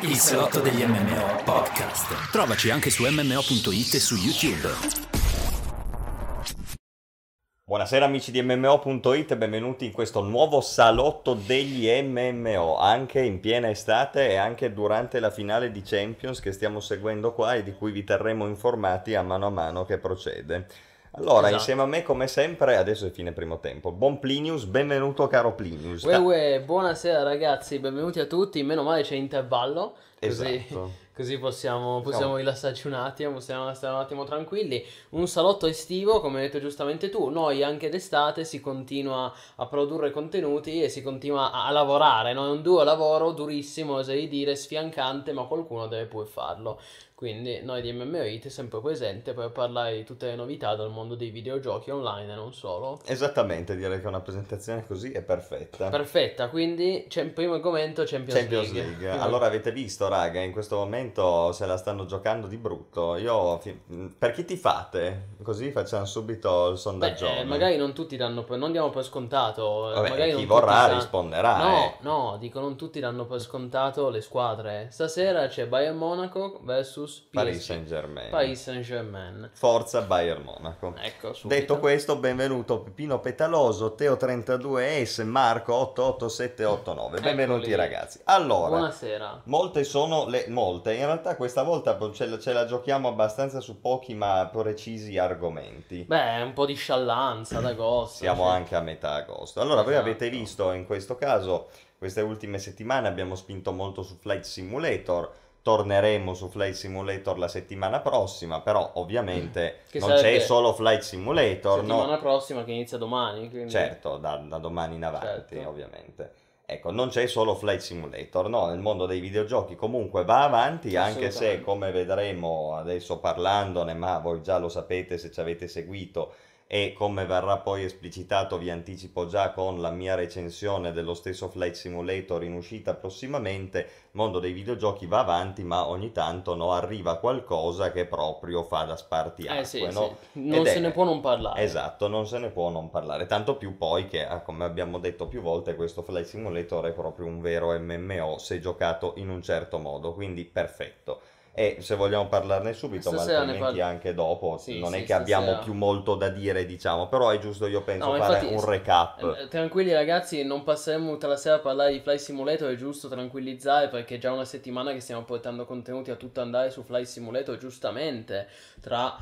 Il salotto degli MMO podcast. Trovaci anche su mmo.it e su YouTube. Buonasera amici di MMO.it e benvenuti in questo nuovo salotto degli MMO, anche in piena estate e anche durante la finale di Champions che stiamo seguendo qua e di cui vi terremo informati a mano a mano che procede. Allora, Esatto. insieme a me come sempre, adesso è fine primo tempo. Buon Plinius, benvenuto caro Plinius. Uè, uè, buonasera ragazzi, benvenuti a tutti. Meno male c'è intervallo, così, Esatto. così possiamo, possiamo Siamo- rilassarci un attimo, possiamo stare un attimo tranquilli. Un salotto estivo, come hai detto giustamente tu. Noi anche d'estate si continua a produrre contenuti e si continua a, a lavorare. No? È un duo lavoro durissimo, oserei dire, sfiancante, ma qualcuno deve pure farlo. Quindi noi di MMOIT sempre presente per parlare di tutte le novità dal mondo dei videogiochi online e non solo. Esattamente, direi che una presentazione così è perfetta. Perfetta, quindi c'è il primo argomento Champions, Champions League. Allora avete visto, raga, in questo momento se la stanno giocando di brutto. Io fi- per chi ti fate? Così facciamo subito il sondaggio. eh, magari non tutti danno per, non diamo per scontato. eh, Vabbè, magari chi vorrà sa- risponderà, No, eh. no, dico non tutti danno per scontato le squadre. Stasera c'è Bayern Monaco versus Paris PSG. Saint Germain. Paris Saint Germain. Forza Bayern Monaco. Ecco. Detto questo, benvenuto Pipino Petaloso, Teo32S, Marco 88789. Benvenuti Eccoli. ragazzi. Allora, Buonasera. molte sono le molte. In realtà questa volta ce la, ce la giochiamo abbastanza su pochi ma precisi argomenti. Beh, un po' di sciallanza d'agosto. Siamo cioè. anche a metà agosto. Allora, voi Esatto. avete visto in questo caso, queste ultime settimane abbiamo spinto molto su Flight Simulator. Torneremo su Flight Simulator la settimana prossima, però ovviamente Che non c'è solo Flight Simulator, no? Settimana prossima che inizia domani. Quindi... Certo, da, da domani in avanti, Certo. ovviamente. Ecco, non c'è solo Flight Simulator, no? Nel mondo dei videogiochi comunque va avanti, anche se, come vedremo adesso parlandone, ma voi già lo sapete se ci avete seguito, e come verrà poi esplicitato, vi anticipo già con la mia recensione dello stesso Flight Simulator in uscita prossimamente, il mondo dei videogiochi va avanti, ma ogni tanto no, arriva qualcosa che proprio fa da spartiacque, Eh sì, no? sì. Non Ed se è- ne può non parlare. Esatto, non se ne può non parlare, tanto più poi che, ah, come abbiamo detto più volte, questo Flight Simulator è proprio un vero MMO se giocato in un certo modo, quindi perfetto. E se vogliamo parlarne subito, ma Stasera altrimenti parli- anche dopo, Sì, non sì, è che abbiamo stasera. più molto da dire, diciamo, però è giusto io penso No, fare infatti- un recap. Eh, Tranquilli ragazzi, non passeremo tutta la sera a parlare di Fly Simulator, è giusto tranquillizzare perché è già una settimana che stiamo portando contenuti a tutto andare su Fly Simulator, giustamente, tra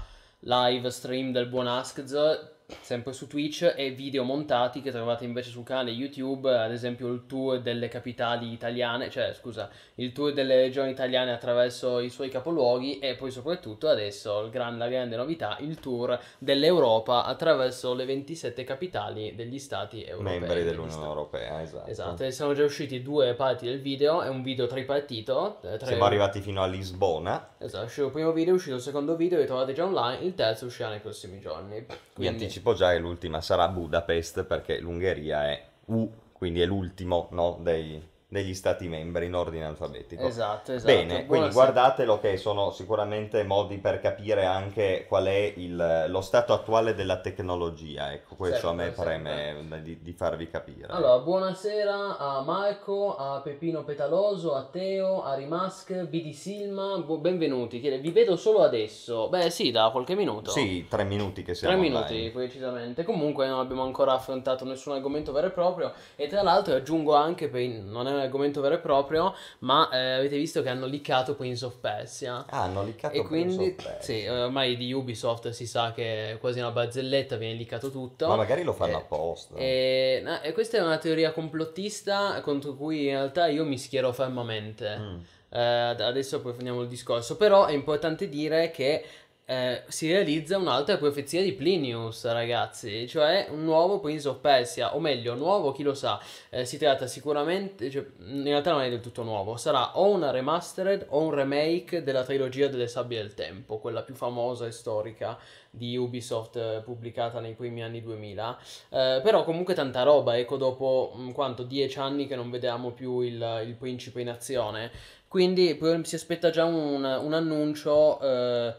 live stream del buon Askz, sempre su Twitch, e video montati che trovate invece sul canale YouTube, ad esempio il tour delle capitali italiane, cioè scusa, il tour delle regioni italiane attraverso i suoi capoluoghi e poi soprattutto adesso gran- la grande novità, il tour dell'Europa attraverso le 27 capitali degli stati europei. Membri dell'Unione Europea, esatto. Esatto, e sono già usciti due parti del video, è un video tripartito. eh, tre- Siamo arrivati fino a Lisbona, Esatto, è uscito il primo video, è uscito il secondo video, li trovate già online, il terzo uscirà nei prossimi giorni. Quindi- anticipo già che l'ultima sarà Budapest perché l'Ungheria è U, quindi è l'ultimo no, dei- degli stati membri in ordine alfabetico. Esatto, esatto. Bene, quindi Buonasera. guardatelo che sono sicuramente modi per capire anche qual è il- lo stato attuale della tecnologia, ecco, questo a me Sempre, preme di, di farvi capire. Allora, buonasera a Marco, a Peppino Petaloso, a Teo, a Rimask, BD Silma, benvenuti. Vi vedo solo adesso. Beh, sì, da qualche minuto. Sì, tre minuti che siamo Tre minuti online. precisamente. Comunque non abbiamo ancora affrontato nessun argomento vero e proprio. E tra l'altro aggiungo anche, per non è un argomento vero e proprio, ma eh, avete visto che hanno liccato Prince of Persia. Ah, hanno liccato E quindi, Prince of Persia. sì, ormai di Ubisoft si sa che è quasi una barzelletta, viene liccato tutto. Ma magari lo fanno Eh, apposta. E, no, e questa è una teoria complottista contro cui in realtà io mi schiero fermamente. Mm. Eh, ad- adesso approfondiamo il discorso. Però è importante dire che eh, si realizza un'altra profezia di Plinius, ragazzi, cioè un nuovo Prince of Persia, o meglio, nuovo, chi lo sa. Eh, si tratta sicuramente, cioè, in realtà non è del tutto nuovo, sarà o una remastered o un remake della trilogia delle sabbie del tempo, quella più famosa e storica di Ubisoft eh, pubblicata nei primi anni 2000. Eh, però comunque tanta roba, ecco, dopo mh, quanto, dieci anni che non vediamo più il, il principe in azione. Quindi si aspetta già un, un annuncio eh,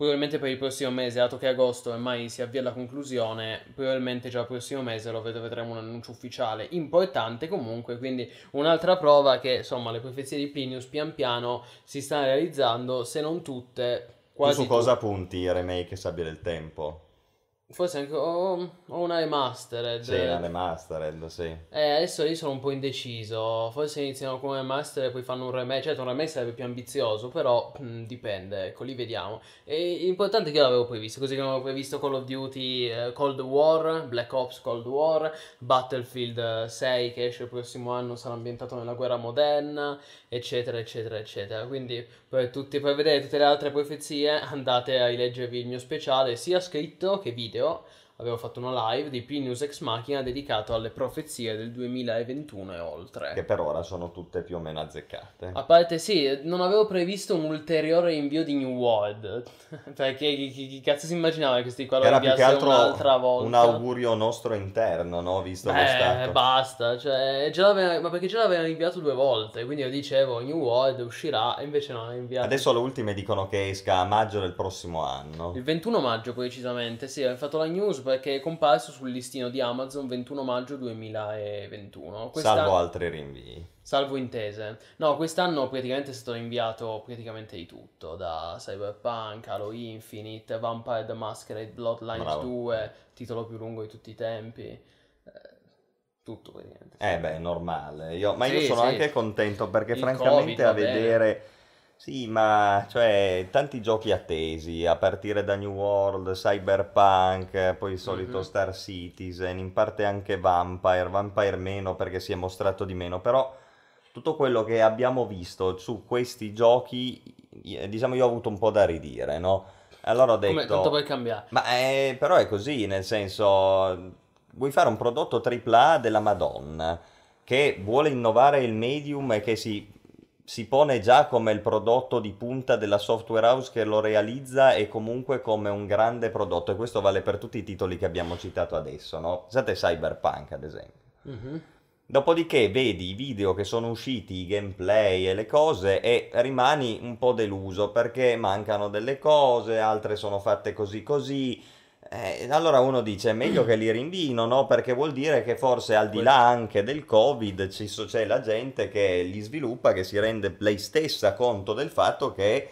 probabilmente per il prossimo mese, dato che agosto ormai si avvia alla conclusione, probabilmente già il prossimo mese lo ved- vedremo un annuncio ufficiale importante comunque, quindi un'altra prova che insomma le profezie di Plinius pian piano si stanno realizzando, se non tutte, Tu quasi su cosa tutte. punti remake Sabbia del Tempo? Forse anche o, o una remastered. Sì, la remastered, sì. Eh, adesso lì sono un po' indeciso. Forse iniziano come master e poi fanno un remake. Certo, un remake sarebbe più ambizioso, però mh, dipende. Ecco, lì vediamo. E l'importante è che io l'avevo previsto. Così come avevo previsto Call of Duty eh, Cold War, Black Ops Cold War, Battlefield eh, 6 che esce il prossimo anno sarà ambientato nella guerra moderna, eccetera, eccetera, eccetera. Quindi per, tutti, per vedere tutte le altre profezie andate a rileggervi il mio speciale, sia scritto che video. planteó Avevo fatto una live di Plinius Ex Machina dedicato alle profezie del 2021 e oltre. Che per ora sono tutte più o meno azzeccate. A parte sì, non avevo previsto un ulteriore invio di New World. Perché chi, chi- chi cazzo si immaginava che questi qua lo Era più che altro un'altra volta? un augurio nostro interno, no? Visto Eh, stato. basta, cioè, ma perché già l'avevano inviato due volte, quindi io dicevo New World uscirà, e invece no, è inviato Adesso le ultime dicono che esca a maggio del prossimo anno. il 21 maggio precisamente, sì, ho fatto la news perché è comparso sul listino di Amazon 21 maggio 2021. Quest'anno- Salvo altri rinvii. Salvo intese. No, quest'anno praticamente è stato inviato praticamente di tutto, da Cyberpunk, Halo Infinite, Vampire the Masquerade Bloodlines Bravo. 2, titolo più lungo di tutti i tempi. Eh, tutto praticamente. Eh beh, è normale. Io- ma io Sì, sono sì. anche contento perché Il francamente Covid, a vedere... Sì, ma cioè tanti giochi attesi, a partire da New World, Cyberpunk, poi il solito Mhm. Star Citizen, in parte anche Vampire, Vampire meno perché si è mostrato di meno, però tutto quello che abbiamo visto su questi giochi, eh, diciamo io ho avuto un po' da ridire, no? Allora ho Come, detto... tanto per cambiare. Ma eh, però è così, nel senso, vuoi fare un prodotto AAA della Madonna che vuole innovare il medium e che si, si pone già come il prodotto di punta della software house che lo realizza e comunque come un grande prodotto, e questo vale per tutti i titoli che abbiamo citato adesso, no? Pensate Cyberpunk, ad esempio. Mhm. Dopodiché vedi i video che sono usciti, i gameplay e le cose e rimani un po' deluso perché mancano delle cose, altre sono fatte così così. Eh, allora uno dice è meglio che li rinvino, no? Perché vuol dire che forse al di là anche del Covid ci c'è la gente che li sviluppa, che si rende lei stessa conto del fatto che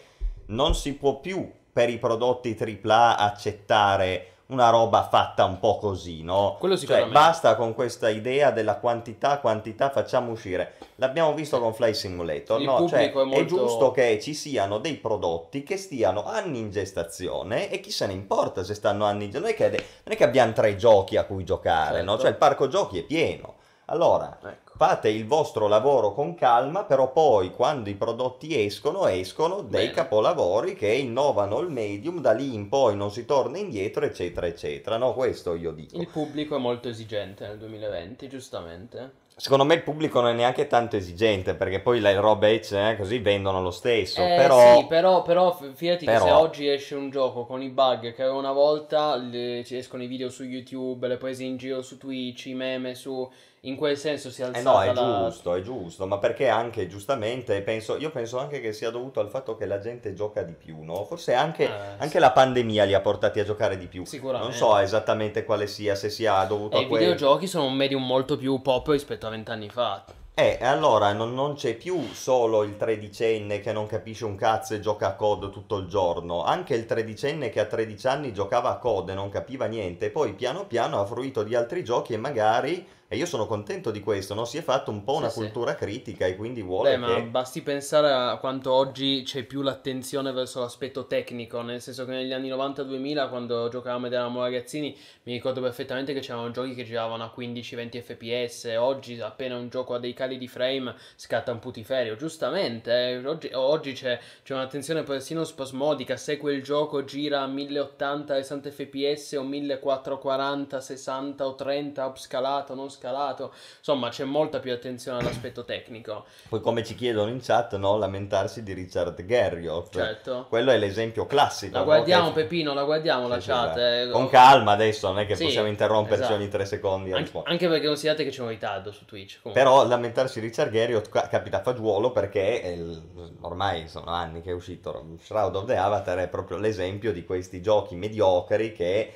non si può più per i prodotti AAA accettare una roba fatta un po' così, no? Quello Cioè, sicuramente. basta con questa idea della quantità, quantità, facciamo uscire. L'abbiamo visto con Fly Simulator, Il no? Cioè, è molto- giusto che ci siano dei prodotti che stiano anni in gestazione e chi se ne importa se stanno anni in gestazione. Non è che, non è che abbiamo tre giochi a cui giocare, no? Certo. Cioè, il parco giochi è pieno. Allora, Ecco. Fate il vostro lavoro con calma, però poi quando i prodotti escono, escono dei Bene. capolavori che innovano il medium, da lì in poi non si torna indietro, eccetera, eccetera. No, questo io dico. Il pubblico è molto esigente nel 2020, giustamente. Secondo me il pubblico non è neanche tanto esigente, perché poi le robe eh, così vendono lo stesso, Eh, però... sì, però, però fidati che però- se oggi esce un gioco con i bug che una volta le- ci escono i video su YouTube, le prese in giro su Twitch, i meme su... In quel senso si è Eh alzata no, è la... giusto, è giusto, ma perché anche giustamente penso, io penso anche che sia dovuto al fatto che la gente gioca di più, no? Forse anche, Eh, anche sì. la pandemia li ha portati a giocare di più. Sicuramente. Non so esattamente quale sia, se sia dovuto E a i quel... videogiochi sono un medium molto più pop rispetto a vent'anni fa. Eh, allora non, non c'è più solo il tredicenne che non capisce un cazzo e gioca a COD tutto il giorno, anche il tredicenne che a 13 anni giocava a COD e non capiva niente, poi piano piano ha fruito di altri giochi e magari, e io sono contento di questo, no? si è fatto un po' una Sì, sì. cultura critica e quindi vuole Beh, ma che... basti pensare a quanto oggi c'è più l'attenzione verso l'aspetto tecnico, nel senso che negli anni 90-2000, quando giocavamo ed eravamo ragazzini, mi ricordo perfettamente che c'erano giochi che giravano a 15-20 fps, oggi appena un gioco ha dei cali di frame scatta un putiferio, giustamente, eh, oggi, oggi c'è, c'è un'attenzione persino spasmodica, se quel gioco gira a 1080 60 fps o 1440, 60 o 30 upscalato, non scalato. Insomma, c'è molta più attenzione all'aspetto tecnico. Poi come ci chiedono in chat, no, lamentarsi di Richard Garriott. Certo. Quello è l'esempio classico. La no, guardiamo, che- Peppino, la guardiamo la Sì, sì, chat. eh. Con calma adesso, non è che Sì, possiamo interromperci esatto. ogni tre secondi. a Anche, perché considerate che c'è un ritardo su Twitch. comunque. Però lamentarsi di Richard Garriott ca- capita a fagiolo perché il- ormai sono anni che è uscito Shroud of the Avatar è proprio l'esempio di questi giochi mediocri che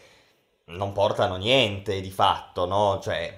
non portano niente di fatto, no? Cioè,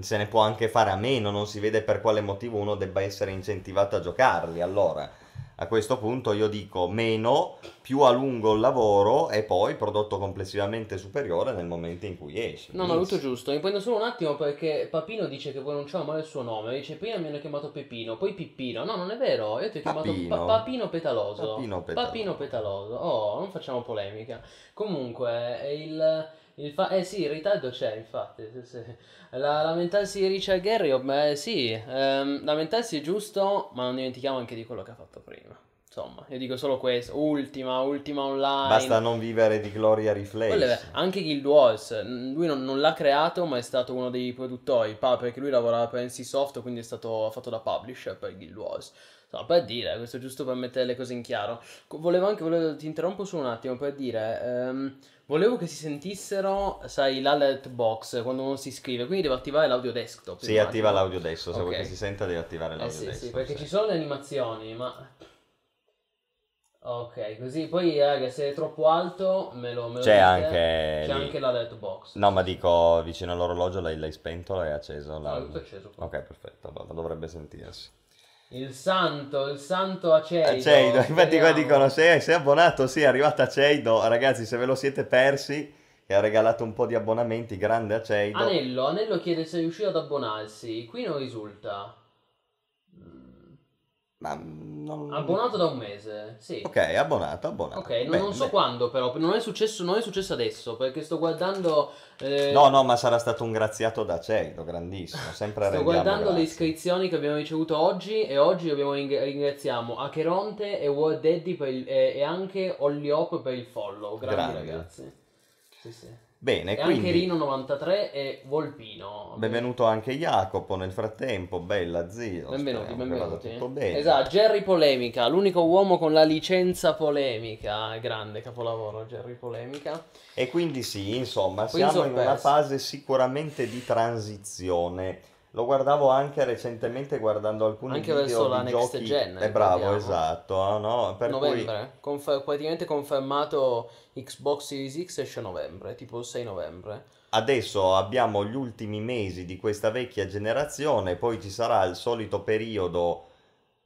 se ne può anche fare a meno, non si vede per quale motivo uno debba essere incentivato a giocarli. Allora, a questo punto io dico meno, più a lungo il lavoro e poi prodotto complessivamente superiore nel momento in cui esci. No, no, tutto giusto. Mi prendo solo un attimo perché Papino dice che pronunciamo male il suo nome. Dice prima mi hanno chiamato Peppino, poi Pippino. No, non è vero. Io ti ho chiamato Papino. Pa- Papino Petaloso. Papino Petaloso. Papino Petaloso. Oh, non facciamo polemica. Comunque, è il. Il fa- eh sì, il ritardo c'è, infatti. sì, sì. La, lamentarsi di Richard Gary, oh, beh, sì, ehm, lamentarsi è giusto, ma non dimentichiamo anche di quello che ha fatto prima. Insomma, io dico solo questo. Ultima, ultima online. Basta non vivere di gloria è vero. Anche Guild Wars, lui non, non l'ha creato, ma è stato uno dei produttori, pa- perché lui lavorava per NC Soft, quindi è stato fatto da publisher per Guild Wars. Insomma, per dire, questo giusto per mettere le cose in chiaro. Volevo anche, volevo- ti interrompo solo un attimo per dire, ehm, volevo che si sentissero, sai, l'alert box quando uno si iscrive, quindi devo attivare l'audio desktop. Si immagino. attiva l'audio adesso, se vuoi Ok. che si senta devi attivare Eh l'audio sì, adesso. sì, perché sì. ci sono le animazioni, ma... Ok, così poi raga, se è troppo alto me lo, me lo C'è anche C'è anche l'alert box. No, ma dico vicino all'orologio l'hai, l'hai spento, l'hai acceso? No, la- è tutto acceso. Ok, perfetto, allora dovrebbe sentirsi. Il santo, il santo Aceido. Aceido, infatti qua dicono sei, sei abbonato, sì, è arrivato Aceido, ragazzi se ve lo siete persi, che ha regalato un po' di abbonamenti, grande Aceido. Anello, Anello chiede se è riuscito ad abbonarsi. Qui non risulta. Ma mm, non... Abbonato da un mese, sì. Ok, abbonato, abbonato. Ok, non, Bene, non so bene. quando però, non è successo, non è successo adesso, perché sto guardando... eh, No, no, ma sarà stato un graziato da Aceido, grandissimo, sempre Sto guardando le grazie. iscrizioni che abbiamo ricevuto oggi e oggi abbiamo ring- ringraziamo Acheronte e World Daddy per il- e, e anche Olli Hop per il follow. Grandi Grandi. ragazzi. Sì, sì. Bene, E quindi... anche Rino93 e Volpino. Benvenuto anche Jacopo nel frattempo, bella zio. Benvenuti, vada benvenuti. tutto bene. Esatto, Jerry Polemica, l'unico uomo con la licenza polemica. Grande capolavoro, Jerry Polemica. E quindi sì, insomma, siamo in una fase sicuramente di transizione. Lo guardavo anche recentemente guardando alcuni Anche video verso di la next giochi. gen, È bravo, ricordiamo. esatto, ah, no? Per cui novembre, Confer- praticamente confermato Xbox Series X esce a novembre, tipo il 6 novembre. adesso abbiamo gli ultimi mesi di questa vecchia generazione, poi ci sarà il solito periodo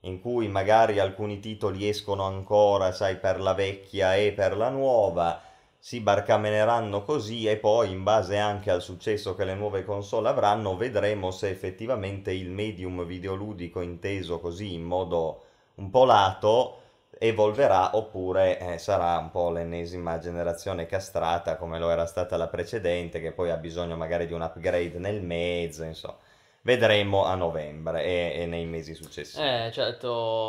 in cui magari alcuni titoli escono ancora, sai, per la vecchia e per la nuova, si barcameneranno così e poi in base anche al successo che le nuove console avranno vedremo se effettivamente il medium videoludico inteso così in modo un po' lato evolverà oppure eh, sarà un po' l'ennesima generazione castrata come lo era stata la precedente che poi ha bisogno magari di un upgrade nel mezzo, insomma. Vedremo a novembre e, e nei mesi successivi. Eh, certo,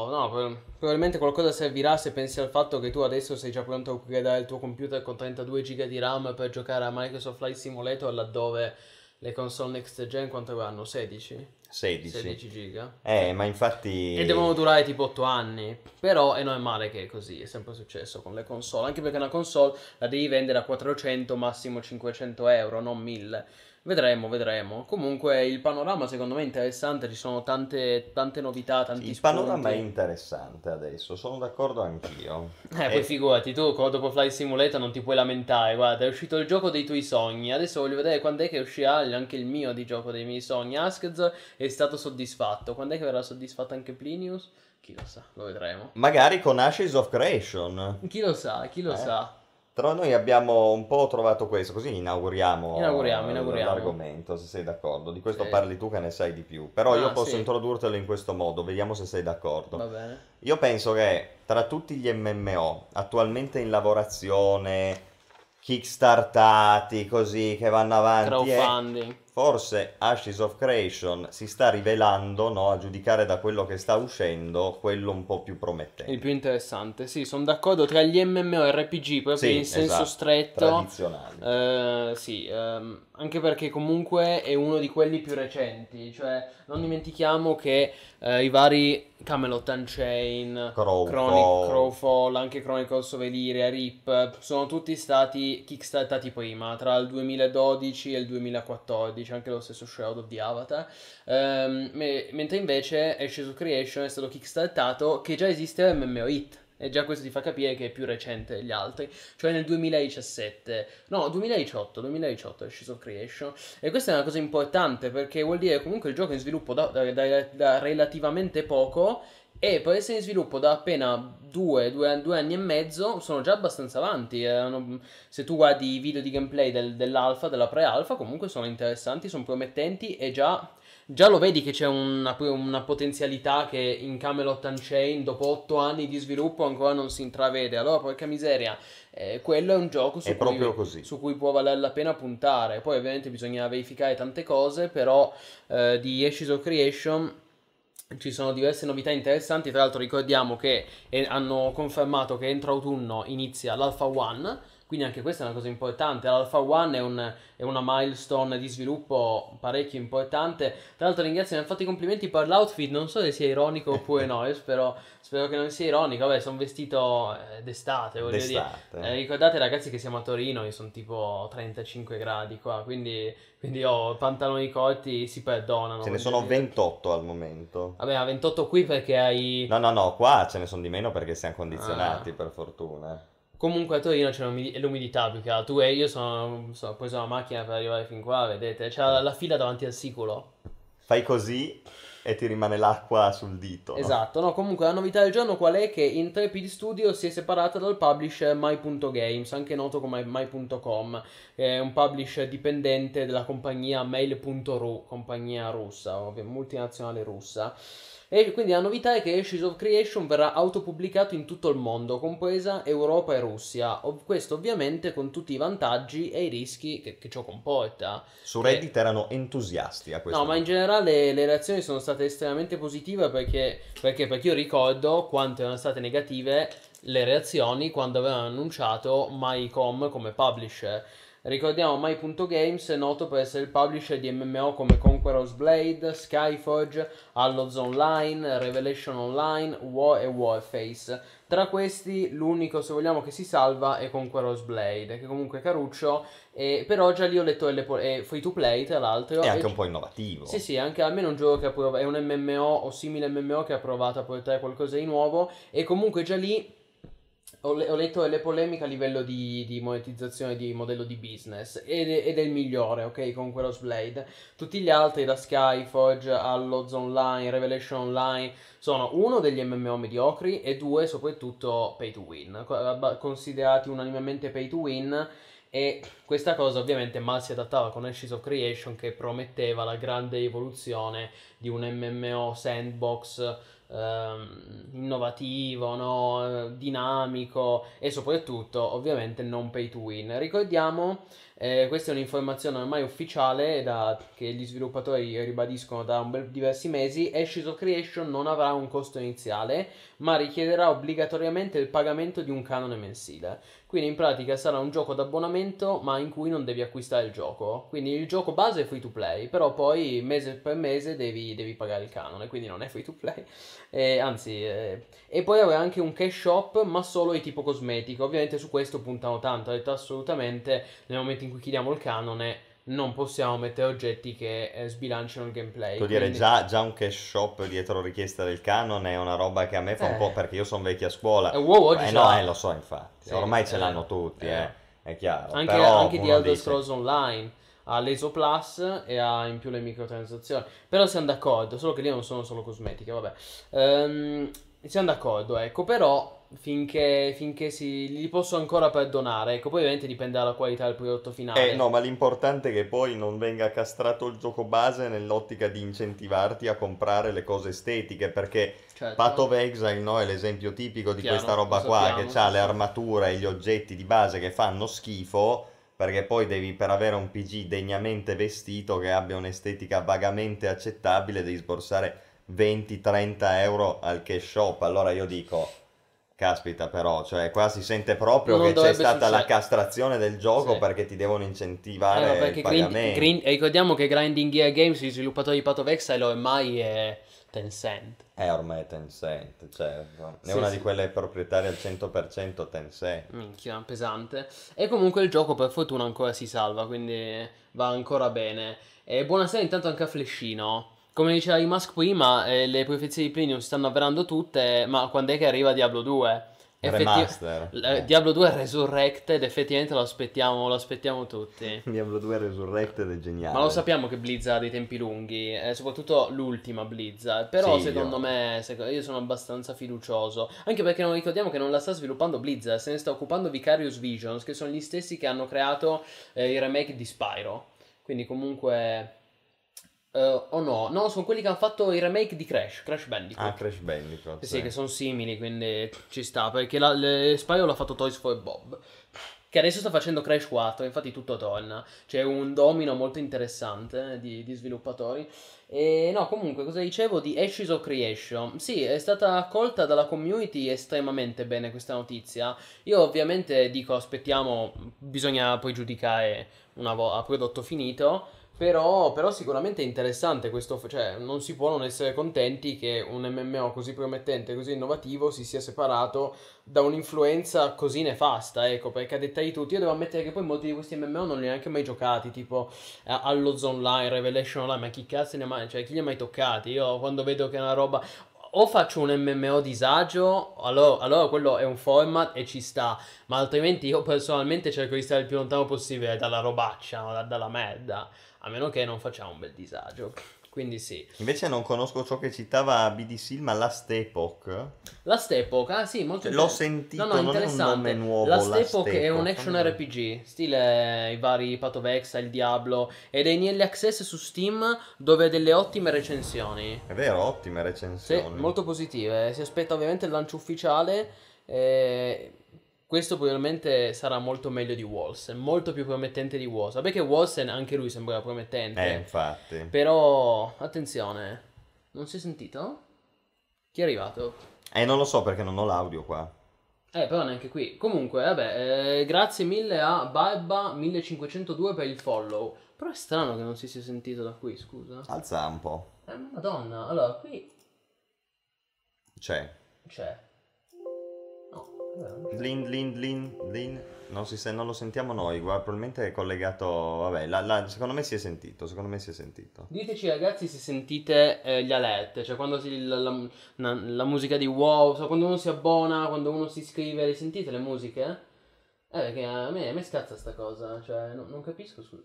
no, pro- probabilmente qualcosa servirà se pensi al fatto che tu adesso sei già pronto a upgradare il tuo computer con 32 GB di RAM per giocare a Microsoft Flight Simulator laddove le console next gen quanto avranno? 16? 16. 16 giga. Eh, ma infatti... E devono durare tipo 8 anni. Però è normale che è così, è sempre successo con le console. Anche perché una console la devi vendere a 400, massimo 500 euro, non 1000. Vedremo, vedremo. Comunque il panorama secondo me è interessante, ci sono tante, tante novità, tanti Il spunti. panorama è interessante adesso, sono d'accordo anch'io. Eh, poi figurati, tu dopo Flight Simulator non ti puoi lamentare, guarda, è uscito il gioco dei tuoi sogni, adesso voglio vedere quando è che uscirà anche il mio di gioco dei miei sogni. Askz è stato soddisfatto, quando è che verrà soddisfatto anche Plinius? Chi lo sa, lo vedremo. Magari con Ashes of Creation. Chi lo sa, chi lo Eh. sa. Però noi abbiamo un po' trovato questo, così inauguriamo, Inauguriamo, inauguriamo. l'argomento, se sei d'accordo. Di questo Sì. parli tu che ne sai di più. Però io Ah, posso sì. introdurtelo in questo modo, vediamo se sei d'accordo. Va bene. Io penso che tra tutti gli MMO attualmente in lavorazione, kickstartati, così, che vanno avanti, eh, Crowdfunding. Forse Ashes of Creation si sta rivelando, no, a giudicare da quello che sta uscendo, quello un po' più promettente. Il più interessante, sì, sono d'accordo tra gli MMORPG proprio Sì, in senso esatto, stretto. tradizionali. Eh, sì, ehm, anche perché comunque è uno di quelli più recenti, cioè non dimentichiamo che eh, i vari Camelot Unchained, Crowfall. Crowfall, anche Chronicles of Elyria, RIP, sono tutti stati kickstartati prima, tra il 2012 e il 2014, anche lo stesso of the Avatar, Ehm, me- mentre invece Ashes of Creation è stato kickstartato che già esiste MMO Hit. E già questo ti fa capire che è più recente degli altri, cioè nel 2017, no 2018, 2018 Ashes of Creation. E questa è una cosa importante perché vuol dire comunque il gioco è in sviluppo da, da- da- da relativamente poco e per essere in sviluppo da appena due, due, due anni e mezzo sono già abbastanza avanti. Erano- se tu guardi i video di gameplay del- dell'alfa, della pre-alfa, comunque sono interessanti, sono promettenti e già, già lo vedi che c'è una, una potenzialità che in Camelot Unchained dopo otto anni di sviluppo ancora non si intravede. Allora, porca miseria, eh, quello è un gioco su, È cui, su cui può valer la pena puntare. Poi ovviamente bisogna verificare tante cose, però eh, di Ashes of Creation ci sono diverse novità interessanti, tra l'altro ricordiamo che eh, hanno confermato che entro autunno inizia l'Alpha One, quindi anche questa è una cosa importante. L'Alpha One è, un- è una milestone di sviluppo parecchio importante. Tra l'altro ringrazio, mi hanno fatto i complimenti per l'outfit, non so se sia ironico oppure no, io spero, spero che non sia ironico. Vabbè, sono vestito eh, d'estate, voglio dire. D'estate. Eh, ricordate ragazzi che siamo a Torino, e sono tipo 35 gradi qua, quindi, quindi ho pantaloni corti, si perdonano. Ce ne sono dire. 28 al momento. Vabbè, a 28 qui perché hai... No, no, no, qua ce ne sono di meno perché siamo condizionati, Ah. per fortuna. Comunque a Torino c'è l'umidi- l'umidità più che altro. Tu e io sono, sono- preso la macchina per arrivare fin qua, vedete? C'è la, la fila davanti al sicolo. Fai così e ti rimane l'acqua sul dito. no? Esatto, no, comunque la novità del giorno qual è? Che Intrepid Studio si è separata dal publisher My.games, anche noto come My.com, che è un publisher dipendente della compagnia Mail.ru, compagnia russa, ovvio, multinazionale russa. E quindi la novità è che Ashes of Creation verrà autopubblicato in tutto il mondo, compresa Europa e Russia. Ov- questo ovviamente con tutti i vantaggi e i rischi che, che ciò comporta. Su Reddit erano entusiasti a questo. No, ma in generale le reazioni sono state estremamente positive perché, perché, perché io ricordo quanto erano state negative le reazioni quando avevano annunciato MyCom come publisher. Ricordiamo My.games è noto per essere il publisher di MMO come Conqueror's Blade, Skyforge, Allods Online, Revelation Online, War e Warface. Tra questi l'unico, se vogliamo, che si salva è Conqueror's Blade, che comunque è caruccio, e però già lì ho letto le po- è free to play tra l'altro. È anche un po' innovativo. sì, sì, anche almeno un gioco che ha prov- è un MMO o simile MMO che ha provato a portare qualcosa di nuovo e comunque già lì ho, le- ho letto delle polemiche a livello di, di monetizzazione di modello di business ed ed è il migliore, ok, con quello Blade. Tutti gli altri, da Skyforge Allods Online, Revelation Online, sono uno degli MMO mediocri e due soprattutto pay to win, considerati unanimemente pay to win. E questa cosa ovviamente mal si adattava con Ashes of Creation che prometteva la grande evoluzione di un MMO sandbox ehm, innovativo, no? Eh, dinamico e soprattutto ovviamente non pay to win. Ricordiamo, eh, questa è un'informazione ormai ufficiale da- che gli sviluppatori ribadiscono da bel diversi mesi, Ashes of Creation non avrà un costo iniziale ma richiederà obbligatoriamente il pagamento di un canone mensile. Quindi in pratica sarà un gioco d'abbonamento ma in cui non devi acquistare il gioco. Quindi il gioco base è free to play, però poi mese per mese devi, devi pagare il canone, quindi non è free to play. Eh, anzi, eh, e poi avrà anche un cash shop ma solo di tipo cosmetico. Ovviamente su questo puntano tanto, ha detto assolutamente nel momento in cui chiediamo il canone non possiamo mettere oggetti che eh, sbilanciano il gameplay. Dire, quindi- già, già un cash shop dietro richiesta del canone è una roba che a me fa un Eh. po' perché io sono vecchia scuola. Eh, WoW oggi Eh no, eh, lo so infatti. Sì, Ormai ce eh, l'hanno tutti, eh. eh. È chiaro. Anche, Però anche di Elder dice- Scrolls Online ha l'ESO Plus e ha in più le microtransazioni. Però siamo d'accordo, solo che lì non sono solo cosmetiche, vabbè. Ehm, siamo d'accordo, ecco, però finché, finché si, li posso ancora perdonare, ecco, poi ovviamente dipende dalla qualità del prodotto finale. Eh no, ma l'importante è che poi non venga castrato il gioco base nell'ottica di incentivarti a comprare le cose estetiche, perché Certo. Path of Exile no, è l'esempio tipico di Chiaro, questa roba qua, sappiamo, che ha sì, le armature e gli oggetti di base che fanno schifo, perché poi devi per avere un PG degnamente vestito che abbia un'estetica vagamente accettabile devi sborsare 20-30 euro al cash shop. Allora io dico, caspita però, cioè qua si sente proprio Non che c'è stata la succedere. castrazione del gioco Sì. perché ti devono Eh, incentivare no, il perché Grind- pagamento. Grind- e ricordiamo che Grinding Gear Games, gli sviluppatori di Path of Exile ormai è Tencent. Eh, ormai è Tencent, cioè, è Sì, una sì. di quelle proprietarie al 100% Tencent. Minchia, pesante. E comunque il gioco per fortuna ancora si salva, quindi va ancora bene. E buonasera intanto anche a Flescino. Come diceva i Musk prima, eh, le profezie di Plinio si stanno avverando tutte, ma quando è che arriva Diablo 2? Effetti- eh, Diablo 2 Resurrected, effettivamente lo aspettiamo, lo aspettiamo tutti. Diablo 2 Resurrected è geniale. Ma lo sappiamo che Blizzard ha dei tempi lunghi, eh, soprattutto l'ultima Blizzard. Però Sì, secondo io- me, io sono abbastanza fiducioso. Anche perché non ricordiamo che non la sta sviluppando Blizzard, se ne sta occupando Vicarious Visions, che sono gli stessi che hanno creato eh, il remake di Spyro. Quindi comunque... eh, o no, no, sono quelli che hanno fatto il remake di Crash, Crash Bandicoot. Ah, Crash Bandicoot. Sì, che sono simili, quindi ci sta. Perché la, le- Spyro l'ha fatto Toys for Bob. Che adesso sta facendo Crash 4, infatti tutto torna. C'è un domino molto interessante di, di sviluppatori. E no, comunque, cosa dicevo di Ashes of Creation? Sì, è stata accolta dalla community estremamente bene questa notizia. Io ovviamente dico, aspettiamo, bisogna poi giudicare una volta a prodotto finito. Però, però sicuramente è interessante questo, cioè non si può non essere contenti che un MMO così promettente, così innovativo si sia separato da un'influenza così nefasta, ecco, perché a detta di tutti, io devo ammettere che poi molti di questi MMO non li ho neanche mai giocati, tipo eh, Alloz Online, Revelation Online, ma chi cazzo ne ha mai, cioè chi li ha mai toccati? Io quando vedo che è una roba... O faccio un MMO disagio, allora, allora quello è un format e ci sta, ma altrimenti io personalmente cerco di stare il più lontano possibile dalla robaccia, dalla merda, a meno che non facciamo un bel disagio. Quindi sì. Invece non conosco ciò che citava BDC, ma Last Epoch. Last Epoch, ah sì, molto Cioè, l'ho sentito, no, no, non è un interessante. nome nuovo, Last, Last Epoch è un Epoch, action non RPG, stile i vari Path of Exile, il Diablo, ed è in early access su Steam dove ha delle ottime recensioni. È vero, ottime Sì, recensioni. molto positive. Si aspetta ovviamente il lancio ufficiale. eh, questo probabilmente sarà molto meglio di Wolsen, molto più promettente di Wolsen. Perché Wolsen anche lui sembrava promettente. Eh, infatti. Però, attenzione, non si è sentito? Chi è arrivato? Eh, non lo so perché non ho l'audio qua. Eh, però neanche qui. Comunque, vabbè, eh, grazie mille a Barba1502 per il follow. Però è strano che non si sia sentito da qui, scusa. Alza un po'. Eh, madonna, allora qui C'è. c'è. Lin, lin, lin, lin. Non, sen- non lo sentiamo noi, guarda, probabilmente è collegato... Vabbè, la- la- secondo me si è sentito, secondo me si è sentito. Diteci ragazzi se sentite eh, gli alert, cioè quando si, la, la- la musica di wow, so, quando uno si abbona, quando uno si iscrive, le sentite le musiche? Eh, perché a me, a me scazza sta cosa, cioè non, non capisco su...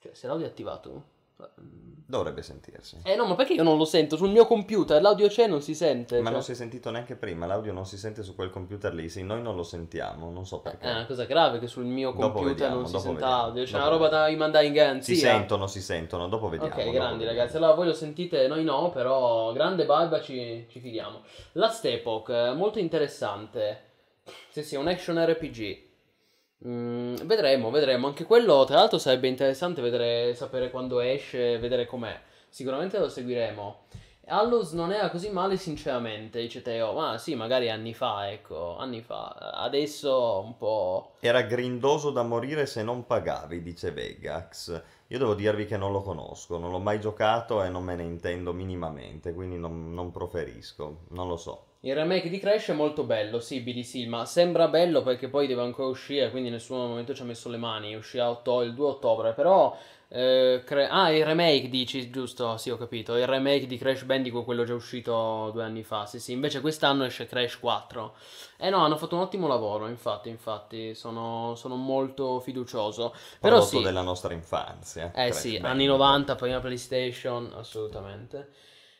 Cioè, se l'audio è attivato... mm. Dovrebbe sentirsi. Eh no, ma perché io non lo sento? Sul mio computer l'audio c'è e non si sente. Ma cioè- non si è sentito neanche prima, l'audio non si sente su quel computer lì, sì, noi non lo sentiamo, non so perché. È una cosa grave che sul mio computer vediamo, non si senta audio. C'è dopo una roba da rimandare in garanzia. Si sentono, si sentono, dopo vediamo. Ok, dopo grandi vediamo. ragazzi. Allora voi lo sentite, noi no, però grande barba ci, ci fidiamo. Last Epoch, eh, molto interessante. Sì, sì, un action RPG. Mm, vedremo, vedremo. Anche quello, tra l'altro, sarebbe interessante vedere, sapere quando esce, vedere com'è. Sicuramente lo seguiremo. Allos non era così male, sinceramente. Dice Teo, ma sì, magari anni fa, ecco, anni fa. Adesso un po'. Era grindoso da morire se non pagavi, dice Vegax. Io devo dirvi che non lo conosco, non l'ho mai giocato e non me ne intendo minimamente, quindi non, non proferisco, non lo so. Il remake di Crash è molto bello, sì, BDC, ma sembra bello perché poi deve ancora uscire, quindi nessuno al momento ci ha messo le mani, uscirà otto- il 2 ottobre, però... eh, cre- ah, il remake dici, giusto, sì ho capito, il remake di Crash Bandicoot, quello già uscito due anni fa, sì sì, invece quest'anno esce Crash 4. Eh no, hanno fatto un ottimo lavoro, infatti, infatti, sono, sono molto fiducioso. Però Prodotto sì, della nostra infanzia. eh Crash sì, Bandicoot. anni 90, prima PlayStation, assolutamente.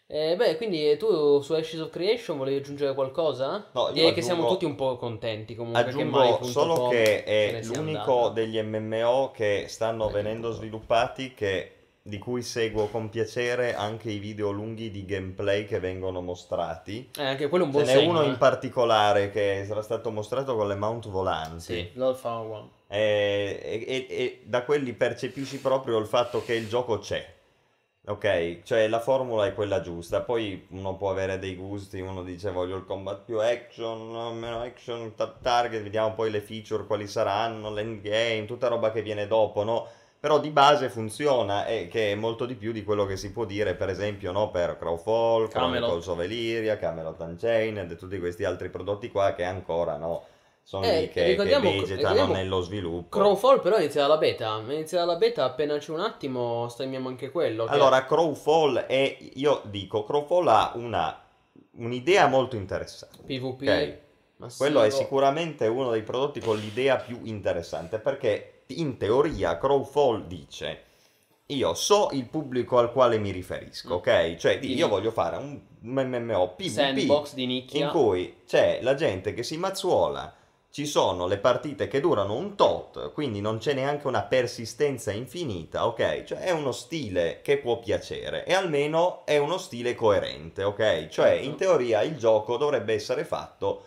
Eh, beh, quindi tu su Ashes of Creation volevi aggiungere qualcosa? No, io Direi che aggiungo- siamo tutti un po' contenti comunque. che Aggiungo punto solo che è l'unico degli MMO che stanno Eh, venendo sviluppati che- di cui seguo con piacere anche i video lunghi di gameplay che vengono mostrati. Eh, anche quello è un Ce buon n'è segno. uno eh. in particolare che sarà stato mostrato con le mount volanti. Sì, Found One. eh, e, e- e da quelli percepisci proprio il fatto che il gioco c'è. Ok, cioè la formula è quella giusta, poi uno può avere dei gusti, uno dice voglio il combat più action, no, meno action, ta- target, vediamo poi le feature quali saranno, l'endgame, tutta roba che viene dopo, no? Però di base funziona e che è molto di più di quello che si può dire per esempio no, per Crowfall. Chronicles of Elyria, Camelot Unchained e tutti questi altri prodotti qua che ancora no, sono Eh, lì che, che vegetano nello sviluppo. Crowfall però inizia dalla beta. Inizia dalla beta, appena c'è un attimo streamiamo anche quello. che- Allora, Crowfall è, io dico, Crowfall ha una, un'idea molto interessante. PvP. ok. massivo. Quello è sicuramente uno dei prodotti con l'idea più interessante perché in teoria Crowfall dice io so il pubblico al quale mi riferisco, Mm. ok? Cioè io voglio fare un MMO PvP Sandbox di nicchia. in cui c'è la gente che si mazzuola, ci sono le partite che durano un tot, quindi non c'è neanche una persistenza infinita, ok? Cioè è uno stile che può piacere e almeno è uno stile coerente, ok? Cioè Certo. in teoria il gioco dovrebbe essere fatto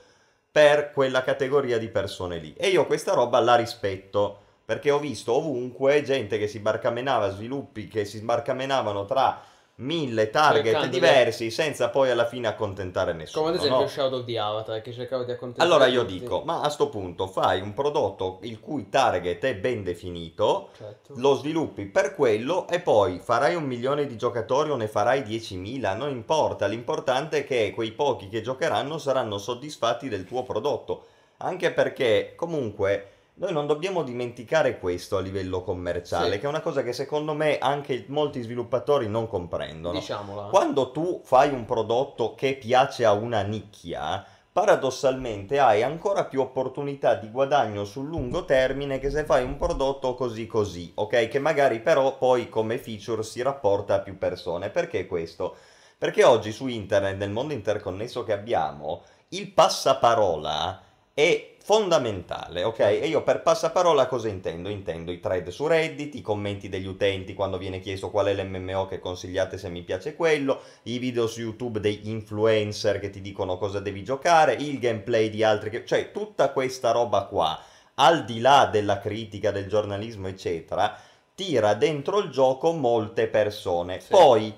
per quella categoria di persone lì e io questa roba la rispetto perché ho visto ovunque gente che si barcamenava, sviluppi che si sbarcamenavano tra mille target Cercando di- diversi senza poi alla fine accontentare nessuno. Come ad esempio no? Shadow the Avatar che cercavo di accontentare Allora io tutti. dico, ma a sto punto fai un prodotto il cui target è ben definito, Certo. lo sviluppi per quello e poi farai un milione di giocatori o ne farai 10.000, non importa, l'importante è che quei pochi che giocheranno saranno soddisfatti del tuo prodotto, anche perché comunque noi non dobbiamo dimenticare questo a livello commerciale, Sì. che è una cosa che secondo me anche molti sviluppatori non comprendono. Diciamola. Quando tu fai un prodotto che piace a una nicchia, paradossalmente hai ancora più opportunità di guadagno sul lungo termine che se fai un prodotto così così, ok? Che magari però poi come feature si rapporta a più persone. Perché questo? Perché oggi su internet, nel mondo interconnesso che abbiamo, il passaparola è fondamentale, ok? E io per passaparola cosa intendo? Intendo i thread su Reddit, i commenti degli utenti quando viene chiesto qual è l'MMO che consigliate se mi piace quello, i video su YouTube degli influencer che ti dicono cosa devi giocare, il gameplay di altri che... cioè tutta questa roba qua, al di là della critica del giornalismo eccetera, tira dentro il gioco molte persone. Sì. Poi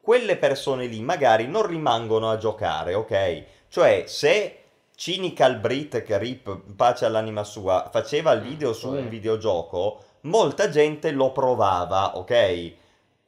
quelle persone lì magari non rimangono a giocare, ok? Cioè, se Cynical Brit, che rip, pace all'anima sua, faceva il video su un videogioco, molta gente lo provava, ok?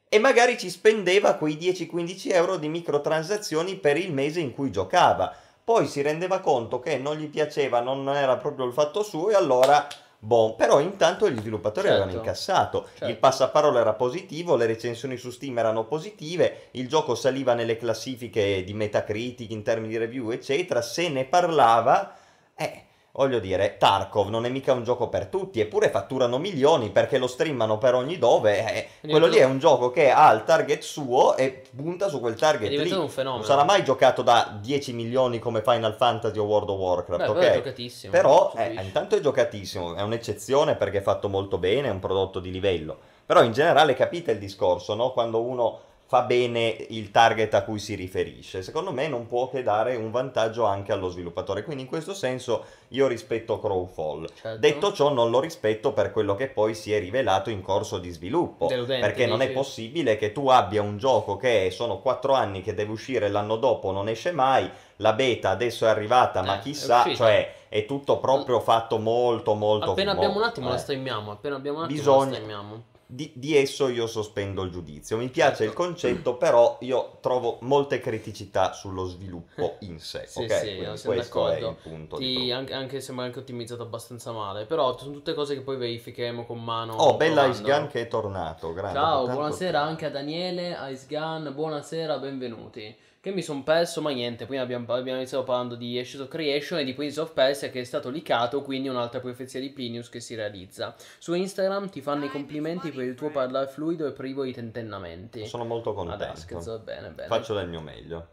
E magari ci spendeva quei 10-15 euro di microtransazioni per il mese in cui giocava. Poi si rendeva conto che non gli piaceva, non era proprio il fatto suo e allora... Boh, però intanto gli sviluppatori Certo. avevano incassato, Certo. il passaparola era positivo, le recensioni su Steam erano positive, il gioco saliva nelle classifiche di Metacritic in termini di review, eccetera, se ne parlava, eh, voglio dire, Tarkov non è mica un gioco per tutti, eppure fatturano milioni perché lo streamano per ogni dove, eh, Quindi quello lì è un gioco che ha il target suo e punta su quel target lì. un fenomeno. Non sarà mai giocato da 10 milioni come Final Fantasy o World of Warcraft, Beh, ok? però è giocatissimo. Però eh, intanto è giocatissimo, è un'eccezione perché è fatto molto bene, è un prodotto di livello. Però in generale capite il discorso, no? Quando uno fa bene il target a cui si riferisce. Secondo me non può che dare un vantaggio anche allo sviluppatore. Quindi in questo senso io rispetto Crowfall. Certo. Detto ciò non lo rispetto per quello che poi si è rivelato in corso di sviluppo. Deludente, Perché non è dici? possibile che tu abbia un gioco che sono 4 anni che deve uscire l'anno dopo, non esce mai, la beta adesso è arrivata, ma Eh, è chissà, uscita. cioè è tutto proprio fatto molto molto Appena mo- abbiamo un attimo eh. la streamiamo. Appena abbiamo un attimo Bisogna- la streamiamo. Di, di esso io sospendo il giudizio. Mi piace Certo. il concetto, però io trovo molte criticità sullo sviluppo in sé. Sì, ok? sì, questo è il punto Ti- anche, anche sembra anche ottimizzato abbastanza male. Però sono tutte cose che poi verificheremo con mano. Oh, bella. Ice Gun che è tornato. Grande, Ciao, buonasera anche a Daniele, Ice Gun, buonasera, benvenuti. Che mi sono perso, ma niente, prima abbiamo, abbiamo iniziato parlando di Ashes of Creation e di Prince of Persia che è stato licato, quindi un'altra profezia di Plinius che si realizza. Su Instagram ti fanno i complimenti per il tuo parlare fluido e privo di tentennamenti. Sono molto contento. scherzo, bene, bene. Faccio del mio meglio.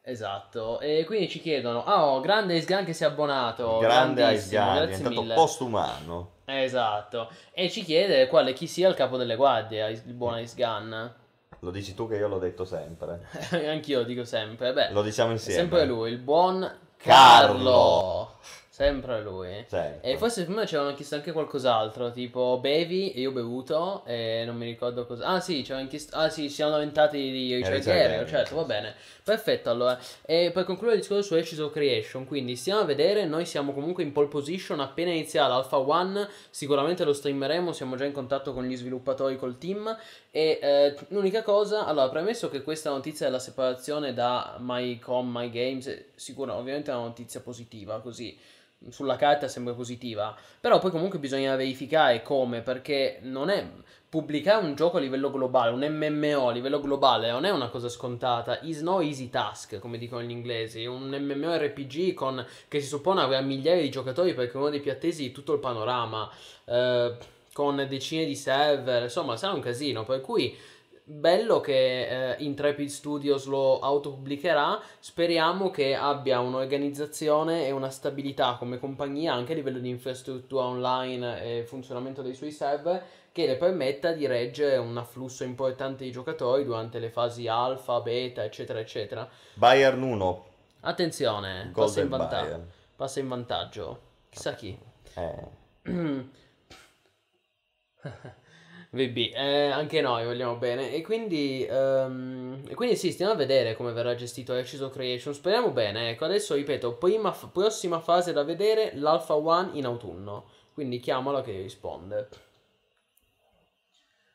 Esatto, e quindi ci chiedono, ah, oh, grande Ice Gun che si è abbonato, Grande Gun, è diventato mille. postumano. Esatto, e ci chiede quale chi sia il capo delle guardie, il buon Ice Gun. Lo dici tu che io l'ho detto sempre. Anch'io lo dico sempre, beh, Lo diciamo insieme. sempre lui, il buon Carlo. Carlo. Sempre lui. Certo. E forse prima ci avevano chiesto anche qualcos'altro, tipo bevi e io ho bevuto e non mi ricordo cosa. Ah sì, ci avevano chiesto... Ah sì, si siamo lamentati di Richard Richard Guerrero, Guerrero, certo, va bene. Perfetto, allora. E per concludere il discorso su Ashes of Creation, quindi stiamo a vedere, noi siamo comunque in pole position, appena inizia l'Alpha One, sicuramente lo streameremo, siamo già in contatto con gli sviluppatori, col team. E eh, l'unica cosa, allora, premesso che questa notizia della separazione da MyCom, MyGames, è sicura, ovviamente è una notizia positiva, così sulla carta sembra positiva, però poi comunque bisogna verificare come, perché non è pubblicare un gioco a livello globale, un MMO a livello globale non è una cosa scontata, is no easy task, come dicono gli inglesi, un MMORPG con, che si suppone avrà migliaia di giocatori perché è uno dei più attesi di tutto il panorama, eh, con decine di server, insomma sarà un casino, per cui bello che eh, Intrepid Studios lo autopubblicherà. Speriamo che abbia un'organizzazione e una stabilità come compagnia anche a livello di infrastruttura online e funzionamento dei suoi server che le permetta di reggere un afflusso importante di giocatori durante le fasi alfa, beta, eccetera, eccetera. Bayern 1, Attenzione, passa in, Golden vanta- passa in vantaggio. Chissà chi. Eh, VB, eh, anche noi vogliamo bene. E quindi, ehm, e quindi sì, stiamo a vedere come verrà gestito of Creation. Speriamo bene. Ecco, adesso ripeto, prima, prossima fase da vedere, l'Alpha One in autunno. Quindi chiamala che risponde.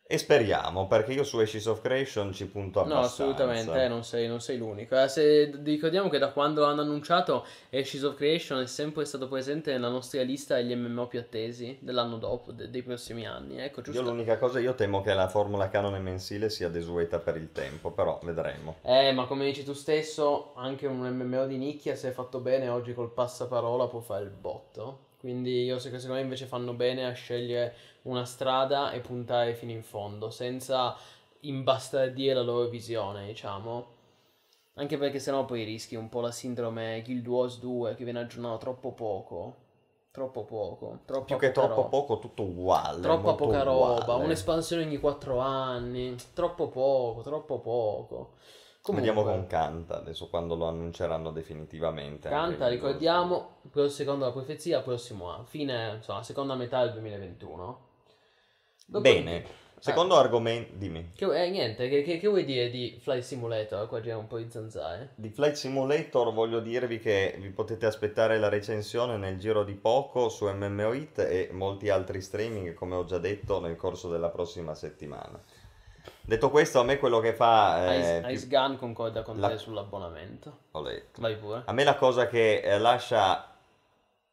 E speriamo, perché io su Ashes of Creation ci punto No, abbastanza. assolutamente, eh, non, sei, non sei l'unico. Eh, se ricordiamo che da quando l'hanno annunciato, Ashes of Creation è sempre stato presente nella nostra lista degli MMO più attesi dell'anno dopo, de- dei prossimi anni. Ecco, Io giusto. l'unica cosa, io temo che la formula canone mensile sia desueta per il tempo, però vedremo. Eh, ma come dici tu stesso, anche un MMO di nicchia, se è fatto bene, oggi col passaparola può fare il botto. Quindi io se- secondo me invece fanno bene a scegliere una strada e puntare fino in fondo, senza imbastardire la loro visione, diciamo. Anche perché sennò poi rischi un po' la sindrome Guild Wars 2 che viene aggiornato troppo poco. Troppo poco. Troppa Più che troppo roba. poco, tutto uguale. Troppa poca roba, uguale. un'espansione ogni 4 anni, troppo poco, troppo poco. Comunque, Vediamo con Canta, adesso quando lo annunceranno definitivamente. Canta, ricordiamo, secondo la profezia, prossimo anno, fine, insomma, seconda metà del 2021. Dopodiché- Bene, secondo argomento, dimmi. Che, eh, niente, che, che- che vuoi dire di Flight Simulator? Qua gira un po' di zanzare. Di Flight Simulator voglio dirvi che vi potete aspettare la recensione nel giro di poco su MMO Hit e molti altri streaming, come ho già detto, nel corso della prossima settimana. Detto questo, a me quello che fa... eh, Ice, più- Ice Gun concorda con la- te sull'abbonamento. ho letto. Vai pure. A me la cosa che eh, lascia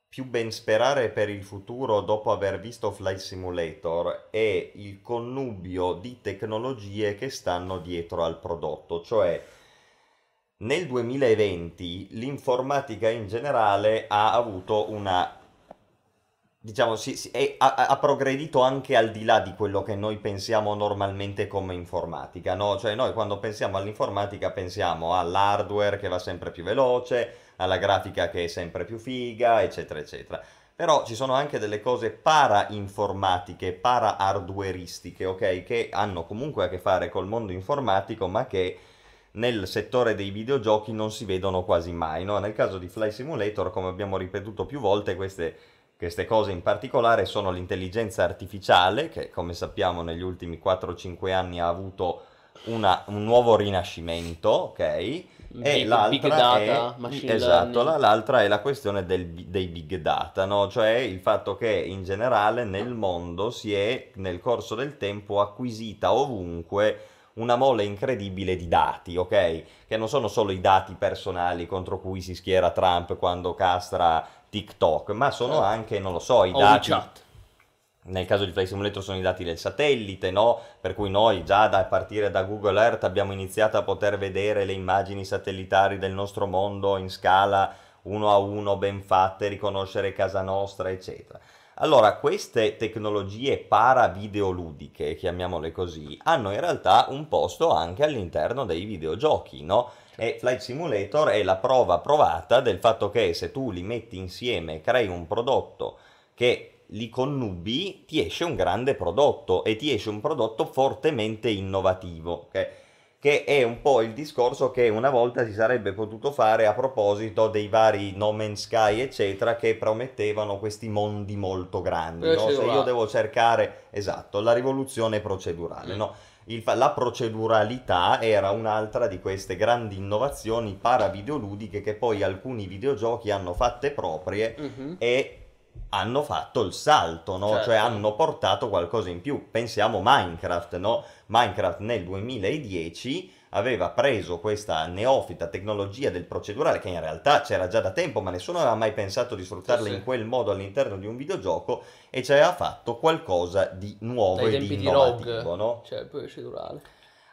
più ben sperare per il futuro dopo aver visto Flight Simulator è il connubio di tecnologie che stanno dietro al prodotto, cioè nel 2020 l'informatica in generale ha avuto una diciamo si, si- è- ha, ha progredito anche al di là di quello che noi pensiamo normalmente come informatica, no? Cioè noi quando pensiamo all'informatica pensiamo all'hardware che va sempre più veloce, alla grafica che è sempre più figa, eccetera, eccetera. Però ci sono anche delle cose para-informatiche, para-hardwareistiche, ok? Che hanno comunque a che fare col mondo informatico, ma che nel settore dei videogiochi non si vedono quasi mai, no? Nel caso di Fly Simulator, come abbiamo ripetuto più volte, queste, queste cose in particolare sono l'intelligenza artificiale, che come sappiamo negli ultimi 4-5 anni ha avuto una- un nuovo rinascimento, ok? E l'altra big data, è, esatto, l'altra è la questione del dei big data, no? Cioè il fatto che in generale nel mondo si è nel corso del tempo acquisita ovunque una mole incredibile di dati, ok? Che non sono solo i dati personali contro cui si schiera Trump quando castra TikTok, ma sono Certo. anche, non lo so, i O dati... WeChat. Nel caso di Flight Simulator sono i dati del satellite, no? Per cui noi già da partire da Google Earth abbiamo iniziato a poter vedere le immagini satellitari del nostro mondo in scala uno a uno ben fatte, riconoscere casa nostra, eccetera. Allora, queste tecnologie para-videoludiche, chiamiamole così, hanno in realtà un posto anche all'interno dei videogiochi, no? E Flight Simulator è la prova provata del fatto che se tu li metti insieme e crei un prodotto che li connubi, ti esce un grande prodotto e ti esce un prodotto fortemente innovativo. ok? che è un po' il discorso che una volta si sarebbe potuto fare a proposito dei vari No Man's Sky, eccetera, che promettevano questi mondi molto grandi. No? Se io devo cercare, esatto, la rivoluzione procedurale, mm. no? Il, la proceduralità era un'altra di queste grandi innovazioni paravideoludiche che poi alcuni videogiochi hanno fatte proprie mm-hmm. e hanno fatto il salto, no? certo. cioè hanno portato qualcosa in più. Pensiamo Minecraft, no? Minecraft nel 2010 aveva preso questa neofita tecnologia del procedurale che in realtà c'era già da tempo, ma nessuno aveva mai pensato di sfruttarla sì, in quel modo all'interno di un videogioco e ci aveva fatto qualcosa di nuovo e di innovativo, di no? Cioè, procedurale.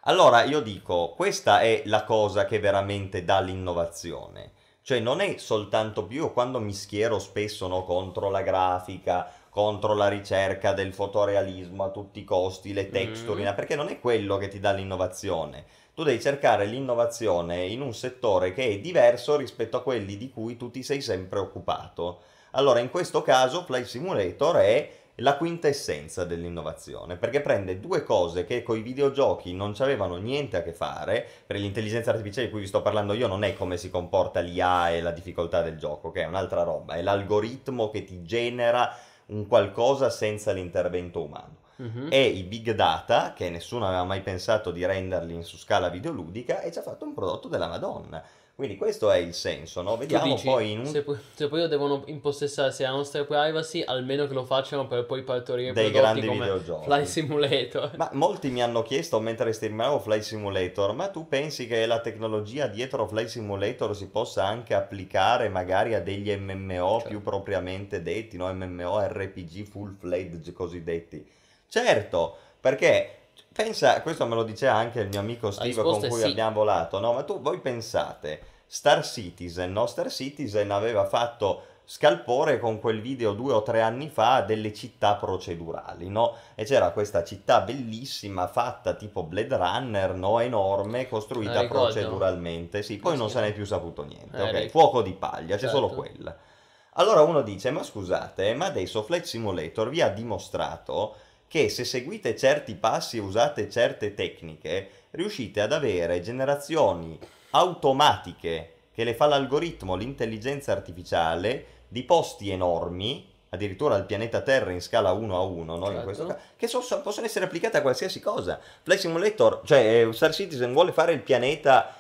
Allora io dico, questa è la cosa che veramente dà l'innovazione cioè non è soltanto più quando mi schiero spesso no, contro la grafica, contro la ricerca del fotorealismo a tutti i costi, le texture, mm. perché non è quello che ti dà l'innovazione. Tu devi cercare l'innovazione in un settore che è diverso rispetto a quelli di cui tu ti sei sempre occupato. Allora, in questo caso, Flight Simulator è la quintessenza dell'innovazione, perché prende due cose che con i videogiochi non avevano niente a che fare, per l'intelligenza artificiale di cui vi sto parlando io non è come si comporta l'IA e la difficoltà del gioco, che è un'altra roba, è l'algoritmo che ti genera un qualcosa senza l'intervento umano. Uh-huh. E i big data, che nessuno aveva mai pensato di renderli su scala videoludica, e ci ha fatto un prodotto della Madonna. Quindi questo è il senso, no? Vediamo dici, poi in un... Se, se poi devono impossessarsi la nostra privacy, almeno che lo facciano per poi partorire dei grandi videogiochi. Fly Simulator. Ma molti mi hanno chiesto mentre streamavo Fly Simulator, ma tu pensi che la tecnologia dietro Fly Simulator si possa anche applicare magari a degli MMO certo. più propriamente detti, no? MMO RPG full-fledged cosiddetti? Certo, perché pensa, questo me lo diceva anche il mio amico Steve con cui sì. abbiamo volato, no? Ma tu, voi pensate, Star Citizen, no? Star Citizen aveva fatto scalpore con quel video due o tre anni fa delle città procedurali, no? E c'era questa città bellissima fatta tipo Blade Runner, no? Enorme, costruita proceduralmente. Sì, poi non se n'è più saputo niente, eh, ok? Fuoco di paglia, c'è certo. solo quella. Allora uno dice, ma scusate, ma adesso Flight Simulator vi ha dimostrato che se seguite certi passi e usate certe tecniche, riuscite ad avere generazioni automatiche che le fa l'algoritmo, l'intelligenza artificiale, di posti enormi, addirittura al pianeta Terra in scala 1 a 1, no? certo. caso, che so, so, possono essere applicate a qualsiasi cosa. Flight Simulator, cioè eh, Star Citizen vuole fare il pianeta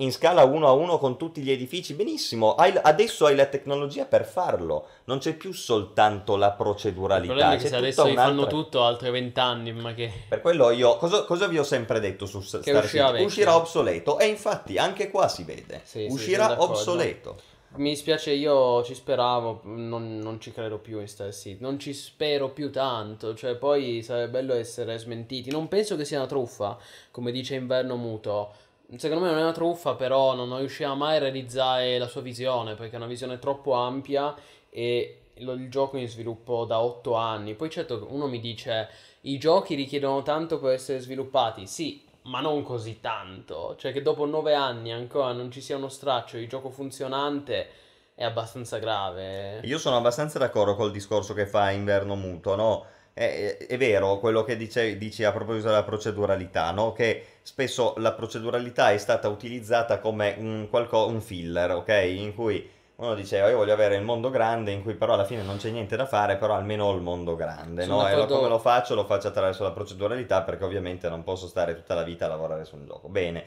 in scala 1 a 1 con tutti gli edifici, benissimo, hai, adesso hai la tecnologia per farlo, non c'è più soltanto la proceduralità. Il problema è che se adesso un'altra... fanno tutto altre 20 anni, ma che... Per quello io, cosa, cosa vi ho sempre detto su Star Citizen? Uscirà obsoleto, e infatti anche qua si vede, sì, uscirà sì, obsoleto. Mi dispiace, io ci speravo, non, non, ci credo più in Star City, non ci spero più tanto, cioè poi sarebbe bello essere smentiti. Non penso che sia una truffa, come dice Inverno Muto, Secondo me non è una truffa, però non riusciva mai a realizzare la sua visione, perché è una visione troppo ampia e lo, il gioco è in sviluppo da 8 anni. Poi certo uno mi dice, i giochi richiedono tanto per essere sviluppati. Sì, ma non così tanto. Cioè che dopo 9 anni ancora non ci sia uno straccio di gioco funzionante è abbastanza grave. Io sono abbastanza d'accordo col discorso che fa Inverno Muto, no? È, è, vero quello che dice, dici a proposito della proceduralità, no? Che spesso la proceduralità è stata utilizzata come un, qualco, un filler, ok? In cui uno diceva io voglio avere il mondo grande in cui però alla fine non c'è niente da fare, però almeno ho il mondo grande, Sono no? E come lo faccio? Lo faccio attraverso la proceduralità perché ovviamente non posso stare tutta la vita a lavorare su un gioco. Bene.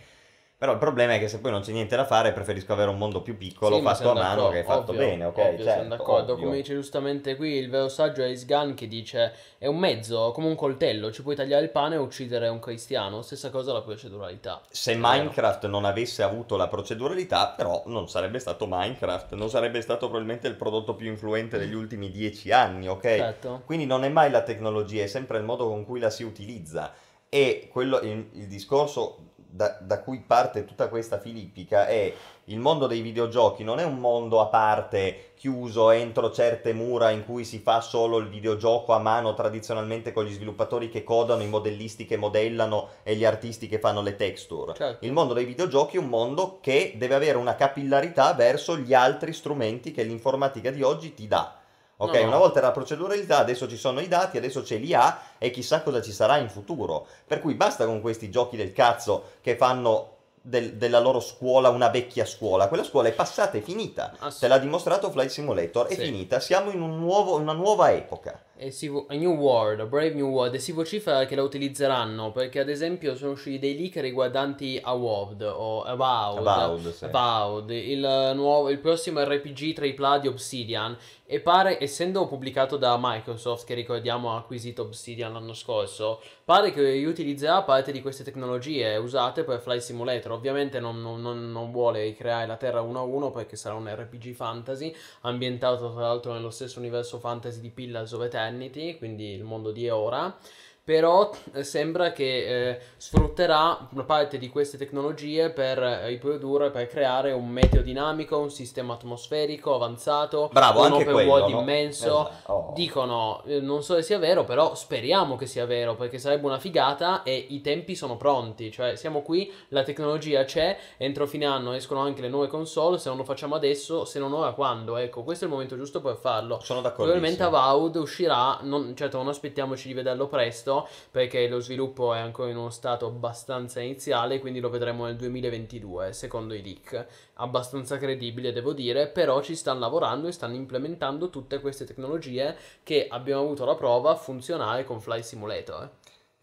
Però il problema è che se poi non c'è niente da fare, preferisco avere un mondo più piccolo sì, fatto a mano che è fatto ovvio, bene, ok? Ovvio, certo, sono d'accordo. Ovvio. Come dice giustamente qui il vero saggio è Ace Gun che dice è un mezzo, come un coltello, ci puoi tagliare il pane e uccidere un cristiano. Stessa cosa la proceduralità. Se Minecraft non avesse avuto la proceduralità, però non sarebbe stato Minecraft, non sarebbe stato probabilmente il prodotto più influente degli ultimi dieci anni, ok? Certo. Quindi non è mai la tecnologia, è sempre il modo con cui la si utilizza. E quello, il, il discorso da, da, cui parte tutta questa filippica è il mondo dei videogiochi non è un mondo a parte chiuso entro certe mura in cui si fa solo il videogioco a mano tradizionalmente con gli sviluppatori che codano, i modellisti che modellano e gli artisti che fanno le texture. Certo. Il mondo dei videogiochi è un mondo che deve avere una capillarità verso gli altri strumenti che l'informatica di oggi ti dà Ok, No, no. una volta era la proceduralità, adesso ci sono i dati, adesso c'è l'IA e chissà cosa ci sarà in futuro. Per cui basta con questi giochi del cazzo che fanno del- della loro scuola una vecchia scuola. Quella scuola è passata, è finita. Ass- Te l'ha dimostrato Flight Simulator, è Sì. finita. Siamo in un nuovo- una nuova epoca. E vo- a New World, a Brave New World, e si vocifera che la utilizzeranno perché ad esempio sono usciti dei leak riguardanti Avowed o Avowed, Avowed, sì. Avowed, il, nuovo, il prossimo RPG AAA di Obsidian e pare, essendo pubblicato da Microsoft, che ricordiamo ha acquisito Obsidian l'anno scorso, pare che utilizzerà parte di queste tecnologie usate per Flight Simulator. Ovviamente non, non- non- non vuole ricreare la Terra 1 a 1 perché sarà un RPG fantasy, ambientato tra l'altro nello stesso universo fantasy di Pillars of Eternity, quindi il mondo di Eora. Però eh, sembra che eh, sfrutterà una parte di queste tecnologie per eh, riprodurre, per creare un meteo dinamico, un sistema atmosferico avanzato, Bravo, un open quello, world no? immenso. Esatto. Oh. Dicono, eh, non so se sia vero, però speriamo che sia vero, perché sarebbe una figata e i tempi sono pronti. Cioè, siamo qui, la tecnologia c'è, entro fine anno escono anche le nuove console, se non lo facciamo adesso, se non ora quando? Ecco, questo è il momento giusto per farlo. Sono d'accordo. Probabilmente Avowed uscirà, non, certo non aspettiamoci di vederlo presto perché lo sviluppo è ancora in uno stato abbastanza iniziale, quindi lo vedremo nel 2022 secondo i leak. Abbastanza credibile devo dire, però ci stanno lavorando e stanno implementando tutte queste tecnologie che abbiamo avuto la prova funzionare con Fly Simulator.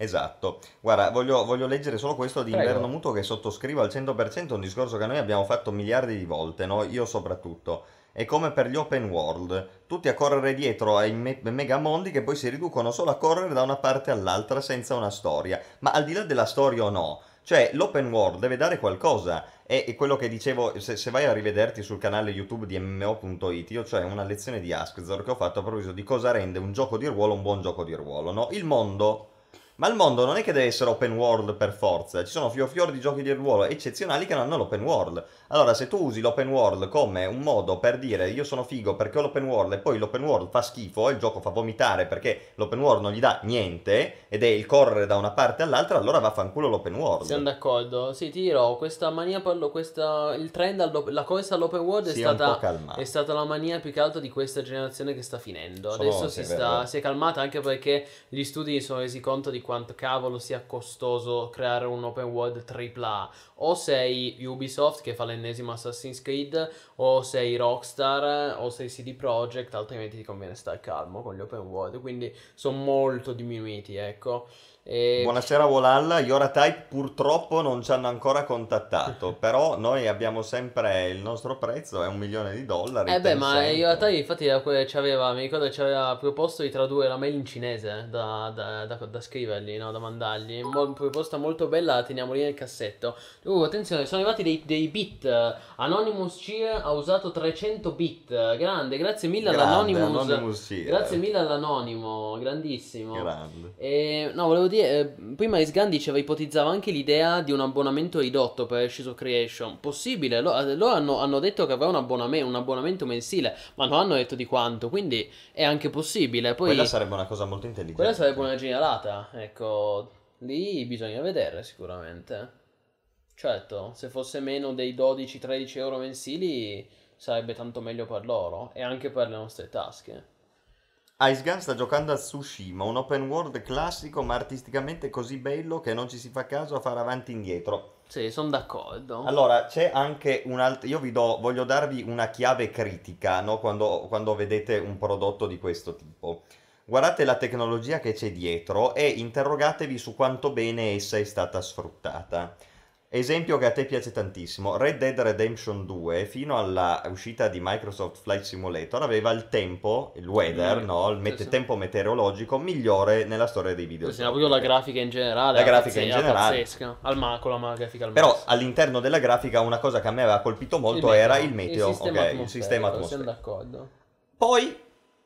Esatto, guarda, voglio, voglio leggere solo questo di. Inverno Muto che sottoscrivo al 100%, un discorso che noi abbiamo fatto miliardi di volte, no? Io soprattutto. È come per gli open world, tutti a correre dietro ai me- megamondi che poi si riducono solo a correre da una parte all'altra senza una storia. Ma al di là della storia o no, cioè l'open world deve dare qualcosa. E, quello che dicevo, se, se vai a rivederti sul canale YouTube di MMO.it, io c'è una lezione di Askzor che ho fatto a proposito di cosa rende un gioco di ruolo un buon gioco di ruolo, no? Il mondo ma il mondo non è che deve essere open world per forza, ci sono fior fior di giochi di ruolo eccezionali che non hanno l'open world. Allora, se tu usi l'open world come un modo per dire io sono figo perché ho l'open world e poi l'open world fa schifo il gioco fa vomitare perché l'open world non gli dà niente ed è il correre da una parte all'altra, allora vaffanculo l'open world. Siamo d'accordo? Sì, ti dirò, questa mania per lo, questa, il trend, la corsa all'open world è po' stata, calmato. è stata la mania più che altro di questa generazione che sta finendo. Adesso si, è sta, si è calmata anche perché gli studi si sono resi conto di quanto cavolo sia costoso creare un open world AAA. O sei Ubisoft che fa l'ennesimo Assassin's Creed, o sei Rockstar, o sei CD Projekt, altrimenti ti conviene stare calmo con gli open world. Quindi sono molto diminuiti, ecco. E... Buonasera Volalla, Yoratype purtroppo non ci hanno ancora contattato, però noi abbiamo sempre il nostro prezzo, è un milione di dollari. Eh beh, ma realtà infatti que- c'aveva, mi ricordo che ci aveva proposto di tradurre la mail in cinese da, da, da, da scrivergli, no, da mandargli. Mo- proposta molto bella, la teniamo lì nel cassetto. Uh, attenzione, sono arrivati dei, dei bit. Anonymous Cheer ha usato 300 bit. Grande, grazie mille Grande, all'Anonymous. Anonymous. Grazie mille all'Anonimo, grandissimo. Grande. E, no, volevo dire, eh, prima Isgan diceva, ipotizzava anche l'idea di un abbonamento ridotto per Ashes Creation. Possibile, lo- eh, loro hanno, hanno detto che avrà un, abboname- un abbonamento mensile, ma non hanno detto di quanto, quindi è anche possibile. Poi Quella sarebbe una cosa molto intelligente. quella sarebbe una genialata, ecco, lì bisogna vedere sicuramente. Certo, se fosse meno dei 12-13 euro mensili sarebbe tanto meglio per loro e anche per le nostre tasche. Ice Gun sta giocando a Tsushima, un open world classico ma artisticamente così bello che non ci si fa caso a fare avanti e indietro. Sì, sono d'accordo. Allora, c'è anche un altro. Io vi do, voglio darvi una chiave critica, no? Quando, quando vedete un prodotto di questo tipo. Guardate la tecnologia che c'è dietro e interrogatevi su quanto bene essa è stata sfruttata. Esempio che a te piace tantissimo, Red Dead Redemption 2, fino alla uscita di Microsoft Flight Simulator, aveva il tempo, il weather, Mm, no? il sì, mete- sì. tempo meteorologico migliore nella storia dei videogiochi. Sì, ma proprio la grafica in generale. La grafica in pazze- era generale. pazzesca. Al ma- con la ma- grafica al Però massimo. all'interno della grafica una cosa che a me aveva colpito molto Il meteo, era il meteo, il sistema ok, il sistema atmosferico, Siamo d'accordo. Poi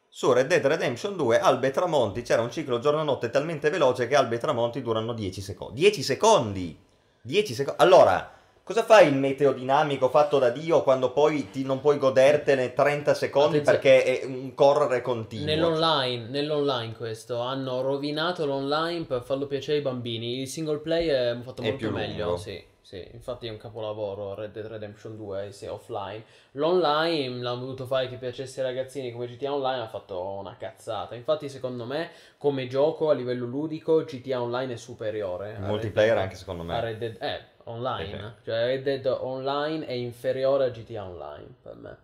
su Red Dead Redemption 2 albe e tramonti c'era un ciclo giorno-notte talmente veloce che albe e tramonti durano 10 secondi. 10 secondi! 10 secondi. Allora, cosa fai il meteo dinamico fatto da Dio quando poi ti non puoi godertene 30 secondi Attenzione. perché è un correre continuo? Nell'online, nell'online questo, hanno rovinato l'online per farlo piacere ai bambini. Il single player è fatto molto meglio, sì. Sì, infatti è un capolavoro Red Dead Redemption 2 se offline. L'online l'hanno voluto fare che piacesse ai ragazzini come GTA Online, ha fatto una cazzata. Infatti secondo me come gioco a livello ludico GTA Online è superiore. Il multiplayer anche secondo me. A Red Dead, eh, online. Eh, Cioè Red Dead Online è inferiore a GTA Online per me.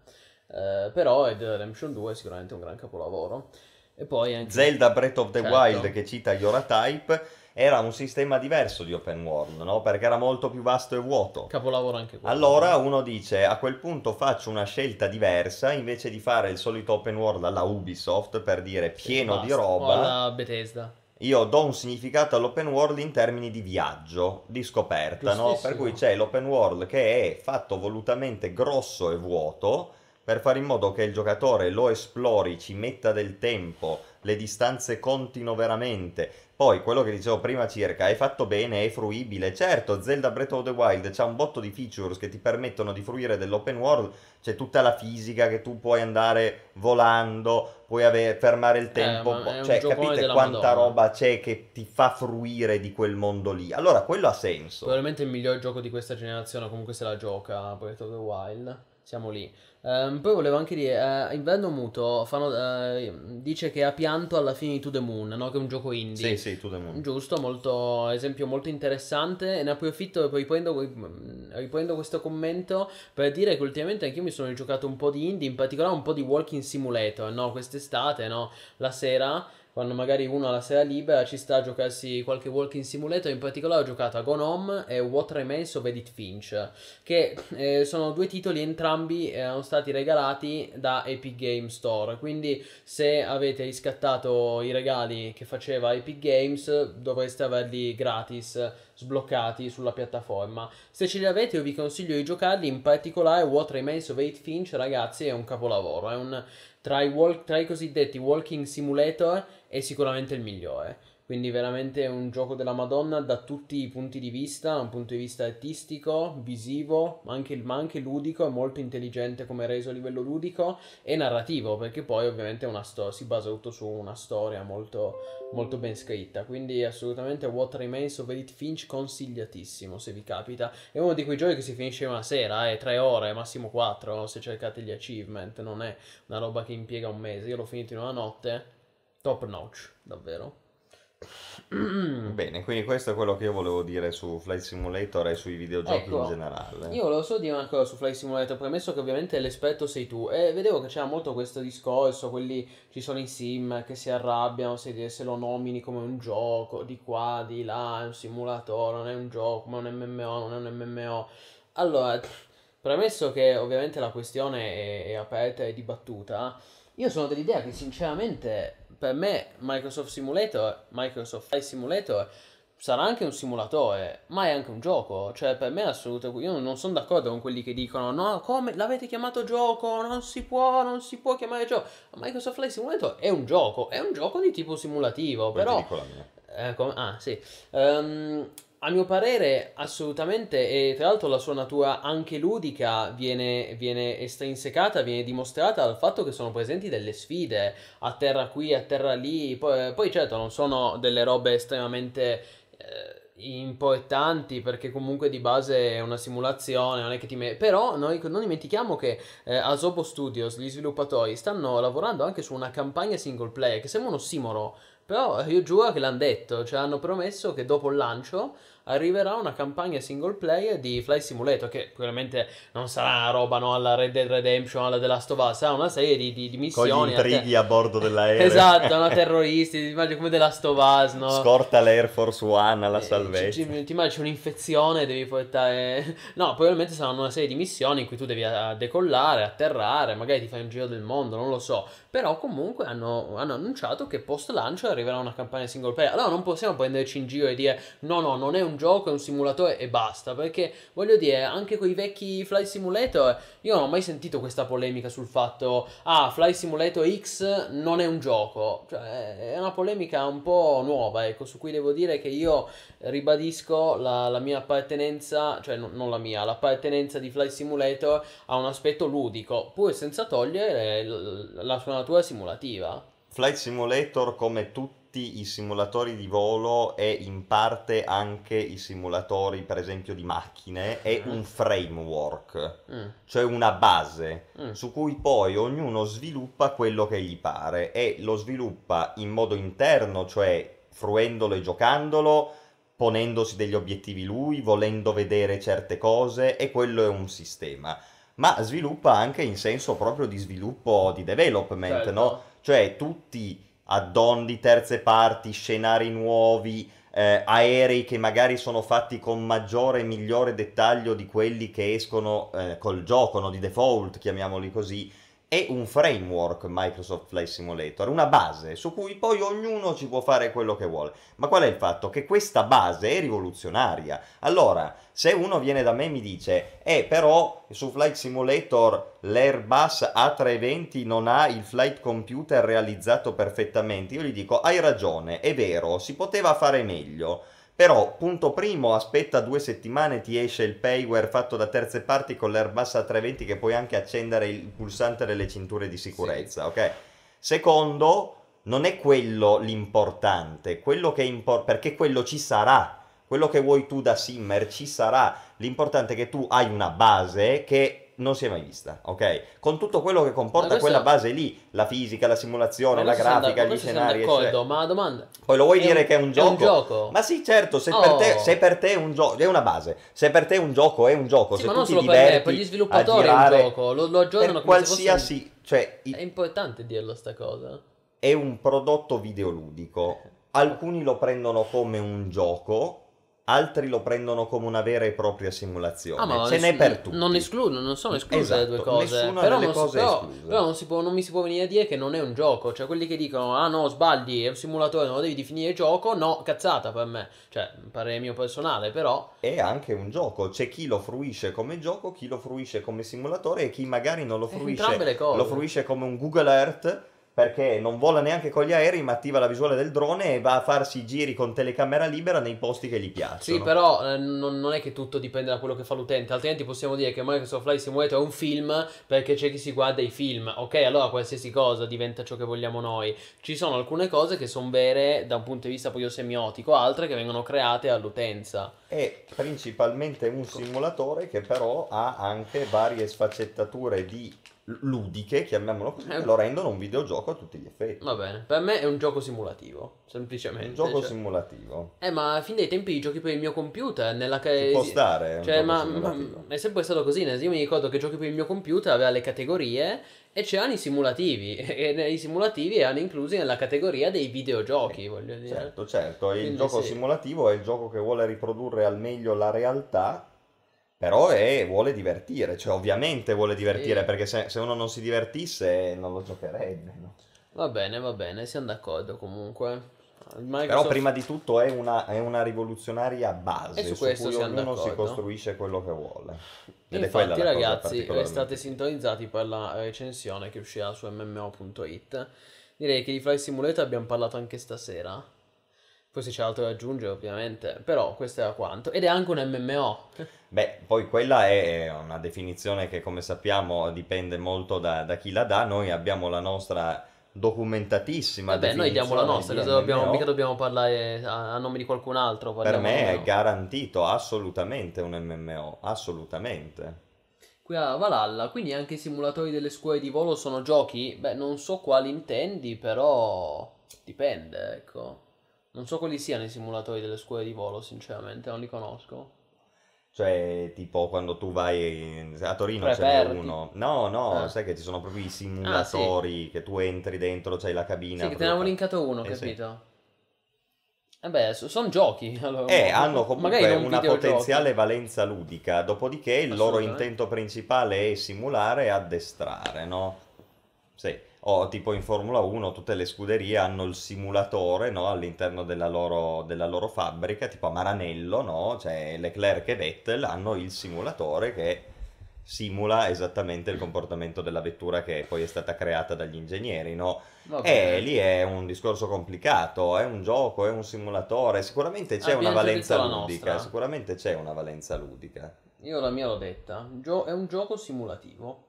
Eh, però Red Dead Redemption 2 è sicuramente un gran capolavoro. E poi anche... Zelda Breath of the Certo. Wild che cita Yoratype era un sistema diverso di open world, no? Perché era molto più vasto e vuoto. Capolavoro anche quello. Allora uno dice a quel punto faccio una scelta diversa invece di fare il solito open world alla Ubisoft per dire pieno di basta. O roba. alla Bethesda. Io do un significato all'open world in termini di viaggio, di scoperta, no? Per cui c'è l'open world che è fatto volutamente grosso e vuoto per fare in modo che il giocatore lo esplori, ci metta del tempo, le distanze contino veramente. Poi quello che dicevo prima circa è fatto bene, è fruibile. Certo, Zelda Breath of the Wild c'ha un botto di features che ti permettono di fruire dell'open world, c'è tutta la fisica che tu puoi andare volando, puoi ave- fermare il tempo, ma è un cioè capite quanta Madonna. roba c'è che ti fa fruire di quel mondo lì. Allora quello ha senso. Probabilmente il miglior gioco di questa generazione, comunque se la gioca Breath of the Wild. Siamo lì. Ehm, poi volevo anche dire, eh, Inverno Muto fanno- eh, dice che ha pianto alla fine di To The Moon, no? Che è un gioco indie. Sì, sì, tu the moon. Giusto, molto, esempio molto interessante e ne approfitto e poi riprendo, riprendo questo commento per dire che ultimamente anch'io mi sono giocato un po' di indie, in particolare un po' di Walking Simulator, no? Quest'estate, no? La sera, quando magari uno ha la sera libera ci sta a giocarsi qualche Walking Simulator, in particolare ho giocato a Gone Home e What Remains of Edith Finch, che eh, sono due titoli entrambi erano stati regalati da Epic Game Store, quindi se avete riscattato i regali che faceva Epic Games dovreste averli gratis sbloccati sulla piattaforma. Se ce li avete io vi consiglio di giocarli, in particolare What Remains of Eight Finch ragazzi è un capolavoro, è un tra i, walk- tra i cosiddetti walking simulator è sicuramente il migliore. Quindi veramente è un gioco della Madonna da tutti i punti di vista, un punto di vista artistico, visivo, ma anche, ma anche ludico, è molto intelligente come reso a livello ludico e narrativo, perché poi ovviamente è sto- si basa tutto su una storia molto, molto ben scritta. Quindi assolutamente What Remains of Edith Finch consigliatissimo se vi capita. È uno di quei giochi che si finisce in una sera, eh, tre ore, massimo quattro, se cercate gli achievement, non è una roba che impiega un mese. Io l'ho finito in una notte, top notch, davvero. Bene, quindi questo è quello che io volevo dire su Flight Simulator e sui videogiochi Ecco, in generale. Io volevo solo dire una cosa su Flight Simulator, premesso che ovviamente l'esperto sei tu, e vedevo che c'era molto questo discorso, quelli, ci sono i sim che si arrabbiano se, se lo nomini come un gioco, di qua, di là, è un simulatore, non è un gioco, ma è un MMO, non è un MMO. Allora, premesso che ovviamente la questione è, è aperta e dibattuta, io sono dell'idea che sinceramente per me Microsoft Simulator, Microsoft Flight Simulator sarà anche un simulatore, ma è anche un gioco. Cioè, per me è assolutamente. Io non sono d'accordo con quelli che dicono: no, come l'avete chiamato gioco? Non si può, non si può chiamare gioco. Microsoft Flight Simulator è un gioco, è un gioco di tipo simulativo. Poi però. com- ah, sì. Ehm, a mio parere, assolutamente, e tra l'altro la sua natura anche ludica viene, viene estrinsecata, viene dimostrata dal fatto che sono presenti delle sfide a terra qui, a terra lì. Poi, poi certo, non sono delle robe estremamente eh, importanti perché comunque di base è una simulazione, non è che ti me- però noi non dimentichiamo che eh, Asobo Studios, gli sviluppatori, stanno lavorando anche su una campagna single player che sembra un ossimoro, però io giuro che l'hanno detto, cioè hanno promesso che dopo il lancio arriverà una campagna single player di Flight Simulator che probabilmente non sarà una roba no, alla Red Dead Redemption, alla The Last of Us, sarà una serie di, di, di Con gli missioni. a te- intrighi a bordo dell'aereo. Esatto, no, terroristi, ti immagini come The Last of Us, no? Scorta l'Air Force One alla Eh, salvezza. ci- ci- ti immagini c'è un'infezione, devi portare. No, probabilmente saranno una serie di missioni in cui tu devi eh, decollare, atterrare, magari ti fai un giro del mondo, non lo so. Però comunque hanno, hanno annunciato che post lancio arriverà una campagna single player. Allora non possiamo prenderci in giro e dire no, no, non è un gioco, è un simulatore e basta. Perché voglio dire, anche con i vecchi Flight Simulator, io non ho mai sentito questa polemica sul fatto ah, Flight Simulator X non è un gioco. Cioè, è una polemica un po' nuova, ecco, su cui devo dire che io ribadisco la, la mia appartenenza, cioè no- non la mia, l'appartenenza di Flight Simulator a un aspetto ludico, pur senza togliere la sua natura simulativa. Flight Simulator, come tutti tutti i simulatori di volo e in parte anche i simulatori, per esempio, di macchine, è Mhm. un framework, Mm, cioè una base mm. su cui poi ognuno sviluppa quello che gli pare e lo sviluppa in modo interno, cioè fruendolo e giocandolo, ponendosi degli obiettivi lui, volendo vedere certe cose e quello è un sistema. Ma sviluppa anche in senso proprio di sviluppo, di development, Certo. no? Cioè tutti add-on di terze parti, scenari nuovi, eh, aerei che magari sono fatti con maggiore e migliore dettaglio di quelli che escono eh, col gioco, no? di default, chiamiamoli così, è un framework Microsoft Flight Simulator, una base su cui poi ognuno ci può fare quello che vuole. Ma qual è il fatto? Che questa base è rivoluzionaria. Allora, se uno viene da me e mi dice, eh però su Flight Simulator l'Airbus A320 non ha il flight computer realizzato perfettamente, io gli dico, hai ragione, è vero, si poteva fare meglio. Però, punto primo, aspetta due settimane, ti esce il payware fatto da terze parti con l'Airbus A320 che puoi anche accendere il pulsante delle cinture di sicurezza, ok? Secondo, non è quello l'importante, quello che impor- perché quello ci sarà, quello che vuoi tu da simmer ci sarà, l'importante è che tu hai una base che non si è mai vista, ok? Con tutto quello che comporta questo- quella base lì, la fisica, la simulazione, la grafica, gli scenari, d'accordo, eccetera. ma la domanda... Poi lo vuoi è dire un- che è un gioco? È un gioco. Ma sì, certo, se, Oh. per te, se per te è un gioco, è una base. Se per te è un gioco, è un gioco. Sì, se ma non solo per me, per gli sviluppatori è un gioco, lo, lo aggiornano qualsiasi, cioè, un- i- È importante dirlo sta cosa. è un prodotto videoludico. Alcuni lo prendono come un gioco, altri lo prendono come una vera e propria simulazione. Ah, ma Ce n'è per tutti. Non escludono, non sono escluse Esatto, le due cose. nessuna però non, cose però- però non, si può- non mi si può venire a dire che non è un gioco. Cioè, quelli che dicono, ah no, sbagli, è un simulatore, non lo devi definire gioco. No, cazzata per me. Cioè, parere mio personale, però. È anche un gioco. C'è chi lo fruisce come gioco, chi lo fruisce come simulatore e chi magari non lo Eh, fruisce entrambe le cose. lo fruisce come un Google Earth perché non vola neanche con gli aerei ma attiva la visuale del drone e va a farsi i giri con telecamera libera nei posti che gli piacciono. Sì, però eh, non, non è che tutto dipende da quello che fa l'utente, altrimenti possiamo dire che Microsoft Flight Simulator è un film perché c'è chi si guarda i film. Ok, allora qualsiasi cosa diventa ciò che vogliamo noi. Ci sono alcune cose che sono vere da un punto di vista poi semiotico, altre che vengono create all'utenza. È principalmente un simulatore che però ha anche varie sfaccettature di ludiche, chiamiamolo così, Eh. lo rendono un videogioco a tutti gli effetti. Va bene, per me è un gioco simulativo, semplicemente. Un gioco cioè. simulativo. Eh, ma fin dai tempi i giochi per il mio computer, nella Ci che... può stare, Cioè, ma, ma- è sempre stato così. Io mi ricordo che giochi per il mio computer aveva le categorie e c'erano i simulativi. E i simulativi erano inclusi nella categoria dei videogiochi, voglio dire. Certo, certo, il Quindi gioco sì. simulativo è il gioco che vuole riprodurre al meglio la realtà, però è- vuole divertire, cioè ovviamente vuole divertire, Sì. perché se, se uno non si divertisse non lo giocherebbe, no? Va bene, va bene, siamo d'accordo comunque. Il Però Microsoft- prima di tutto è una, è una rivoluzionaria base E su su, questo cui ognuno si costruisce quello che vuole. Ed Infatti, ragazzi, restate sintonizzati per la recensione che uscirà su mmo.it. Direi che di Flight Simulator abbiamo parlato anche stasera. Poi se c'è altro da aggiungere, ovviamente. Però questo era quanto. Ed è anche un MMO. Beh, poi quella è una definizione che come sappiamo dipende molto da, da chi la dà, noi abbiamo la nostra documentatissima Vabbè, noi diamo la nostra, cosa dobbiamo, mica dobbiamo parlare a, a nome di qualcun altro. Per me è garantito assolutamente un MMO, assolutamente. Qui a Valhalla, quindi anche i simulatori delle scuole di volo sono giochi? Beh, non so quali intendi, però dipende, ecco. Non so quali siano i simulatori delle scuole di volo, sinceramente, non li conosco. Cioè, tipo quando tu vai a Torino ce Preperti. n'è uno. No, no, Ah. sai che ci sono proprio i simulatori che tu entri dentro, c'hai la cabina. Sì, che te ne avevo linkato uno, Eh, sì. capito? E beh, sono giochi. Allora, Eh, hanno comunque una potenziale valenza ludica, dopodiché il loro intento principale è simulare e addestrare, no? Sì. O tipo in Formula 1 tutte le scuderie hanno il simulatore, no? All'interno della loro, della loro fabbrica, tipo a Maranello, no? Cioè Leclerc e Vettel hanno il simulatore che simula esattamente il comportamento della vettura che poi è stata creata dagli ingegneri, no? Bene. lì è un discorso complicato, è un gioco, è un simulatore, sicuramente c'è una Abbiamo già valenza ludica, sicuramente c'è una valenza ludica. Io la mia l'ho detta. Gio- è un gioco simulativo.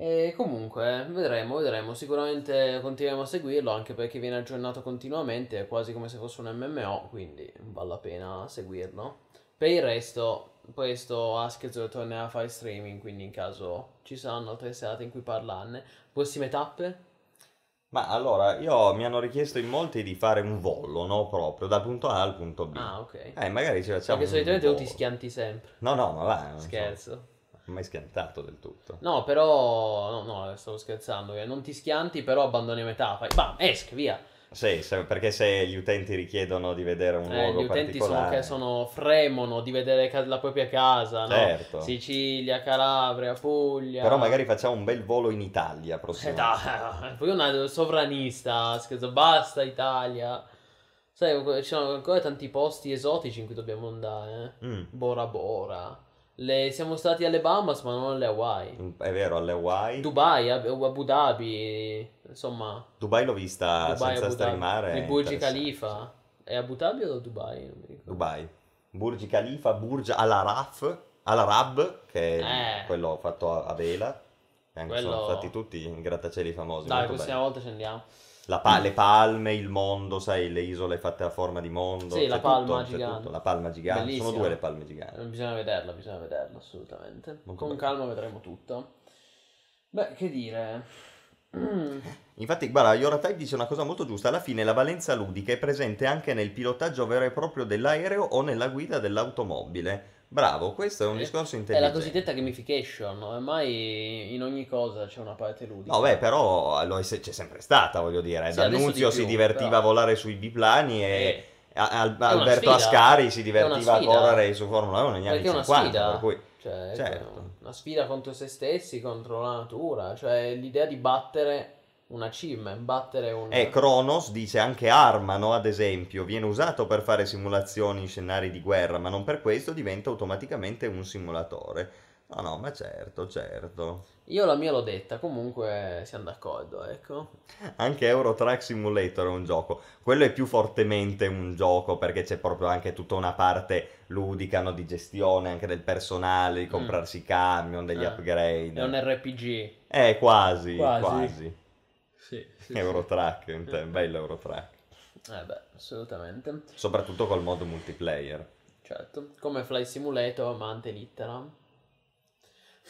E comunque, vedremo, vedremo. Sicuramente continueremo a seguirlo anche perché viene aggiornato continuamente, è quasi come se fosse un MMO, quindi vale la pena seguirlo. Per il resto, questo Askez tornerà a fare streaming, quindi in caso ci saranno altre serate in cui parlarne. Prossime tappe? Ma allora, io mi hanno richiesto in molti di fare un volo, no? Proprio dal punto A al punto B. Ah, ok. Eh, magari ci facciamo Perché solitamente tu ti schianti sempre. No, no, ma va, non so. Mai schiantato del tutto. No, però. No, no, stavo scherzando. eh, Non ti schianti, però abbandoni a metà. Fai. Bam, esca, via. Sì, perché se gli utenti richiedono di vedere un Eh, luogo gli utenti sono, che sono fremono di vedere la propria casa, no? Certo. Sicilia, Calabria, Puglia. Però magari facciamo un bel volo in Italia Eh, prossimamente. dai, poi una sovranista, scherzo, basta Italia. Sai, ci sono ancora tanti posti esotici in cui dobbiamo andare, eh. Mm, Bora Bora. Le- siamo stati alle Bahamas, ma non alle Hawaii. è vero, alle Hawaii. Dubai, Ab- Abu Dhabi, insomma, Dubai l'ho vista Dubai, senza Abu Dhabi. streamare. Il è Burj. Khalifa. È Abu Dhabi o Dubai? Dubai. Burj Khalifa, Burj Al Araf, Al Arab, che è Eh. quello fatto a, a vela. E anche Quello- sono stati tutti i grattacieli famosi. Dai, la prossima volta ci andiamo. La pa- le palme, il mondo, sai, le isole fatte a forma di mondo. Sì, la palma tutto, gigante. tutto. La palma gigante. Bellissima. Sono due le palme giganti. Bisogna vederla, bisogna vederla, assolutamente. Molto Con bello. calma vedremo tutto. Beh, che dire. Mm. Infatti, guarda, Yoratype dice una cosa molto giusta. Alla fine la valenza ludica è presente anche nel pilotaggio vero e proprio dell'aereo o nella guida dell'automobile. Bravo, questo è un Eh, discorso È intelligente. la cosiddetta gamification, ormai in ogni cosa c'è una parte ludica. No, beh, però è c'è sempre stata, voglio dire. Sì, D'Annunzio di più, si divertiva però. a volare sui biplani e a- Al- Alberto. Ascari si È divertiva a correre su Formula 1 negli anni perché è una 50, sfida, per cui... cioè, certo. una sfida contro se stessi, contro la natura, cioè l'idea di battere un achievement, battere un... E Kronos dice anche Armano, ad esempio, viene usato per fare simulazioni in scenari di guerra, ma non per questo diventa automaticamente un simulatore. No, no, ma certo, certo. Io la mia l'ho detta, comunque siamo d'accordo, ecco. Anche Euro Truck Simulator è un gioco. Quello è più fortemente un gioco perché c'è proprio anche tutta una parte ludica, no, di gestione anche del personale, di Mm. comprarsi i camion, degli Eh, upgrade. È un RPG. Eh, quasi, Quasi. quasi. Sì, sì, Eurotrack, un te- bello Eurotrack. Eh beh, assolutamente. Soprattutto col modo multiplayer. Certo, come Fly Simulator, ma ante litteram.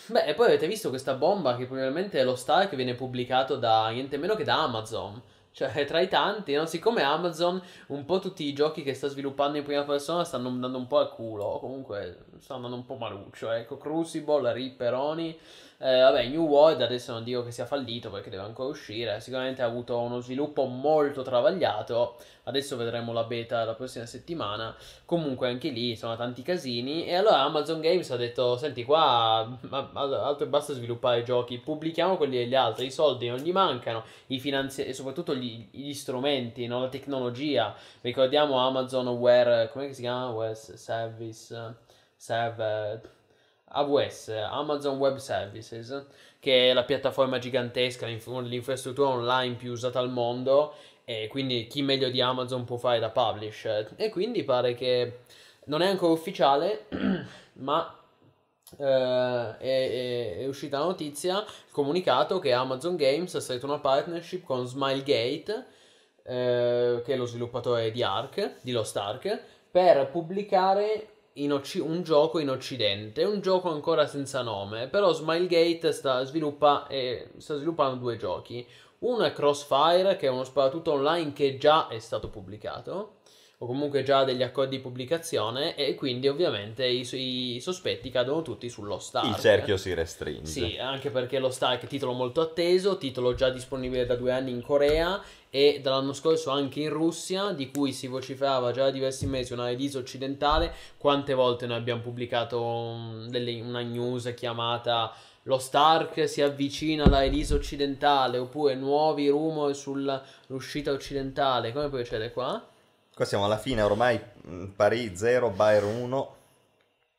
Beh, e poi avete visto questa bomba che probabilmente è lo Star che viene pubblicato da niente meno che da Amazon. Cioè, tra i tanti, no? Siccome Amazon, un po' tutti i giochi che sta sviluppando in prima persona stanno andando un po' al culo. Comunque, stanno andando un po' maluccio. Ecco, Crucible, Ripperoni. Eh, vabbè, New World adesso non dico che sia fallito perché deve ancora uscire. Sicuramente ha avuto uno sviluppo molto travagliato. Adesso vedremo la beta la prossima settimana. Comunque anche lì sono tanti casini. E allora Amazon Games ha detto: Senti, qua altro basta sviluppare giochi. Pubblichiamo quelli degli altri. I soldi non gli mancano. I finanzi- e soprattutto gli, gli strumenti, no? la tecnologia. Ricordiamo Amazon Ware. Come si chiama? Ware Service. Serve. AWS, Amazon Web Services, che è la piattaforma gigantesca, l'inf- l'infrastruttura online più usata al mondo e quindi chi meglio di Amazon può fare da publisher. E quindi pare che non è ancora ufficiale, ma eh, è, è- è uscita la notizia, il comunicato che Amazon Games ha stretto una partnership con Smilegate, eh, che è lo sviluppatore di Ark, di Lost Ark, per pubblicare in Occi- un gioco in Occidente, un gioco ancora senza nome, però Smilegate sta, sviluppa, eh, sta sviluppando due giochi. Uno è Crossfire, che è uno sparatutto online che già è stato pubblicato, o comunque già degli accordi di pubblicazione, e quindi ovviamente i, i sospetti cadono tutti sullo Stark. Il cerchio si restringe. Sì, anche perché lo Stark è titolo molto atteso, titolo già disponibile da due anni in Corea e dall'anno scorso anche in Russia, di cui si vociferava già da diversi mesi una release occidentale. Quante volte noi abbiamo pubblicato um, delle- una news chiamata Lo Stark si avvicina alla release occidentale, oppure nuovi rumor sull'uscita occidentale. Come procede qua? Qua siamo alla fine, ormai mh, Paris 0, Bayern 1.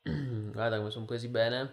Guarda come sono presi bene.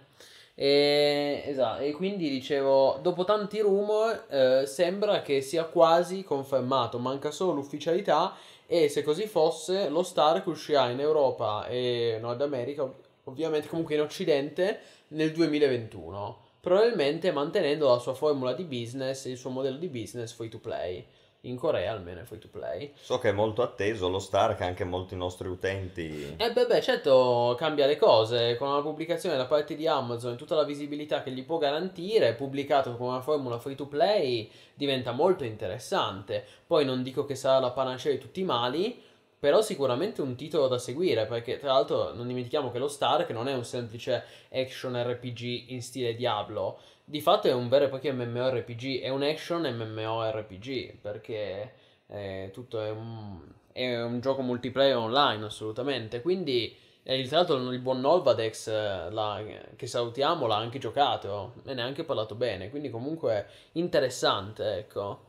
E, esatto, e quindi dicevo, dopo tanti rumor, eh, sembra che sia quasi confermato, manca solo l'ufficialità e se così fosse, lo Stark uscirà in Europa e Nord America, ov- ovviamente comunque in Occidente, nel 2021. probabilmente mantenendo la sua formula di business, il suo modello di business free to play. In Corea almeno è free to play. So che è molto atteso lo Stark, anche molti nostri utenti. E beh, beh, certo cambia le cose, con la pubblicazione da parte di Amazon e tutta la visibilità che gli può garantire, pubblicato con una formula free to play, diventa molto interessante. Poi non dico che sarà la panacea di tutti i mali, però sicuramente un titolo da seguire, perché tra l'altro non dimentichiamo che lo Stark non è un semplice action RPG in stile Diablo, di fatto è un vero e proprio MMORPG, è un action MMORPG, perché è tutto è un, è un gioco multiplayer online assolutamente, quindi eh, tra l'altro il buon Nolvadex eh, la, che salutiamo l'ha anche giocato e ne ha anche parlato bene, quindi comunque interessante, ecco.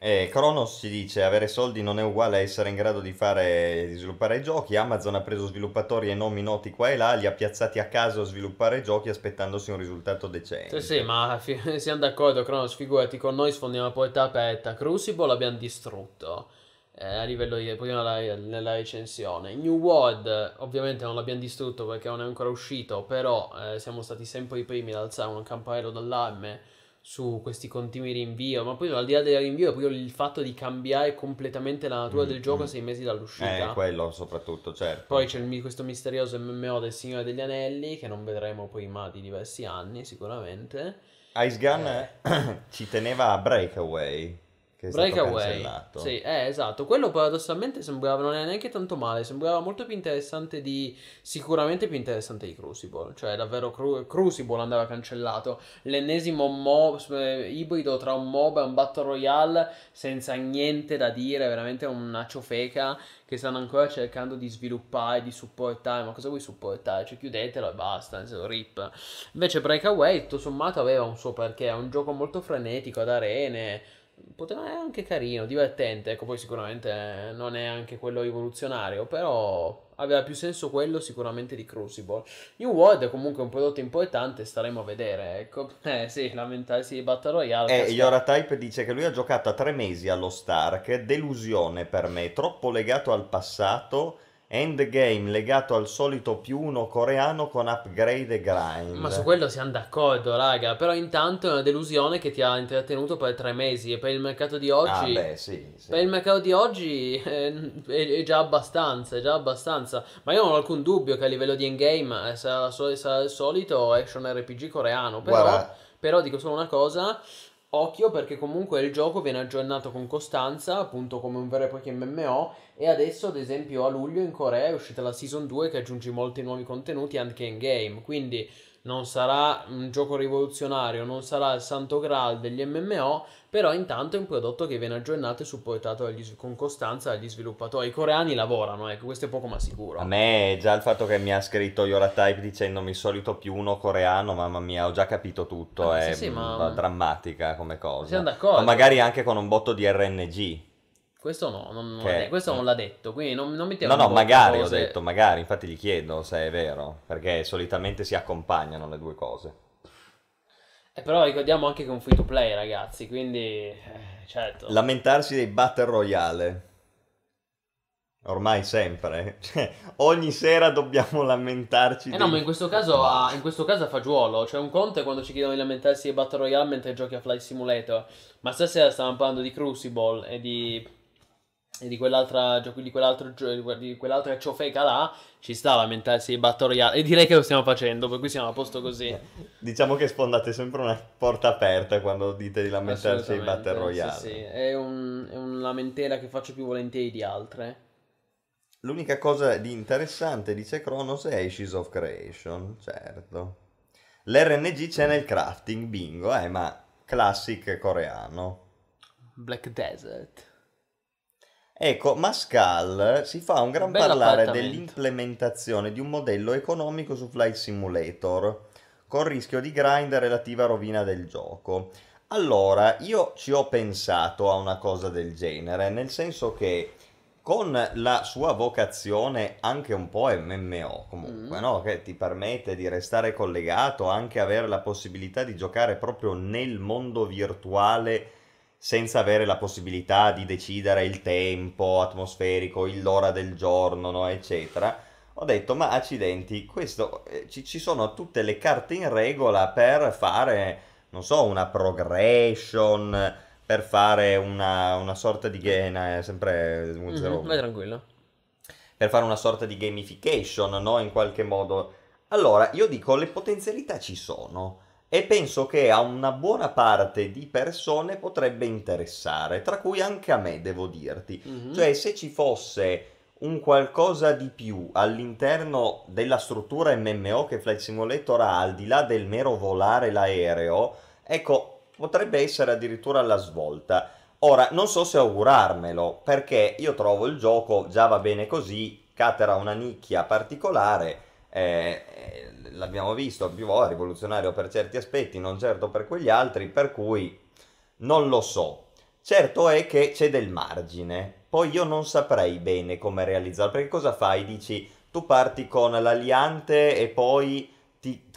Eh, Kronos ci dice avere soldi non è uguale a essere in grado di fare di sviluppare giochi. Amazon ha preso sviluppatori e nomi noti qua e là, li ha piazzati a caso a sviluppare giochi aspettandosi un risultato decente. Sì, sì, ma fi- siamo d'accordo, Kronos, figurati, con noi sfondiamo la porta aperta. Crucible l'abbiamo distrutto eh, a livello di prima nella, nella recensione. New World ovviamente non l'abbiamo distrutto perché non è ancora uscito, però eh, siamo stati sempre i primi ad alzare un campanello d'allarme su questi continui rinvii, ma poi al di là del rinvio è proprio il fatto di cambiare completamente la natura mm, del gioco a mm. sei mesi dall'uscita. Eh, quello soprattutto, certo. Poi c'è il, questo misterioso MMO del Signore degli Anelli che non vedremo prima di diversi anni sicuramente. Ice Gun eh. ci teneva a Breakaway che Breakaway. Sì, eh, esatto. Quello paradossalmente sembrava non è neanche tanto male, sembrava molto più interessante di sicuramente più interessante di Crucible, cioè davvero Cru- Crucible andava cancellato. L'ennesimo mob eh, ibrido tra un MOB e un Battle Royale senza niente da dire, veramente una ciofeca che stanno ancora cercando di sviluppare, di supportare, ma cosa vuoi supportare? Cioè chiudetelo e basta, nel senso rip. Invece Breakaway tutto sommato aveva un suo perché, è un gioco molto frenetico ad arene poteva essere anche carino, divertente, ecco, poi sicuramente non è anche quello rivoluzionario, però aveva più senso quello sicuramente di Crucible. New World è comunque un prodotto importante, staremo a vedere, ecco. Eh sì, lamentarsi di Battle Royale. Eh, Yoratype dice che lui ha giocato a tre mesi allo Stark, delusione per me, troppo legato al passato Endgame legato al solito più uno coreano con upgrade e grind. Ma su quello siamo d'accordo, raga. Però intanto è una delusione che ti ha intrattenuto per tre mesi. E per il mercato di oggi. Ah, beh, sì. sì. Per il mercato di oggi è, è, già abbastanza. È già abbastanza. Ma io non ho alcun dubbio che a livello di endgame eh, sarà, sarà il solito action RPG coreano. Però, però dico solo una cosa. Occhio perché comunque il gioco viene aggiornato con costanza, appunto come un vero e proprio MMO, e adesso ad esempio a luglio in Corea è uscita la Season 2 che aggiunge molti nuovi contenuti anche in game, quindi non sarà un gioco rivoluzionario, non sarà il santo graal degli MMO, però intanto è un prodotto che viene aggiornato e supportato agli, con costanza dagli sviluppatori. I coreani lavorano, ecco, questo è poco ma sicuro. A me già il fatto che mi ha scritto Yoratype dicendomi solito più uno coreano, mamma mia, ho già capito tutto, ah, è sì, sì, ma... drammatica come cosa. Siamo d'accordo. Ma magari anche con un botto di RNG. Questo no, non, non che... questo non l'ha detto, quindi non, non mettiamo No, no, magari cose... ho detto, magari, infatti gli chiedo se è vero, perché solitamente si accompagnano le due cose. Eh, però ricordiamo anche che è un free to play, ragazzi, quindi eh, certo. Lamentarsi dei Battle Royale. Ormai sempre, cioè, ogni sera dobbiamo lamentarci. Eh dei... no, ma in questo, caso ha, in questo caso a fagiolo. Cioè, un conto è quando ci chiedono di lamentarsi dei Battle Royale mentre giochi a Flight Simulator. Ma stasera stavamo parlando di Crucible e di di quell'altra di quell'altro di quell'altra ciofeca là ci sta a lamentarsi di Battle Royale. E direi che lo stiamo facendo per cui siamo a posto così. Diciamo che sfondate sempre una porta aperta quando dite di lamentarsi di Battle Royale. sì, sì. È, un, è un lamentela che faccio più volentieri di altre. L'unica cosa di interessante dice Kronos è Ashes of Creation certo. l'RNG c'è nel crafting bingo eh ma classic coreano. Black Desert Ecco, Mascal si fa un gran un parlare dell'implementazione di un modello economico su Flight Simulator, con rischio di grind relativa rovina del gioco. Allora, io ci ho pensato a una cosa del genere, nel senso che con la sua vocazione anche un po' MMO comunque, mm. no? che ti permette di restare collegato, anche avere la possibilità di giocare proprio nel mondo virtuale senza avere la possibilità di decidere il tempo atmosferico, l'ora del giorno, no, eccetera. ho detto, ma accidenti, questo, eh, ci, ci sono tutte le carte in regola per fare, non so, una progression, per fare una, una sorta di game, sempre 1-0. Mhm, Vai tranquillo. per fare una sorta di gamification, no? In qualche modo. Allora, io dico, le potenzialità ci sono e penso che a una buona parte di persone potrebbe interessare, tra cui anche a me, devo dirti. Mhm. Cioè, se ci fosse un qualcosa di più all'interno della struttura MMO che Flight Simulator ha, al di là del mero volare l'aereo, ecco, potrebbe essere addirittura la svolta. Ora, non so se augurarmelo, perché io trovo il gioco già va bene così, catera una nicchia particolare, eh, eh, l'abbiamo visto più volte, rivoluzionario per certi aspetti, non certo per quegli altri, per cui non lo so. Certo è che c'è del margine, poi io non saprei bene come realizzarlo, perché cosa fai? Dici, tu parti con l'aliante e poi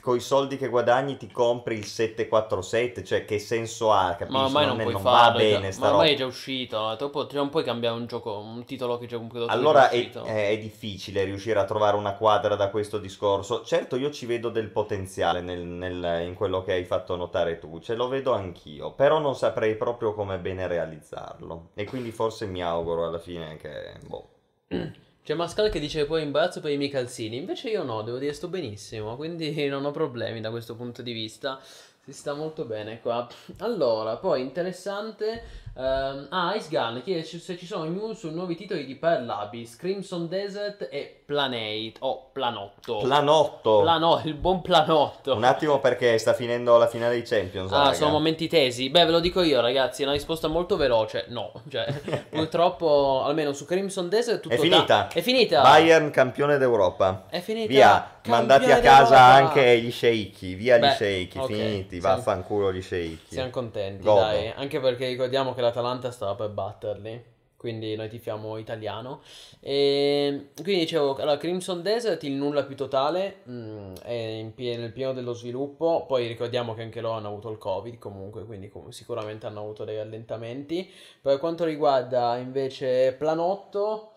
con i soldi che guadagni ti compri il 747, cioè che senso ha? Capisci? Ma ormai non, è- puoi non farlo, va già- bene sta ma ormai roba. è già uscito. Dopo non puoi cambiare un gioco, un titolo che c'è un prodotto Allora è è- è difficile riuscire a trovare una quadra da questo discorso. Certo, io ci vedo del potenziale nel- nel- in quello che hai fatto notare tu, ce lo vedo anch'io, però non saprei proprio come bene realizzarlo. E quindi forse mi auguro alla fine che... Boh. C'è Mascal che dice poi imbarazzo per i miei calzini. Invece io no, devo dire sto benissimo. Quindi non ho problemi da questo punto di vista. Si sta molto bene qua. Allora, poi interessante. Ehm, ah, Ice Gun chiede se ci sono news su nuovi titoli di Pearl Abyss, Crimson Desert e Planate. Oh, Planotto. Planotto! Plano- il buon Planotto. Un attimo perché sta finendo la finale dei Champions. Ah, raga. sono momenti tesi. Beh, ve lo dico io, ragazzi. È una risposta molto veloce. No, cioè, purtroppo, almeno su Crimson Desert, tutto È finita. da- È finita. Bayern campione d'Europa. È finita. Via, mandati a Campione casa d'Europa. anche gli sceicchi, via gli Beh, sceicchi, ok, finiti, siamo- vaffanculo gli sceicchi. Siamo contenti, Godo. dai. Anche perché ricordiamo che l'Atalanta stava per batterli. Quindi noi tifiamo italiano. E quindi dicevo, allora, Crimson Desert, il nulla più totale, mm, è in pie- nel pieno dello sviluppo. Poi ricordiamo che anche loro hanno avuto il Covid, comunque, quindi com- sicuramente hanno avuto dei rallentamenti. Per quanto riguarda invece Planotto,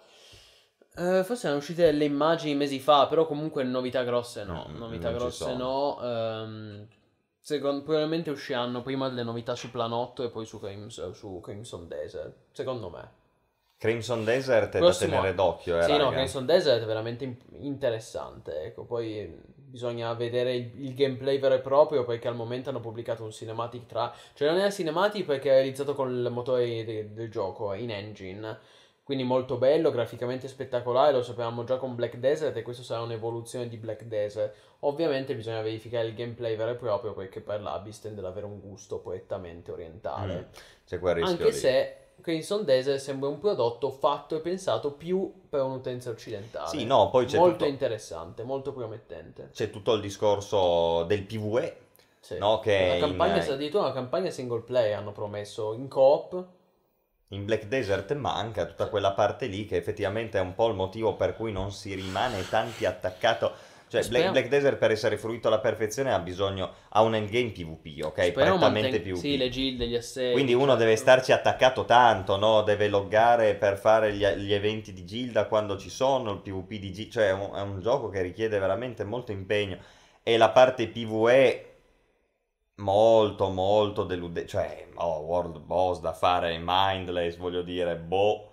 eh, forse erano uscite delle immagini mesi fa, però comunque novità grosse no. Mm, novità grosse sono. no. ehm, secondo- probabilmente usciranno prima delle novità su Planotto e poi su, Crims- su Crimson Desert. Secondo me. Crimson Desert è Prossimo- da tenere d'occhio, eh, sì, no, raga. Crimson Desert è veramente in- interessante. Ecco, poi eh, bisogna vedere il, il gameplay vero e proprio perché al momento hanno pubblicato un cinematic tra... Cioè non è cinematic perché è realizzato con il motore de- del gioco, in engine. Quindi molto bello, graficamente spettacolare, lo sapevamo già con Black Desert e questo sarà un'evoluzione di Black Desert. Ovviamente bisogna verificare il gameplay vero e proprio perché per l'Abyss tende ad avere un gusto prettamente orientale. Mm, C'è quel rischio Anche lì. se Crimson Desert sembra un prodotto fatto e pensato più per un'utenza occidentale. Sì, no, poi c'è molto tutto, interessante, molto promettente. c'è tutto il discorso del PvE, Sì. no? Che in, campagna, addirittura una campagna single player hanno promesso in coop. In Black Desert manca tutta quella parte lì che effettivamente è un po' il motivo per cui non si rimane tanti attaccato. Cioè, Black, Black Desert per essere fruito alla perfezione ha bisogno, ha un endgame PvP, ok? Speriamo Prettamente manten- PvP. Sì, le gilde, gli assedi. Quindi uno certo. deve starci attaccato tanto, no? Deve loggare per fare gli, gli eventi di Gilda quando ci sono, il PvP di Gilda, cioè è un, è un gioco che richiede veramente molto impegno. E la parte PvE molto molto deludente, cioè oh, World Boss da fare mindless, voglio dire, boh.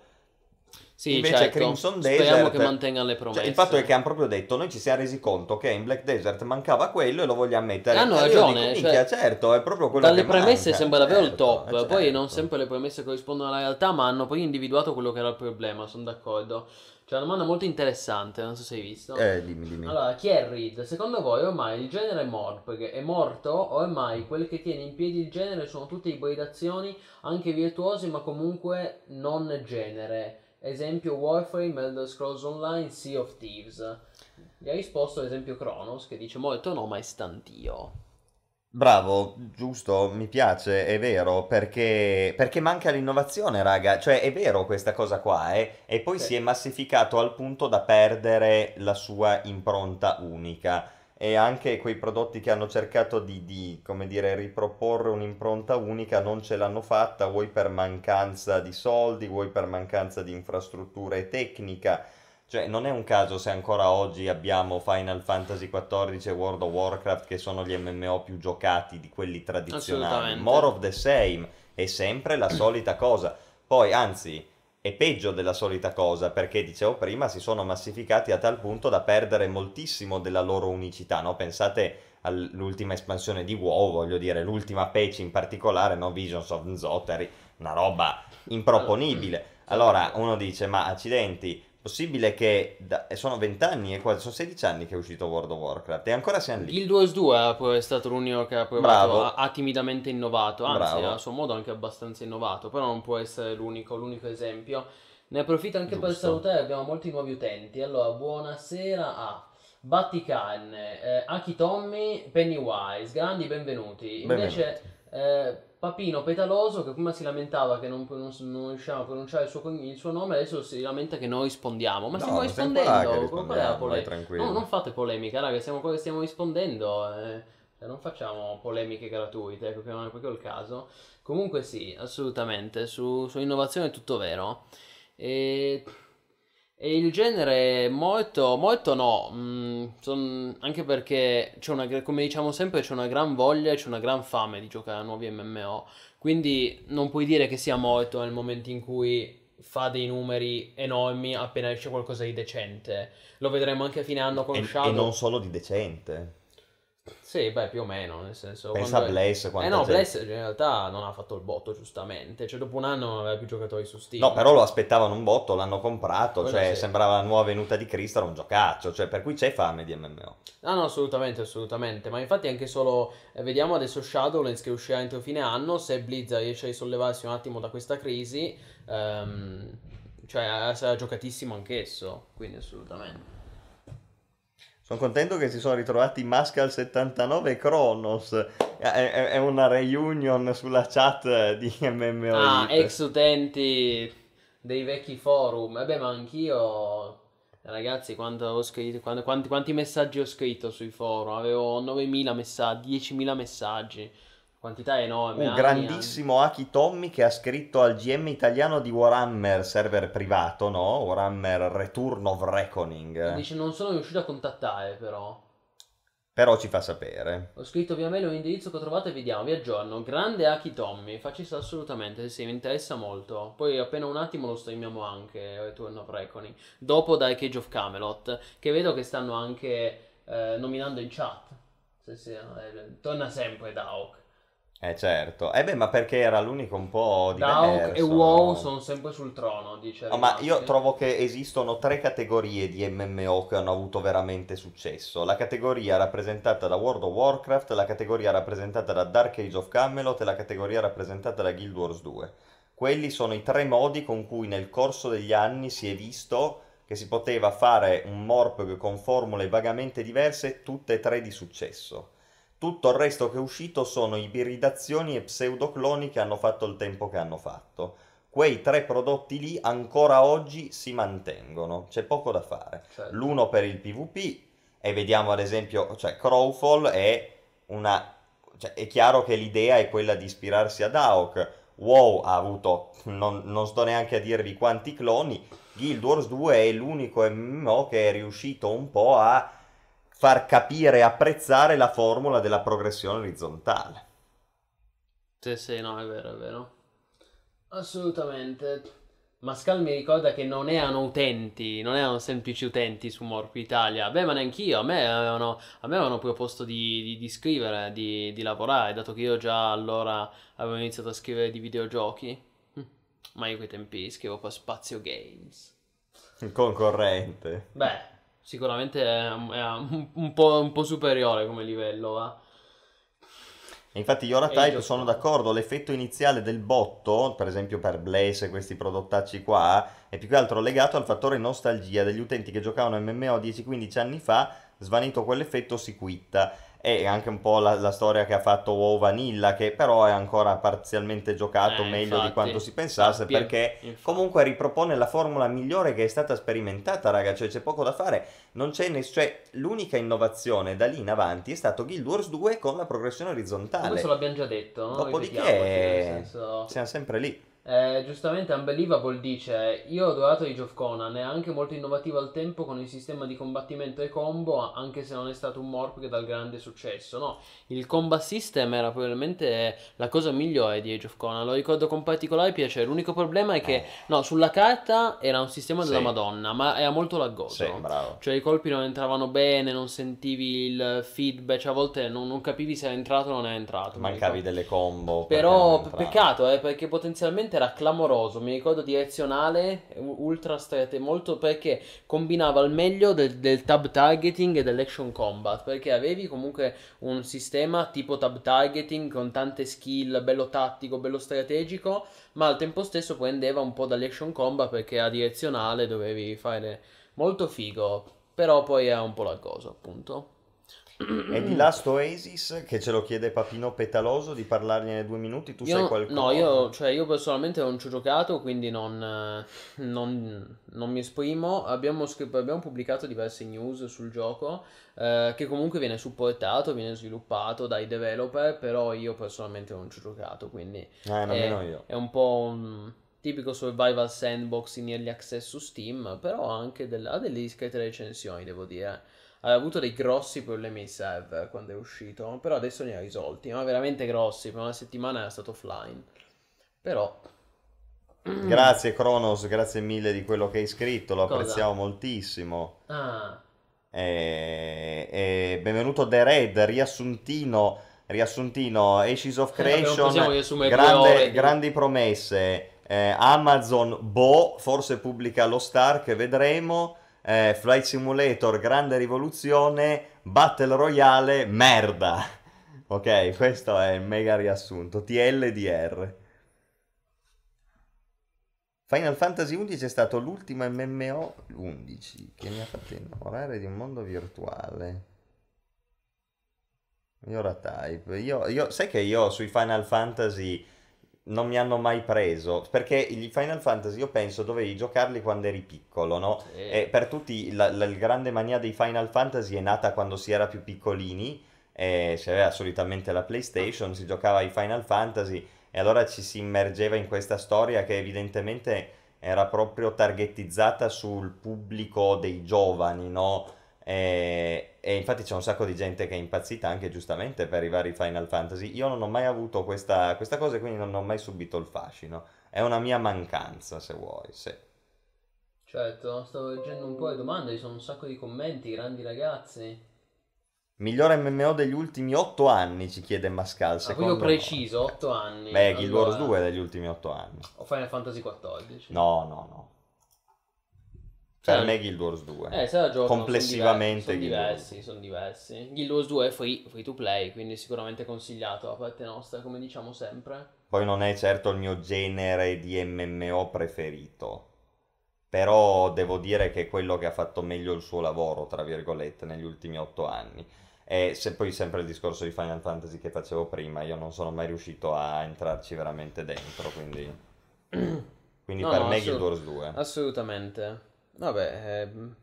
Sì, Invece certo. Crimson Speriamo Desert- che mantengano le promesse. Cioè, il fatto è che hanno proprio detto, noi ci siamo resi conto che in Black Desert mancava quello e lo vogliamo mettere. Hanno E io ragione, dico, cioè, "Minchia, certo, è proprio quello Dalle che premesse manca". sembra davvero il Certo, top, eh, poi non certo. sempre le premesse corrispondono alla realtà, ma hanno poi individuato quello che era il problema, sono d'accordo. C'è una domanda molto interessante, non so se hai visto. Eh, dimmi, dimmi. Allora, Kierrid, secondo voi ormai il genere è morto, perché è morto, ormai quel che tiene in piedi il genere sono tutte ibridazioni, anche virtuose, ma comunque non genere. Esempio Warframe, Elder Scrolls Online, Sea of Thieves. Gli ha risposto ad esempio Kronos, che dice morto no, ma è stantio. Bravo, giusto, mi piace, è vero, perché, perché manca l'innovazione, raga. Cioè, è vero questa cosa qua, eh? E poi Sì. si è massificato al punto da perdere la sua impronta unica. E anche quei prodotti che hanno cercato di, di, come dire, riproporre un'impronta unica non ce l'hanno fatta, vuoi per mancanza di soldi, vuoi per mancanza di infrastruttura e tecnica. Cioè, non è un caso se ancora oggi abbiamo Final Fantasy XIV e World of Warcraft che sono gli MMO più giocati di quelli tradizionali. More of the same, è sempre la solita cosa. Poi, anzi, è peggio della solita cosa perché, dicevo prima, si sono massificati a tal punto da perdere moltissimo della loro unicità, no? Pensate all'ultima espansione di WoW, voglio dire, l'ultima patch in particolare, no? Visions of Nzoteri, una roba improponibile. Allora uno dice, ma accidenti, possibile che da- e sono 20 anni, e quasi sono 16 anni che è uscito World of Warcraft e ancora siamo lì. Guild Wars 2 è stato l'unico che ha provato, ha, ha timidamente innovato, anzi Bravo. a suo modo anche abbastanza innovato, però non può essere l'unico, l'unico esempio. Ne approfitto anche per Giusto. salutare, abbiamo molti nuovi utenti. Allora, buonasera a Battican, eh, Aki Tommy, Pennywise, grandi benvenuti. Invece eh, Papino Petaloso, che prima si lamentava che non, non, non riusciamo a pronunciare il suo, il suo nome, adesso si lamenta che noi rispondiamo. Ma No, stiamo rispondendo, qual è la polemica? No, non fate polemica, raga, che stiamo rispondendo. eh, cioè, non facciamo polemiche gratuite, ecco che non è proprio il caso. Comunque sì, assolutamente, su, su innovazione è tutto vero. E, e il genere molto, molto no, mm, son- anche perché c'è una, come diciamo sempre, c'è una gran voglia e c'è una gran fame di giocare a nuovi MMO. Quindi non puoi dire che sia molto nel momento in cui fa dei numeri enormi appena esce qualcosa di decente. Lo vedremo anche a fine anno con E, Shadow. e non solo di decente. Sì, beh, più o meno, nel senso... Pensa a quando- Blaze, Eh quanta no, gente- Blaze in realtà non ha fatto il botto, giustamente. Cioè, dopo un anno non aveva più giocatori su Steam. No, però lo aspettavano un botto, l'hanno comprato, Quello cioè sì. sembrava la nuova venuta di Cristo, era un giocaccio, cioè per cui c'è fame di MMO. Ah no, assolutamente, assolutamente. Ma infatti anche solo... eh, vediamo adesso Shadowlands che uscirà entro fine anno, se Blizzard riesce a risollevarsi un attimo da questa crisi, ehm, cioè eh, sarà giocatissimo anch'esso, quindi assolutamente. Sono contento che si sono ritrovati Mascal 79 e Kronos. È, è- una reunion sulla chat di MMO. Ah, ex utenti dei vecchi forum. Vabbè, ma anch'io, ragazzi, quando ho scritto, quando- quanti, quanti messaggi ho scritto sui forum? Avevo 9.000 messaggi, 10.000 messaggi. Quantità enorme. Un anni, grandissimo Aki Tommy che ha scritto al GM italiano di Warhammer, server privato, no? Warhammer Return of anni. Reckoning. Dice, non sono riuscito a contattare, però. Però ci fa sapere. Ho scritto via mail un indirizzo che ho trovato e vediamo, vi aggiorno. Grande Aki Tommy, facci assolutamente, sì, mi interessa molto. Poi appena un attimo lo streamiamo anche, Return of Reckoning. Dopo Dark Age of Camelot, che vedo che stanno anche eh, nominando in chat. Sì, sì, eh, torna sempre Daok. Eh certo. Eh beh, ma perché era l'unico un po' diverso. e WoW sono sempre sul trono, dice. No, ma io trovo che esistono tre categorie di MMO che hanno avuto veramente successo. La categoria rappresentata da World of Warcraft, la categoria rappresentata da Dark Age of Camelot e la categoria rappresentata da Guild Wars 2. Quelli sono i tre modi con cui nel corso degli anni si è visto che si poteva fare un Morpg con formule vagamente diverse, tutte e tre di successo. Tutto il resto che è uscito sono ibridazioni e pseudocloni che hanno fatto il tempo che hanno fatto. Quei tre prodotti lì ancora oggi si mantengono, c'è poco da fare. Certo. L'uno per il PvP e vediamo ad esempio, cioè Crowfall è una... cioè, è chiaro che l'idea è quella di ispirarsi ad AOC. WoW ha avuto, non, non sto neanche a dirvi quanti cloni, Guild Wars 2 è l'unico MMO che è riuscito un po' a far capire e apprezzare la formula della progressione orizzontale. Sì, sì, no, è vero, è vero. Assolutamente. Mascal mi ricorda che non erano utenti, non erano semplici utenti su Morp Italia. Beh, ma neanch'io. A me avevano, a me avevano proposto di, di- di scrivere, di, di lavorare, dato che io già allora avevo iniziato a scrivere di videogiochi. Hm. Ma io quei tempi scrivo per Spazio Games. Il concorrente. Beh, sicuramente è, un, un po', un po' superiore come livello, va. Infatti io ora type sono d'accordo, l'effetto iniziale del botto, per esempio per Blaze e questi prodottacci qua, è più che altro legato al fattore nostalgia degli utenti che giocavano MMO 10-15 anni fa, svanito quell'effetto si quitta. E anche un po' la, la storia che ha fatto WoW Vanilla, che però è ancora parzialmente giocato Eh, meglio di infatti. quanto si pensasse, Infatti, perché infatti. comunque ripropone la formula migliore che è stata sperimentata, raga, cioè c'è poco da fare. Non c'è ness- cioè, l'unica innovazione da lì in avanti è stato Guild Wars 2 con la progressione orizzontale. Questo l'abbiamo già detto, no? Dopodiché siamo sempre lì. Eh, giustamente Unbelievable dice Io ho adorato Age of Conan, è anche molto innovativo al tempo con il sistema di combattimento e combo Anche se non è stato un morpg dal grande successo No, il combat system era probabilmente la cosa migliore di Age of Conan Lo ricordo con particolare piacere L'unico problema è che, Eh. no, sulla carta era un sistema della Sì. madonna Ma era molto laggoso Sì, bravo. Cioè i colpi non entravano bene, non sentivi il feedback Cioè a volte non, non capivi se era entrato o non era entrato Mancavi delle combo. Però peccato, eh, perché potenzialmente era clamoroso. Mi ricordo direzionale, ultra strette, molto perché combinava al meglio del, del tab targeting e dell'action combat. Perché avevi comunque un sistema tipo tab targeting con tante skill, bello tattico, bello strategico, ma al tempo stesso prendeva un po' dall'action combat perché a direzionale dovevi fare molto figo. Però poi era un po' laggoso, appunto. E di Last Oasis, che ce lo chiede Papino Petaloso di parlargliene due minuti, tu Io sai qualcosa? No, io, cioè, io personalmente non ci ho giocato, quindi non, eh, non- non mi esprimo. Abbiamo, scri- abbiamo pubblicato diverse news sul gioco, eh, che comunque viene supportato, viene sviluppato dai developer, però io personalmente non ci ho giocato, quindi Eh, io. è un po' un tipico survival sandbox in early access su Steam, però anche del- ha delle discrete recensioni, devo dire. Ha avuto dei grossi problemi di server quando è uscito, però adesso li ha risolti, ma veramente grossi, per una settimana era stato offline. Però... Grazie Kronos, grazie mille di quello che hai scritto, lo Cosa? apprezziamo moltissimo. Ah, E, e benvenuto The Red, riassuntino, riassuntino, Ashes of Eh, Creation, due grande- grandi promesse, eh, Amazon, boh, forse pubblica lo Star che vedremo, eh, Flight Simulator, grande rivoluzione, Battle Royale, merda. Ok, questo è il mega riassunto, TLDR. Final Fantasy XI è stato l'ultimo MMO 11 che mi ha fatto innamorare di un mondo virtuale. Ora type. Io, io- sai che io sui Final Fantasy non mi hanno mai preso perché i Final Fantasy io penso dovevi giocarli quando eri piccolo, no? sì. E per tutti la, la- il grande mania dei Final Fantasy è nata quando si era più piccolini, e si aveva solitamente la PlayStation, si giocava ai Final Fantasy e allora ci si immergeva in questa storia che evidentemente era proprio targetizzata sul pubblico dei giovani, no? E, e infatti c'è un sacco di gente che è impazzita anche giustamente per i vari Final Fantasy. Io non ho mai avuto questa, questa cosa e quindi non ho mai subito il fascino. È una mia mancanza, se vuoi, sì. certo, stavo leggendo un po' le domande, ci sono un sacco di commenti, grandi ragazzi. Migliore MMO degli ultimi 8 anni, ci chiede Mascal, Ah, proprio noi. preciso, 8 anni. Beh, Guild Wars Allora, 2 è degli ultimi 8 anni. O Final Fantasy XIV. No, no, no. Cioè, Per me Guild Wars 2. Eh, se la giocano, Complessivamente sono diversi, sono diversi, sono diversi. Guild Wars 2 è free, free to play, quindi sicuramente consigliato da parte nostra, come diciamo sempre. Poi non è certo il mio genere di MMO preferito. Però devo dire che è quello che ha fatto meglio il suo lavoro, tra virgolette, negli ultimi 8 anni. E se poi sempre il discorso di Final Fantasy che facevo prima, io non sono mai riuscito a entrarci veramente dentro, quindi... Quindi No, per no, me assolut- Guild Wars 2. Assolutamente. Vabbè, ehm,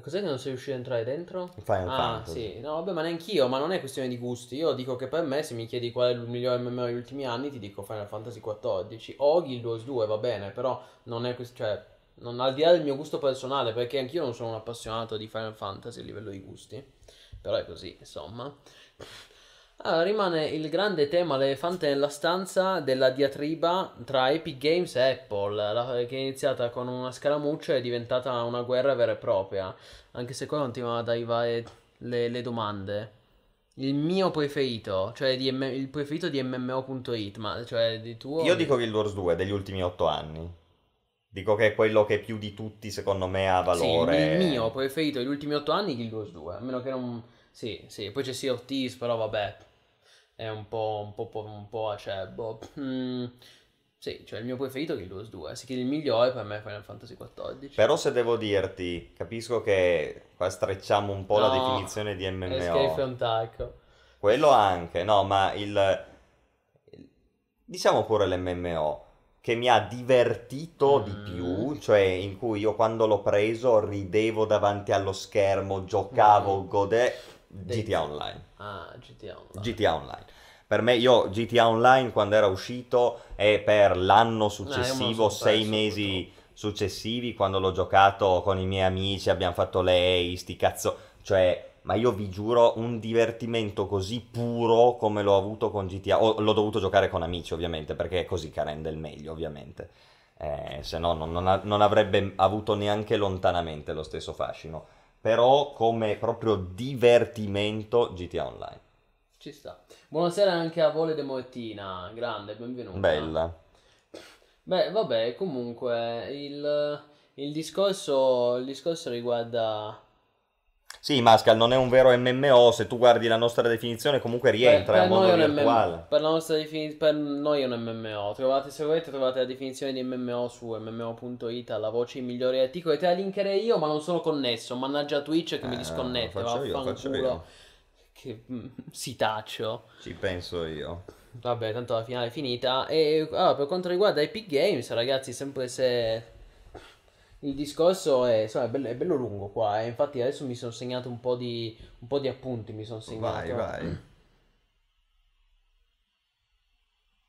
cos'è che non sei riuscito ad entrare dentro? Final ah, Fantasy. sì, no, vabbè, ma neanch'io, ma non è questione di gusti. Io dico che per me, se mi chiedi qual è il migliore MMO degli ultimi anni, ti dico Final Fantasy XIV o Guild Wars 2, va bene, però non è questo, cioè, non, al di là del mio gusto personale, perché anch'io non sono un appassionato di Final Fantasy a livello di gusti, però è così, insomma. Ah, rimane il grande tema l'elefante nella stanza della diatriba tra Epic Games e Apple, la- che è iniziata con una scaramuccia e è diventata una guerra vera e propria, anche se qua continuano ad arrivare le, le domande. Il mio preferito, cioè di M- il preferito di MMO.it, ma cioè di tuo... Io dico Guild Wars 2 degli ultimi 8 anni. Dico che è quello che più di tutti, secondo me, ha Sì, valore. il mio preferito degli ultimi otto anni è Guild Wars 2, a meno che non... Sì, sì, poi c'è Sea of Thieves, però vabbè, è un po', un po', un po' acerbo. Mm, sì, cioè il mio preferito è Guild Wars 2, sì che il migliore per me è Final Fantasy XIV. Però se devo dirti, capisco che qua strecciamo un po' la No, definizione di Escape MMO. from Tarkov. Quello anche, no, ma il... Diciamo pure l'MMO che mi ha divertito di Mm. più, cioè in cui io quando l'ho preso ridevo davanti allo schermo, giocavo, Mm. godevo... GTA Online. Ah, GTA Online. GTA Online. Per me, io GTA Online quando era uscito e per l'anno Eh, successivo, son sei mesi successivi, quando l'ho giocato con i miei amici, abbiamo fatto lei, sti cazzo, cioè, ma io vi giuro, un divertimento così puro come l'ho avuto con GTA, o l'ho dovuto giocare con amici ovviamente, perché è così che rende il meglio ovviamente, eh, se no non, non non avrebbe avuto neanche lontanamente lo stesso fascino, però come proprio divertimento GTA Online, Ci sta. Buonasera anche a Vole de Moettina, grande, benvenuta. bella. Beh, vabbè, comunque il, il discorso, il discorso riguarda... Sì, Mascal non è un vero MMO, se tu guardi la nostra definizione comunque rientra, per, è un mondo virtuale. MM per la nostra defini- per noi è un MMO. Trovate, se volete trovate la definizione di MMO su mmo.it alla voce i migliori articoli. Te la linkerei io, ma non sono connesso. Mannaggia Twitch che mi Eh, disconnette. faccio io, vaffanculo. Che mm, si taccio. Ci penso io. Vabbè, tanto la finale è finita. E allora, per quanto riguarda Epic Games, ragazzi, sempre se il discorso è, insomma, è, bello, è bello lungo qua. E infatti adesso mi sono segnato un po' di, un po' di appunti. Mi sono segnato. Vai, vai.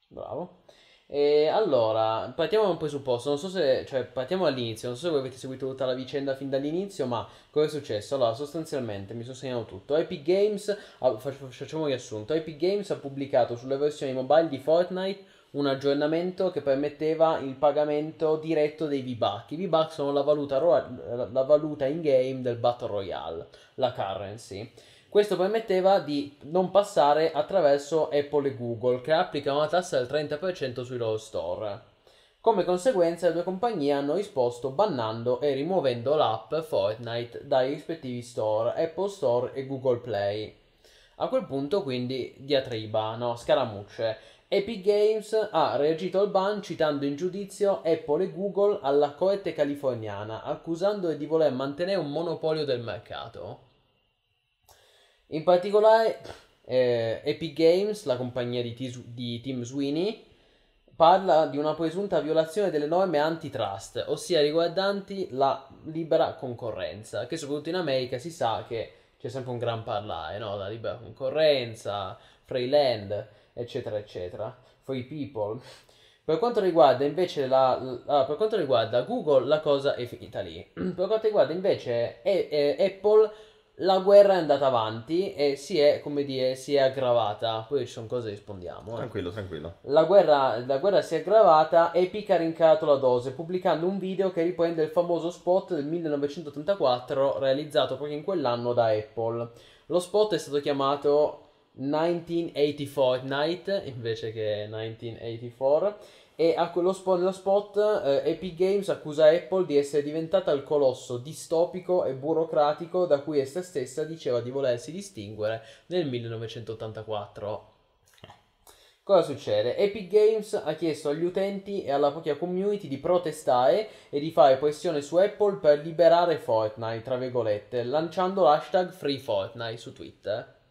Bravo. E allora, partiamo da un presupposto, non so se, cioè, partiamo dall'inizio, non so se voi avete seguito tutta la vicenda fin dall'inizio, ma cosa è successo? Allora, sostanzialmente, mi sono segnato tutto. Epic Games, fac- facciamo un riassunto, Epic Games ha pubblicato sulle versioni mobile di Fortnite un aggiornamento che permetteva il pagamento diretto dei V-Bucks. I V-Bucks sono la valuta, ro- la valuta in game del Battle Royale, la currency. Questo permetteva di non passare attraverso Apple e Google, che applicano una tassa del 30% sui loro store. Come conseguenza, le due compagnie hanno risposto bannando e rimuovendo l'app Fortnite dai rispettivi store, Apple Store e Google Play. A quel punto, quindi, diatriba, no? Scaramucce. Epic Games ha reagito al ban citando in giudizio Apple e Google alla corte californiana, accusandole di voler mantenere un monopolio del mercato. In particolare, eh, Epic Games, la compagnia di, Tis- di Tim Sweeney, parla di una presunta violazione delle norme antitrust, ossia riguardanti la libera concorrenza, che soprattutto in America si sa che c'è sempre un gran parlare, no? La libera concorrenza, free land, eccetera, eccetera, free people. Per quanto riguarda invece la, la- per quanto riguarda Google, la cosa è finita lì. Per quanto riguarda invece e- e- Apple, la guerra è andata avanti e si è, come dire, si è aggravata. Poi ci sono cose che rispondiamo. eh. Tranquillo, tranquillo. La guerra, la guerra si è aggravata Epic ha rincarato la dose pubblicando un video che riprende il famoso spot del 1984 realizzato proprio in quell'anno da Apple. Lo spot è stato chiamato 1980 Fortnite invece che 1984 e a quello spot, nello spot eh, Epic Games accusa Apple di essere diventata il colosso distopico e burocratico da cui essa stessa diceva di volersi distinguere nel 1984. Cosa succede? Epic Games ha chiesto agli utenti e alla propria community di protestare e di fare pressione su Apple per liberare Fortnite, tra virgolette, lanciando l'hashtag FreeFortnite su Twitter.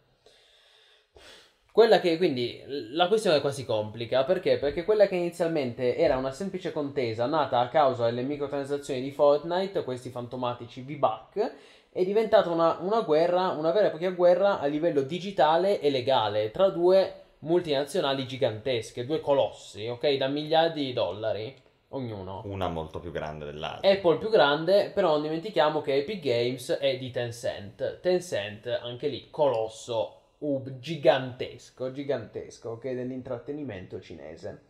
Quella che quindi la questione qua si complica perché? Perché quella che inizialmente era una semplice contesa nata a causa delle microtransazioni di Fortnite, questi fantomatici V-Buck, è diventata una, una guerra, una vera e propria guerra a livello digitale e legale tra due multinazionali gigantesche, due colossi, ok? Da miliardi di dollari ognuno. Una molto più grande dell'altra. Apple più grande, però non dimentichiamo che Epic Games è di Tencent. Tencent, anche lì, colosso, uh, gigantesco, gigantesco, ok? Dell'intrattenimento cinese.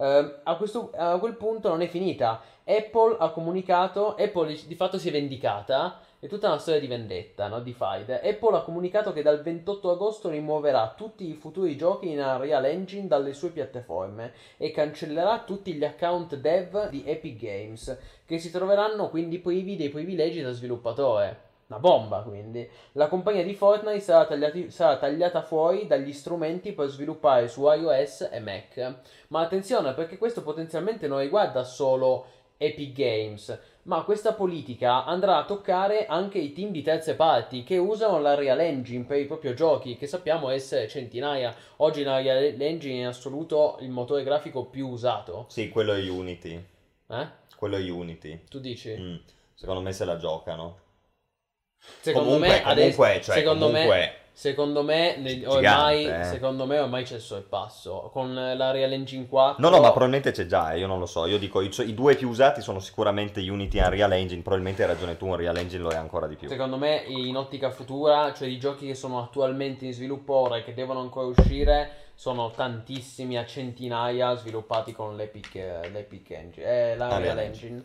Eh, a, questo, a quel punto non è finita. Apple ha comunicato, Apple di fatto si è vendicata, è tutta una storia di vendetta, no? Di fight. Apple ha comunicato che dal 28 agosto rimuoverà tutti i futuri giochi in Unreal Engine dalle sue piattaforme e cancellerà tutti gli account dev di Epic Games, che si troveranno quindi privi dei privilegi da sviluppatore. Una bomba, quindi. La compagnia di Fortnite sarà, tagliati- sarà tagliata fuori dagli strumenti per sviluppare su iOS e Mac. Ma attenzione, perché questo potenzialmente non riguarda solo Epic Games, ma questa politica andrà a toccare anche i team di terze parti che usano la Real Engine per i propri giochi, che sappiamo essere centinaia. Oggi la Real Engine è in assoluto il motore grafico più usato. Sì, quello è Unity. Eh? Quello è Unity. Tu dici? Mm, Secondo me se la giocano. Secondo Comunque- me, adesso, comunque, cioè, secondo comunque- me, secondo me, ne- Gigante, ormai, eh. secondo me ormai c'è il suo passo. Con la Real Engine 4. No, no, ma probabilmente c'è già, eh, io non lo so. Io dico, i, i due più usati sono sicuramente Unity e Unreal Engine. Probabilmente hai ragione tu, Unreal Engine lo è ancora di più. Secondo me in ottica futura, cioè i giochi che sono attualmente in sviluppo ora e che devono ancora uscire, sono tantissimi a centinaia sviluppati con l'Epic, l'Epic Engine, eh, la Unreal Real Engine.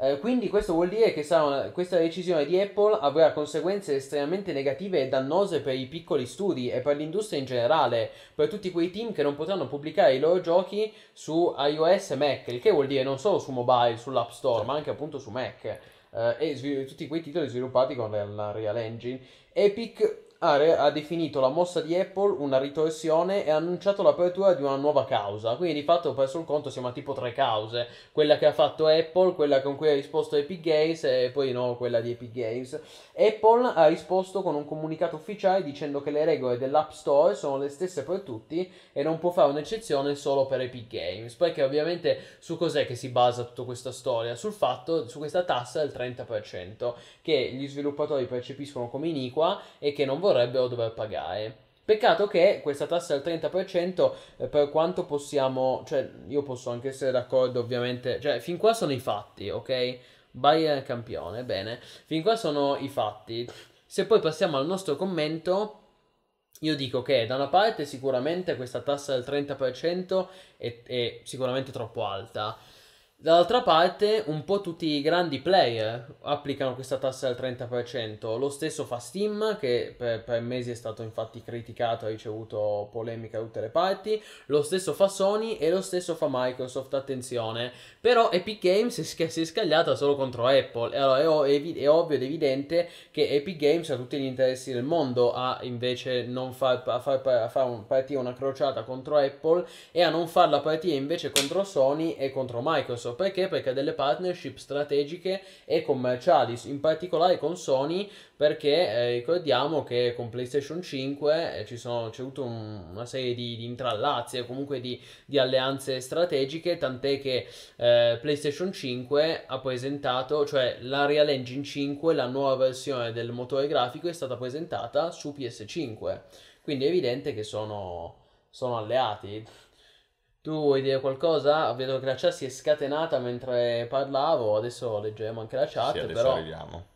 Eh, quindi questo vuol dire che una- questa decisione di Apple avrà conseguenze estremamente negative e dannose per i piccoli studi e per l'industria in generale, per tutti quei team che non potranno pubblicare i loro giochi su iOS e Mac, il che vuol dire non solo su mobile, sull'App Store, ma anche appunto su Mac eh, e svil- tutti quei titoli sviluppati con la Real Engine. Epic ha, re- ha definito la mossa di Apple una ritorsione e ha annunciato l'apertura di una nuova causa. Quindi di fatto perso il conto, siamo a tipo tre cause. Quella che ha fatto Apple, quella con cui ha risposto Epic Games e poi no, quella di Epic Games. Apple ha risposto con un comunicato ufficiale dicendo che le regole dell'App Store sono le stesse per tutti e non può fare un'eccezione solo per Epic Games. Perché ovviamente su cos'è che si basa tutta questa storia? Sul fatto, su questa tassa del 30% che gli sviluppatori percepiscono come iniqua e che non vorrebbero dover pagare. Peccato che questa tassa del 30%, eh, per quanto possiamo, cioè io posso anche essere d'accordo ovviamente, cioè fin qua sono i fatti, ok? Bayern campione, bene, fin qua sono i fatti. Se poi passiamo al nostro commento, io dico che da una parte sicuramente questa tassa del 30% è, è sicuramente troppo alta. Dall'altra parte, un po' tutti i grandi player applicano questa tassa del 30%. Lo stesso fa Steam, che per, per mesi è stato infatti criticato, ha ricevuto polemica da tutte le parti. Lo stesso fa Sony e lo stesso fa Microsoft, attenzione. Però Epic Games si è, scagliata solo contro Apple. E allora è, ov- è ovvio ed evidente che Epic Games ha tutti gli interessi del mondo a invece non far, a far, a far un- partire una crociata contro Apple e a non farla partire invece contro Sony e contro Microsoft. Perché? Perché ha delle partnership strategiche e commerciali, in particolare con Sony, perché eh, ricordiamo che con PlayStation 5 eh, ci sono, c'è avuto un- una serie di, di intrallazzi e comunque di, di alleanze strategiche, tant'è che eh, PlayStation 5 ha presentato, cioè la Real Engine 5, la nuova versione del motore grafico è stata presentata su PS5. Quindi è evidente che sono, sono alleati. Tu vuoi dire qualcosa? Vedo che la chat si è scatenata mentre parlavo, adesso leggeremo anche la chat, Sì, però arriviamo.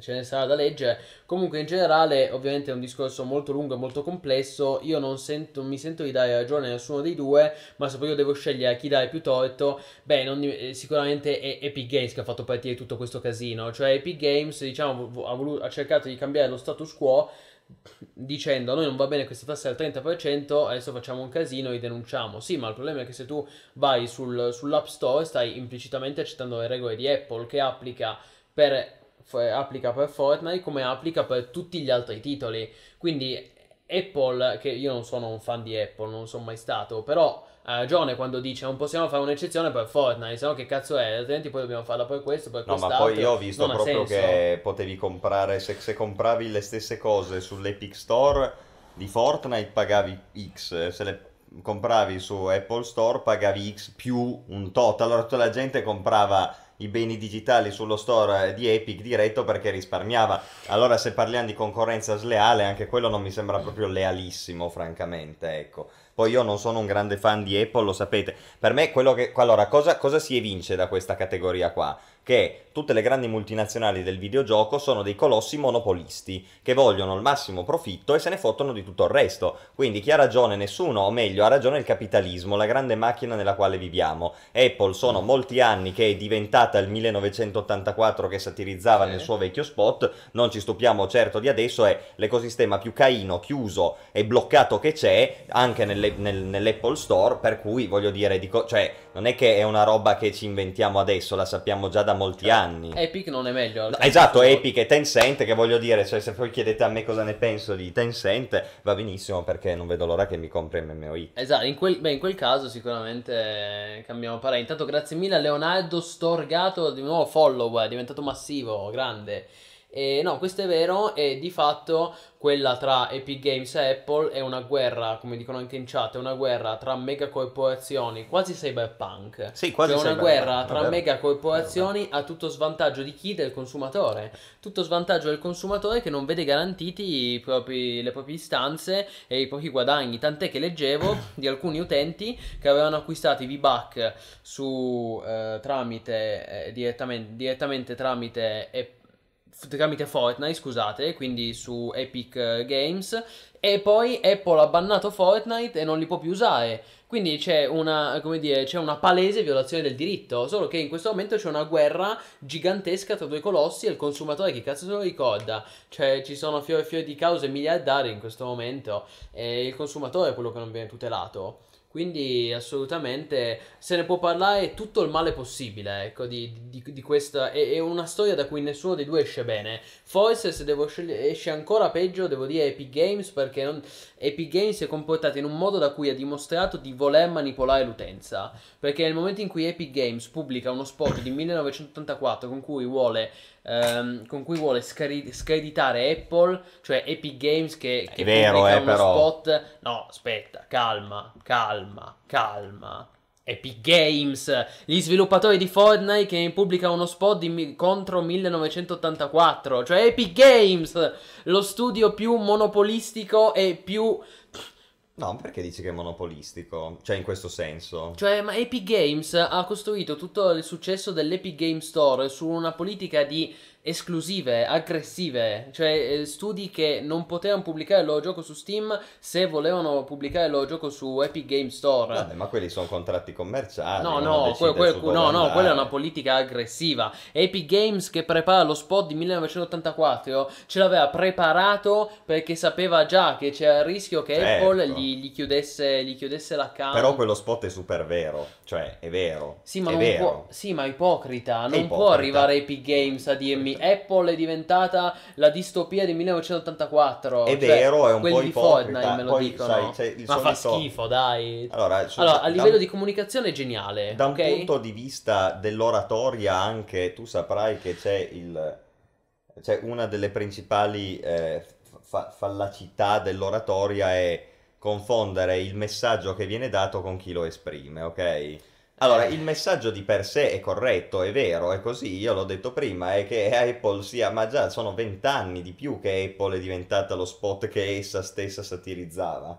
ce ne sarà da leggere. Comunque, in generale, ovviamente è un discorso molto lungo e molto complesso. Io non, sento, non mi sento di dare ragione a nessuno dei due, ma se poi io devo scegliere a chi dare più torto, beh, non eh, sicuramente è Epic Games che ha fatto partire tutto questo casino. Cioè, Epic Games, diciamo, ha, volu- ha cercato di cambiare lo status quo dicendo a noi non va bene questa tassa del 30%, adesso facciamo un casino e denunciamo. Sì, ma il problema è che se tu vai sul- sull'App Store stai implicitamente accettando le regole di Apple che applica per, applica per Fortnite come applica per tutti gli altri titoli. Quindi Apple, che io non sono un fan di Apple, non sono mai stato, però ha ragione quando dice non possiamo fare un'eccezione per Fortnite, se no che cazzo è, altrimenti poi dobbiamo farla per questo, per No, ma quest'altro. poi io ho visto non proprio che potevi comprare, se, se compravi le stesse cose sull'Epic Store di Fortnite pagavi X, se le compravi su Apple Store pagavi X più un tot, allora tutta la gente comprava i beni digitali sullo store di Epic diretto perché risparmiava. Allora se parliamo di concorrenza sleale, anche quello non mi sembra proprio lealissimo, francamente, ecco. Poi io non sono un grande fan di Apple, lo sapete. Per me quello che... Allora, cosa, cosa si evince da questa categoria qua? Che tutte le grandi multinazionali del videogioco sono dei colossi monopolisti che vogliono il massimo profitto e se ne fottono di tutto il resto. Quindi chi ha ragione? Nessuno, o meglio, ha ragione il capitalismo, la grande macchina nella quale viviamo. Apple sono molti anni che è diventata il 1984 che satirizzava Sì. nel suo vecchio spot, non ci stupiamo certo di adesso, è l'ecosistema più caino, chiuso e bloccato che c'è anche nelle- nel- nell'Apple Store, per cui voglio dire, dico, cioè, non è che è una roba che ci inventiamo adesso, la sappiamo già da molti anni. Epic non è meglio. No, Esatto, Epic e Tencent, che voglio dire, cioè, se poi chiedete a me cosa ne penso di Tencent, va benissimo perché non vedo l'ora che mi compri MMOI. Esatto, in quel, beh, in quel caso sicuramente cambiamo parere. Intanto grazie mille a Leonardo Storgato di nuovo follower, è diventato massivo, grande. E no, questo è vero e di fatto quella tra Epic Games e Apple è una guerra, come dicono anche in chat, è una guerra tra mega corporazioni, quasi cyberpunk. Sì, quasi Cioè una cyberpunk, guerra è tra vero. mega corporazioni a tutto svantaggio di chi? Del consumatore. Tutto svantaggio del consumatore che non vede garantiti propri- le proprie istanze e i propri guadagni. Tant'è che leggevo di alcuni utenti che avevano acquistato i V-Buck su, eh, tramite, eh, direttamente, direttamente tramite, f- tramite Fortnite, scusate, quindi su Epic eh, Games. E poi Apple ha bannato Fortnite e non li può più usare. Quindi c'è una, dire, c'è una palese violazione del diritto. Solo che in questo momento c'è una guerra gigantesca tra due colossi e il consumatore chi cazzo se lo ricorda? Cioè ci sono fiori e fiori di cause miliardarie in questo momento e il consumatore è quello che non viene tutelato. Quindi assolutamente se ne può parlare tutto il male possibile, ecco, di, di- di questa... È, è una storia da cui nessuno dei due esce bene. Forse se devo scegliere, esce ancora peggio, devo dire Epic Games, perché non- Epic Games si è comportato in un modo da cui ha dimostrato di voler manipolare l'utenza. Perché nel momento in cui Epic Games pubblica uno spot di 1984 con cui vuole, ehm, con cui vuole scari- screditare Apple, cioè Epic Games che, che È vero, pubblica eh, uno però. spot... No, aspetta, calma, calma, calma. Epic Games, gli sviluppatori di Fortnite che pubblicano uno spot di contro 1984, cioè Epic Games, lo studio più monopolistico e più No, perché dici che è monopolistico? Cioè, in questo senso. Cioè, ma Epic Games ha costruito tutto il successo dell'Epic Game Store su una politica di esclusive, aggressive, cioè eh, studi che non potevano pubblicare il loro gioco su Steam se volevano pubblicare il loro gioco su Epic Game Store. Vabbè, ma quelli sono contratti commerciali. No, no, que- que- no, no, quella è una politica aggressiva. Epic Games che prepara lo spot di 1984 ce l'aveva preparato perché sapeva già che c'era il rischio che Certo. Apple gli, gli chiudesse, gli chiudesse l'account. Però quello spot è super vero. Cioè, è vero. Sì, ma, è non vero. può, sì, ma ipocrita. Non ipocrita. può arrivare Epic Games a dirmi Apple è diventata la distopia di 1984. È Cioè, vero, è un quelli po' di ipocrita. Fortnite me lo Poi, dicono. sai, il ma fa schifo, dai. Allora, su- Allora, a livello di comunicazione è geniale. Da un ok? punto di vista dell'oratoria anche, tu saprai che c'è il... C'è una delle principali eh, fa- fallacità dell'oratoria è confondere il messaggio che viene dato con chi lo esprime, ok? Allora, il messaggio di per sé è corretto, è vero, è così, io l'ho detto prima, è che Apple sia, ma già sono vent'anni di più che Apple è diventata lo spot che essa stessa satirizzava.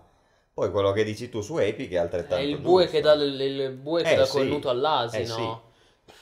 Poi quello che dici tu su Epic è È altrettanto il bue giusto. che dà, il, il bue che Eh, dà sì. col nuto all'asino. Eh, sì.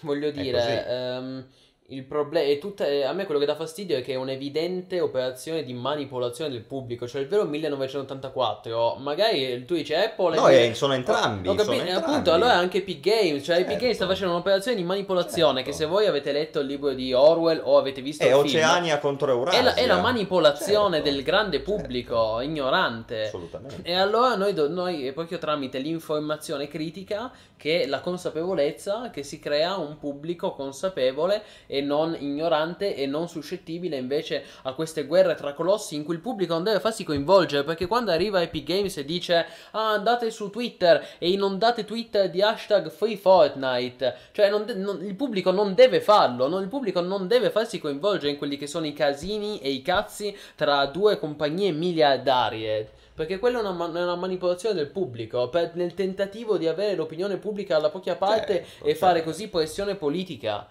Voglio dire, ehm, il problema è tutta. A me quello che dà fastidio è che è un'evidente operazione di manipolazione del pubblico. Cioè, il vero 1984. Magari tu dici Apple. No, è- eh, sono entrambi, Ho capito, sono entrambi. appunto, allora è anche Epic Games. Cioè, Epic Certo. Games sta facendo un'operazione di manipolazione. Certo. Che se voi avete letto il libro di Orwell o avete visto È il film. Oceania contro Eurasia. È la, è la manipolazione Certo, del grande pubblico certo. ignorante. Assolutamente. E allora noi, do- noi, proprio tramite l'informazione critica che la consapevolezza che si crea un pubblico consapevole e non ignorante e non suscettibile invece a queste guerre tra colossi in cui il pubblico non deve farsi coinvolgere perché quando arriva Epic Games e dice ah andate su Twitter e inondate Twitter di hashtag free Fortnite cioè non de- non- il pubblico non deve farlo non- il pubblico non deve farsi coinvolgere in quelli che sono i casini e i cazzi tra due compagnie miliardarie perché quella è una, ma- è una manipolazione del pubblico per- nel tentativo di avere l'opinione pubblica alla propria parte Certo, e fare certo. così pressione politica.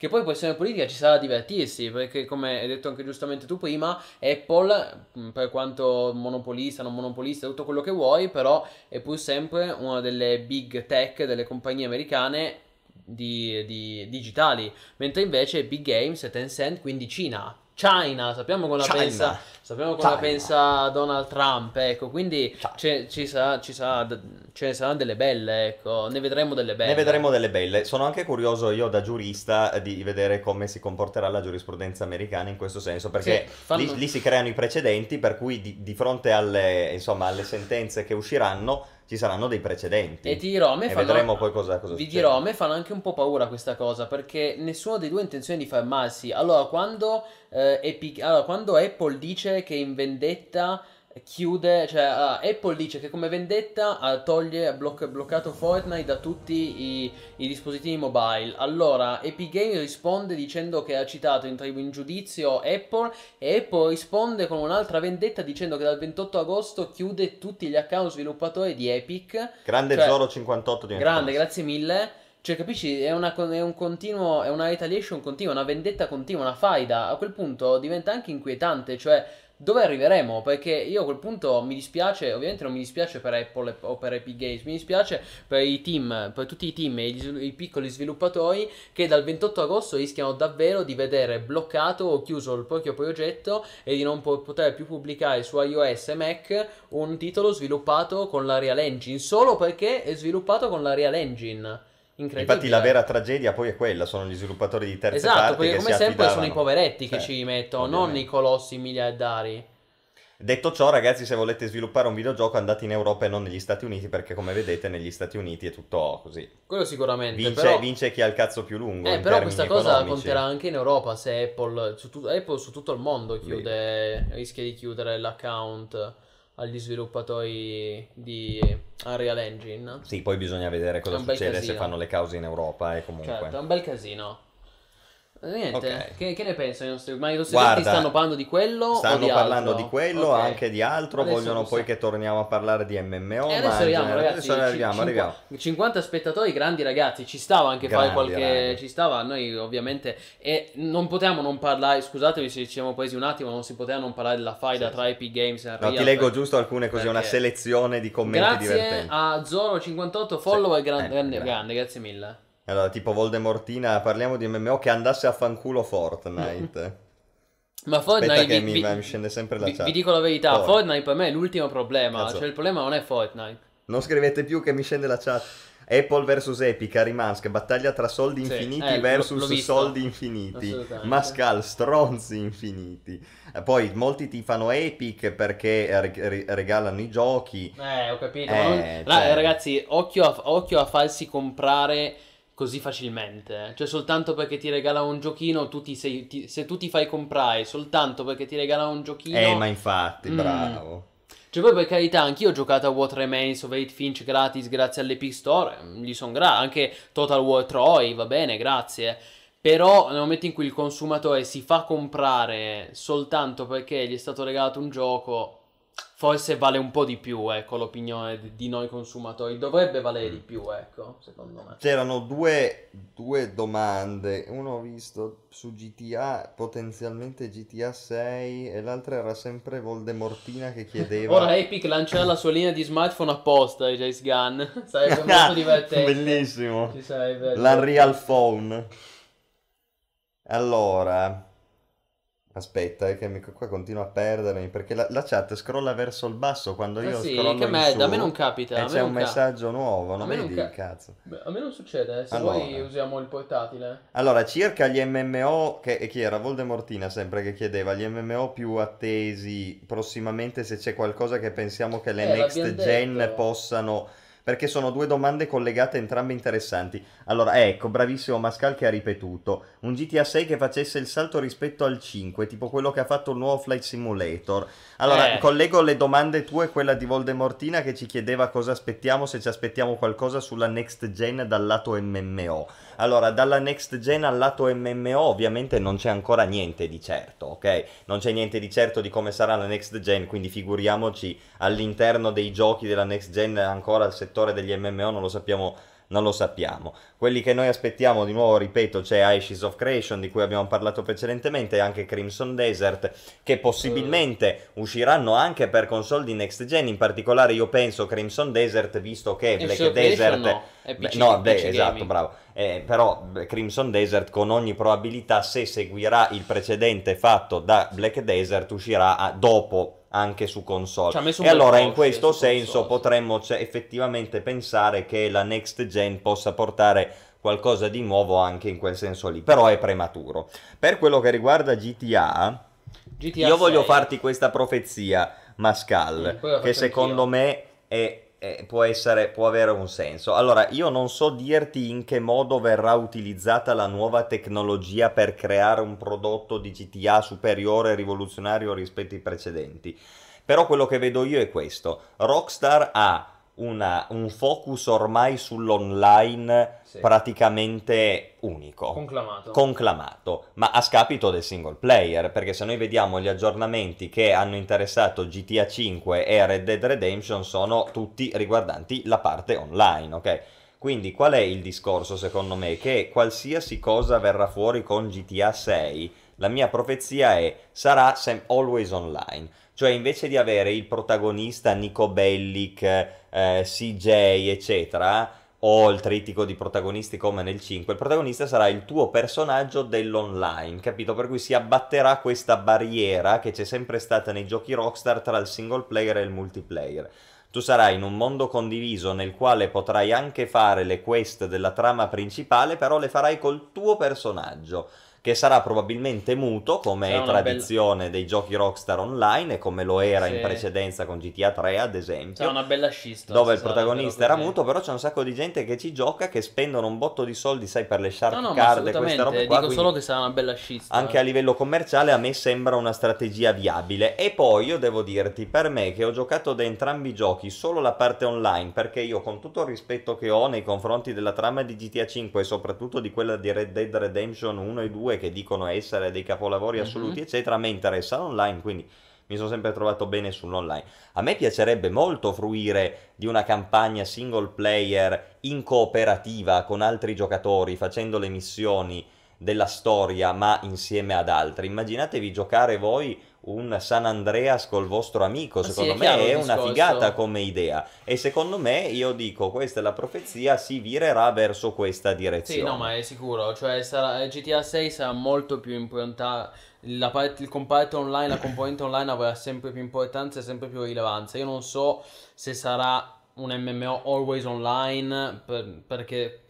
Che poi pressione politica ci sarà a divertirsi, perché come hai detto anche giustamente tu prima, Apple, per quanto monopolista, non monopolista, tutto quello che vuoi, però è pur sempre una delle big tech, delle compagnie americane di, di- digitali, mentre invece Big Games e Tencent, quindi Cina. China, sappiamo cosa China. pensa Sappiamo cosa China. pensa Donald Trump, ecco, quindi ci sarà, ci sarà, ce ne saranno delle belle, ecco, ne vedremo delle belle. Ne vedremo delle belle. Sono anche curioso io da giurista di vedere come si comporterà la giurisprudenza americana in questo senso, perché Sì, fanno- lì, lì si creano i precedenti per cui di, di fronte alle, insomma, alle sentenze che usciranno ci saranno dei precedenti. E ti dirò, a me E fanno- vedremo poi cosa, cosa Vi dirò, a me fanno anche un po' paura questa cosa, perché nessuno dei due ha intenzione di fermarsi. Allora, quando, eh, Epic- allora, quando Apple dice che in vendetta chiude, cioè uh, Apple dice che come vendetta uh, toglie, ha bloc- bloccato Fortnite da tutti i, i, dispositivi mobile. Allora, Epic Games risponde dicendo che ha citato in, in, giudizio Apple e Apple risponde con un'altra vendetta dicendo che dal 28 agosto chiude tutti gli account sviluppatori di Epic. Grande cioè, Zoro 58 di Grande, grazie mille. Cioè, capisci? È una, è un continuo, è una retaliation continua, una vendetta continua, una faida. A quel punto diventa anche inquietante, cioè dove arriveremo? Perché io a quel punto mi dispiace, ovviamente non mi dispiace per Apple o per Epic Games, mi dispiace per i team, per tutti i team e i, i, piccoli sviluppatori che dal 28 agosto rischiano davvero di vedere bloccato o chiuso il proprio progetto e di non poter più pubblicare su iOS e Mac un titolo sviluppato con la Real Engine, solo perché è sviluppato con la Real Engine. Infatti la vera tragedia poi è quella, sono gli sviluppatori di terze esatto, parti perché come sempre sono i poveretti che sì, ci mettono, non i colossi miliardari. Detto ciò, ragazzi, se volete sviluppare un videogioco andate in Europa e non negli Stati Uniti, perché come vedete negli Stati Uniti è tutto così. Quello sicuramente. Vince, però... vince chi ha il cazzo più lungo. Eh, però questa cosa economici. conterà anche in Europa se Apple su, tu... Apple su tutto il mondo chiude, rischia di chiudere l'account agli sviluppatori di Unreal Engine. Sì, poi bisogna vedere cosa succede se fanno le cause in Europa e comunque. Certo, è un bel casino. Niente, okay. che, che, ne pensano i nostri? Ma i nostri Guarda, stanno parlando di quello? Stanno di parlando altro? di quello, okay. anche di altro. Adesso vogliono poi che torniamo a parlare di MMO. E adesso arriviamo, ragazzi. Adesso arriviamo, c- arriviamo. 50 spettatori, grandi ragazzi. Ci stava anche grandi, fare qualche. Grandi. Ci stava, noi ovviamente. E non potevamo non parlare. Scusatemi se ci siamo presi un attimo, non si poteva non parlare della faida sì. tra Epic Games e. No, ti leggo per... giusto alcune così, una selezione di commenti grazie divertenti. Grazie a Zoro58 follower, sì. grande, eh, grande, grande, grazie mille. Allora, tipo Voldemortina, parliamo di MMO che andasse a fanculo Fortnite. Ma Fortnite Aspetta che vi, mi, vi, mi, scende sempre la vi, chat. Vi dico la verità, Fortnite, Fortnite per me è l'ultimo problema, Cazzo. cioè il problema non è Fortnite. Non scrivete più che mi scende la chat. Apple vs Epic, Arimansk, battaglia tra soldi sì, infiniti eh, versus soldi infiniti. Mascal, stronzi infiniti. Poi molti ti fanno Epic perché regalano i giochi. Eh, ho capito. Eh, non... cioè... Ragazzi, occhio a, occhio a farsi comprare così facilmente. Cioè, soltanto perché ti regala un giochino, tu ti sei, ti, se tu ti fai comprare soltanto perché ti regala un giochino. Eh, ma infatti, mm. bravo. Cioè, poi per carità, anch'io ho giocato a What Remains of Eight Finch gratis grazie all'Epic Store. Mm, gli sono grato. Anche Total War Troy, va bene, grazie. Però nel momento in cui il consumatore si fa comprare soltanto perché gli è stato regalato un gioco, forse vale un po' di più, ecco, l'opinione di noi consumatori. Dovrebbe valere di più, ecco, secondo me. C'erano due, due domande. Uno ho visto su GTA, potenzialmente GTA 6, e l'altra era sempre Voldemortina che chiedeva... Ora Epic lancerà la sua linea di smartphone apposta, Jace Gunn. Sarebbe molto divertente. Bellissimo. L'Unreal Phone. Allora... Aspetta, è che mi, qua continua a perdermi perché la, la, chat scrolla verso il basso quando io eh sì, scrollo che merda, su a me non capita. E c'è un messaggio nuovo, non vedi ca- il cazzo. Beh, a me non succede, se allora. vuoi usiamo il portatile. Allora, circa gli MMO, che, e chi era? Voldemortina sempre che chiedeva, gli MMO più attesi prossimamente se c'è qualcosa che pensiamo che le eh, next gen detto. possano perché sono due domande collegate entrambe interessanti. Allora, ecco, bravissimo Mascal che ha ripetuto. Un GTA 6 che facesse il salto rispetto al 5, tipo quello che ha fatto il nuovo Flight Simulator. Allora, Eh. collego le domande tue e quella di Voldemortina che ci chiedeva cosa aspettiamo, se ci aspettiamo qualcosa sulla next gen dal lato MMO. Allora, dalla next gen al lato MMO ovviamente non c'è ancora niente di certo, ok? Non c'è niente di certo di come sarà la next gen, quindi figuriamoci all'interno dei giochi della next gen ancora il settore degli MMO non lo sappiamo non lo sappiamo. Quelli che noi aspettiamo, di nuovo ripeto, c'è Ashes of Creation di cui abbiamo parlato precedentemente e anche Crimson Desert che possibilmente uh. usciranno anche per console di next gen, in particolare io penso Crimson Desert visto che Black Desert no, è PC, no, beh, PC esatto, gaming. bravo. Eh, però beh, Crimson Desert con ogni probabilità se seguirà il precedente fatto da Black Desert uscirà a- dopo anche su console. E allora in questo senso console, sì. potremmo cioè, effettivamente pensare che la next gen possa portare qualcosa di nuovo anche in quel senso lì, però è prematuro. Per quello che riguarda GTA, GTA io voglio 6. farti questa profezia, Mascal, la che secondo me è- è- può, essere, può avere un senso. Allora, io non so dirti in che modo verrà utilizzata la nuova tecnologia per creare un prodotto di GTA superiore e rivoluzionario rispetto ai precedenti. Però quello che vedo io è questo. Rockstar ha una- un focus ormai sull'online Sì. praticamente unico Conclamato. conclamato, ma a scapito del single player, perché se noi vediamo gli aggiornamenti che hanno interessato GTA 5 e Red Dead Redemption sono tutti riguardanti la parte online, ok? Quindi qual è il discorso secondo me? Che qualsiasi cosa verrà fuori con GTA 6, la mia profezia è sarà sem- always online. Cioè invece di avere il protagonista Nico Bellic, eh, CJ, eccetera, o il trittico di protagonisti come nel 5, il protagonista sarà il tuo personaggio dell'online, capito? Per cui si abbatterà questa barriera che c'è sempre stata nei giochi Rockstar tra il single player e il multiplayer. Tu sarai in un mondo condiviso nel quale potrai anche fare le quest della trama principale, però le farai col tuo personaggio, che sarà probabilmente muto, come Sarà è tradizione dei giochi Rockstar Online e come lo era in Sì. precedenza con GTA 3, ad esempio Sarà una bella scista. dove il protagonista era muto, però c'è un sacco di gente che ci gioca, che spendono un botto di soldi, sai, per le shark No, no, card e queste robe Dico qua. quindi solo che sarà una bella scista. anche a livello commerciale a me sembra una strategia viabile. E poi io devo dirti, per me che ho giocato da entrambi i giochi solo la parte online, perché io con tutto il rispetto che ho nei confronti della trama di GTA 5 e soprattutto di quella di Red Dead Redemption 1 e 2 che dicono essere dei capolavori assoluti, eccetera, a me interessa l'online, quindi mi sono sempre trovato bene sull'online. A me piacerebbe molto fruire di una campagna single player in cooperativa con altri giocatori, facendo le missioni della storia, ma insieme ad altri. Immaginatevi giocare voi un San Andreas col vostro amico, Ah, sì, secondo è me è una discorso. figata come idea. E secondo me, io dico, questa è la profezia, si virerà verso questa direzione. Sì, no, ma è sicuro, cioè sarà, GTA 6 sarà molto più importante, la parte- il comparto online, la componente online avrà sempre più importanza e sempre più rilevanza. Io non so se sarà un MMO always online, per- perché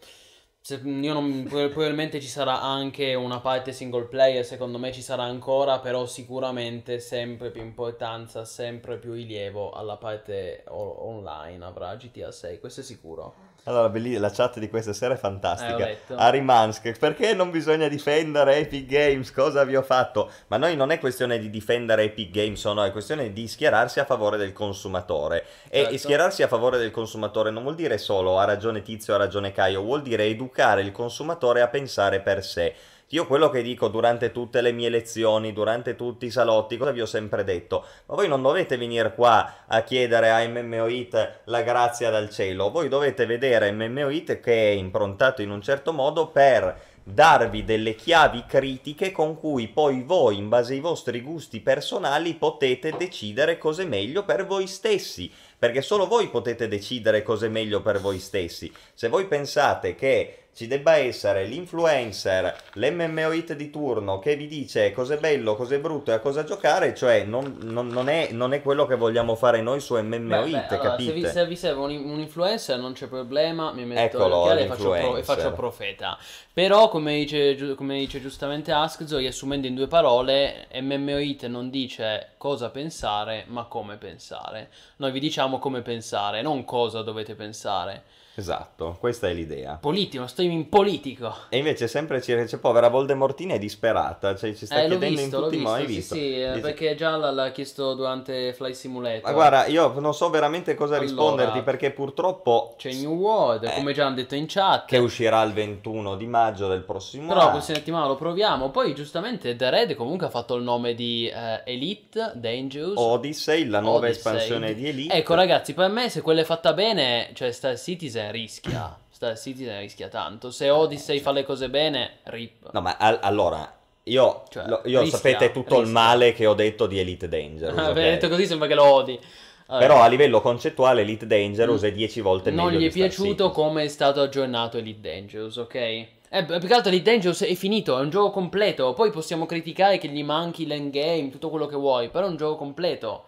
se- io non- probabilmente ci sarà anche una parte single player, secondo me ci sarà ancora, però sicuramente sempre più importanza, sempre più rilievo alla parte o- online avrà GTA 6, questo è sicuro. Allora, belli- la chat di questa sera è Eh, fantastica. letto. Ari Mansk, perché non bisogna difendere Epic Games? Cosa vi ho fatto? Ma noi non è questione di difendere Epic Games o no, è questione di schierarsi a favore del consumatore. E Certo. schierarsi a favore del consumatore non vuol dire solo ha ragione Tizio, ha ragione Caio, vuol dire educare il consumatore a pensare per sé. Io quello che dico durante tutte le mie lezioni, durante tutti i salotti, cosa vi ho sempre detto? Ma voi non dovete venire qua a chiedere a MMO Hit la grazia dal cielo, voi dovete vedere MMO Hit che è improntato in un certo modo per darvi delle chiavi critiche con cui poi voi, in base ai vostri gusti personali, potete decidere cos'è meglio per voi stessi. Perché solo voi potete decidere cos'è meglio per voi stessi. Se voi pensate che ci debba essere l'influencer, l'MMO hit di turno che vi dice cos'è bello, cos'è brutto e a cosa giocare, cioè non, non- non è, non è quello che vogliamo fare noi su MMO Beh, beh, allora, se, vi, se vi serve un, un influencer non c'è problema, mi metto Eccolo, e faccio, pro- e faccio profeta. Però, come dice, come dice giustamente Askzo, riassumendo in due parole, MMO Hit non dice cosa pensare, ma come pensare. Noi vi diciamo come pensare, non cosa dovete pensare. Esatto, questa è l'idea. Politico, sto in politico. E invece sempre ci c'è povera Voldemortina è disperata, cioè ci sta Eh, chiedendo visto, in tutti i modi, sì, visto? sì, eh, Dice- perché già l'ha, chiesto durante Fly Simulator. Ma guarda, io non so veramente cosa Allora, risponderti perché purtroppo C'è New World, Eh. come già hanno detto in chat. che uscirà il 21 di maggio del prossimo Però anno. prossima settimana lo proviamo. Poi, giustamente, The Red comunque ha fatto il nome di eh, Elite Dangerous. Odyssey, la nuova Odyssey. espansione di Elite. Ecco, ragazzi, per me, se quella è fatta bene, cioè Star Citizen rischia. Star Citizen rischia tanto. Se Odyssey fa le cose bene, rip. No, ma al- allora, io, Cioè, lo- io rischia, sapete tutto il rischia. male che ho detto di Elite Dangerous. ok? Avete detto così, sembra che lo odi. Vabbè. Però a livello concettuale Elite Dangerous è 10 volte meglio non gli è piaciuto Citizen. come è stato aggiornato Elite Dangerous, ok? Eh, più che altro Elite Dangerous è finito, è un gioco completo. Poi possiamo criticare che gli manchi l'endgame, tutto quello che vuoi, però è un gioco completo.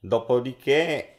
Dopodiché...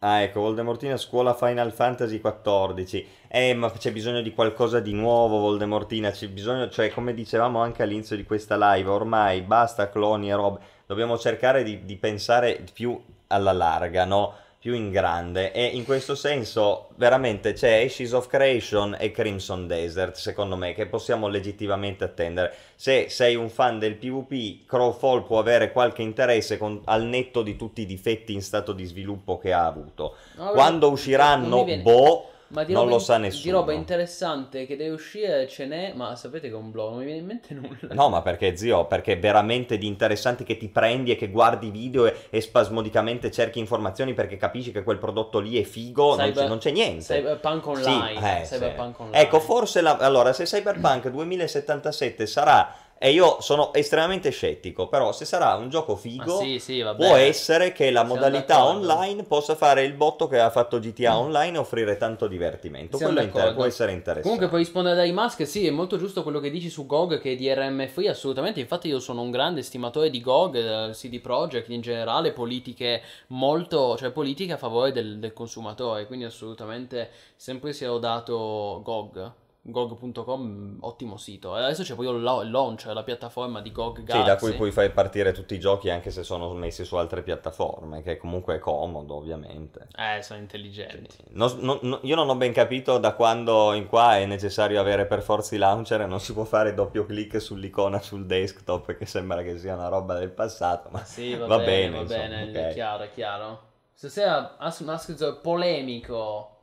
Ah, ecco, Voldemortina scuola Final Fantasy XIV. Eh, ma c'è bisogno di qualcosa di nuovo, Voldemortina. C'è bisogno, cioè, come dicevamo anche all'inizio di questa live, ormai basta cloni e robe. Dobbiamo cercare di, di pensare più alla larga, no? Più in grande. E in questo senso veramente c'è Ashes of Creation e Crimson Desert secondo me che possiamo legittimamente attendere. Se sei un fan del PvP Crowfall può avere qualche interesse con, al netto di tutti i difetti in stato di sviluppo che ha avuto. No, quando usciranno boh Ma di non roba lo sa Di nessuno roba interessante che deve uscire ce n'è, ma sapete che è un blog, non mi viene in mente nulla. No, ma perché zio, perché veramente di interessanti che ti prendi e che guardi video e, e spasmodicamente cerchi informazioni perché capisci che quel prodotto lì è figo, non, Cyber- c'è, non c'è niente. Cyberpunk Sì, Online. eh, sì. Cyberpunk Online. Ecco, forse la- allora se Cyberpunk 2077 sarà, e io sono estremamente scettico, però se sarà un gioco figo, sì, sì, può essere che la Siamo modalità d'accordo. online possa fare il botto che ha fatto GTA Online e offrire tanto divertimento. Siamo Quello inter- può essere interessante. Comunque per rispondere dai mask, sì, è molto giusto quello che dici su GOG che è DRM free, assolutamente, infatti io sono un grande stimatore di GOG, eh, CD Projekt in generale, politiche molto, cioè politiche a favore del, del consumatore, quindi assolutamente sempre si è dato GOG. GOG.com, ottimo sito. E adesso c'è poi il la- il launch, la piattaforma di GOG Sì, Galaxy. da cui puoi far partire tutti i giochi anche se sono messi su altre piattaforme, che comunque è comodo, ovviamente. Eh, sono intelligenti. Non- non- non- io non ho ben capito da quando in qua è necessario avere per forza i launcher e non si può fare doppio clic sull'icona sul desktop, che sembra che sia una roba del passato, ma Sì, va, Va bene, bene, va insomma, bene, ok. è chiaro, è chiaro. Stasera Ask Mask polemico.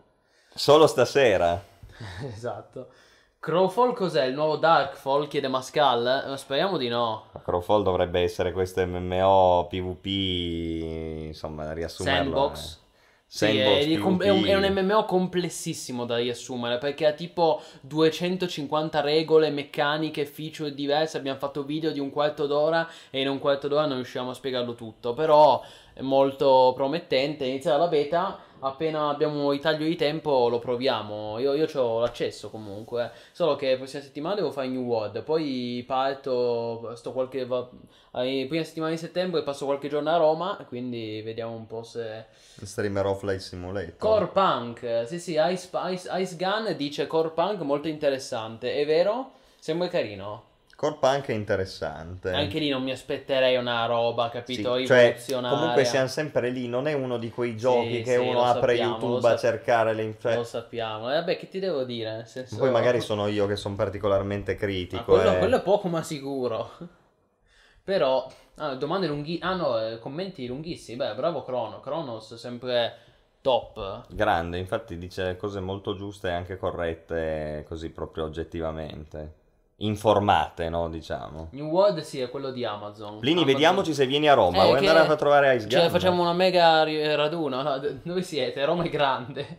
solo stasera. esatto. Crowfall cos'è? Il nuovo Darkfall? Chiede Mascal? Eh, Speriamo di no. Crowfall dovrebbe essere questo MMO PvP, insomma, riassumerlo. Sandbox. eh. Sì, Sandbox è, di- com- è un, è un MMO complessissimo da riassumere perché ha tipo 250 regole, meccaniche, feature diverse. Abbiamo fatto video di un quarto d'ora e in un quarto d'ora non riusciamo a spiegarlo tutto. Però è molto promettente. Inizierà la beta. Appena abbiamo il taglio di tempo lo proviamo. Io, io ho l'accesso comunque. Solo che la prossima settimana devo fare New World. Poi parto. Sto qualche. va- prima settimana di settembre passo qualche giorno a Roma. Quindi vediamo un po' se. Streamer Offline Simulator. Core Punk, sì sì, Ice, Ice, Ice Gun dice Core Punk molto interessante, è vero? Sembra carino. Core Punk è interessante. Anche lì non mi aspetterei una roba, capito, Sì, cioè, comunque siamo sempre lì, non è uno di quei giochi Sì, che sì, uno apre sappiamo, YouTube lo a sap- cercare le... Cioè, Lo sappiamo. E vabbè, che ti devo dire? Nel senso... poi magari sono io che sono particolarmente critico. quello, eh. quello è poco ma sicuro. Però, ah, domande lunghi... Ah no, eh, commenti lunghissimi. Beh, bravo Crono. Cronos sempre top. Grande, infatti dice cose molto giuste e anche corrette, così proprio oggettivamente. Informate, no, diciamo. New World sì, è quello di Amazon. Plini, Amazon- vediamoci se vieni a Roma. Eh, Vuoi che- andare a trovare Ice Gun? Cioè, facciamo una mega? D- Dove siete? Roma è grande.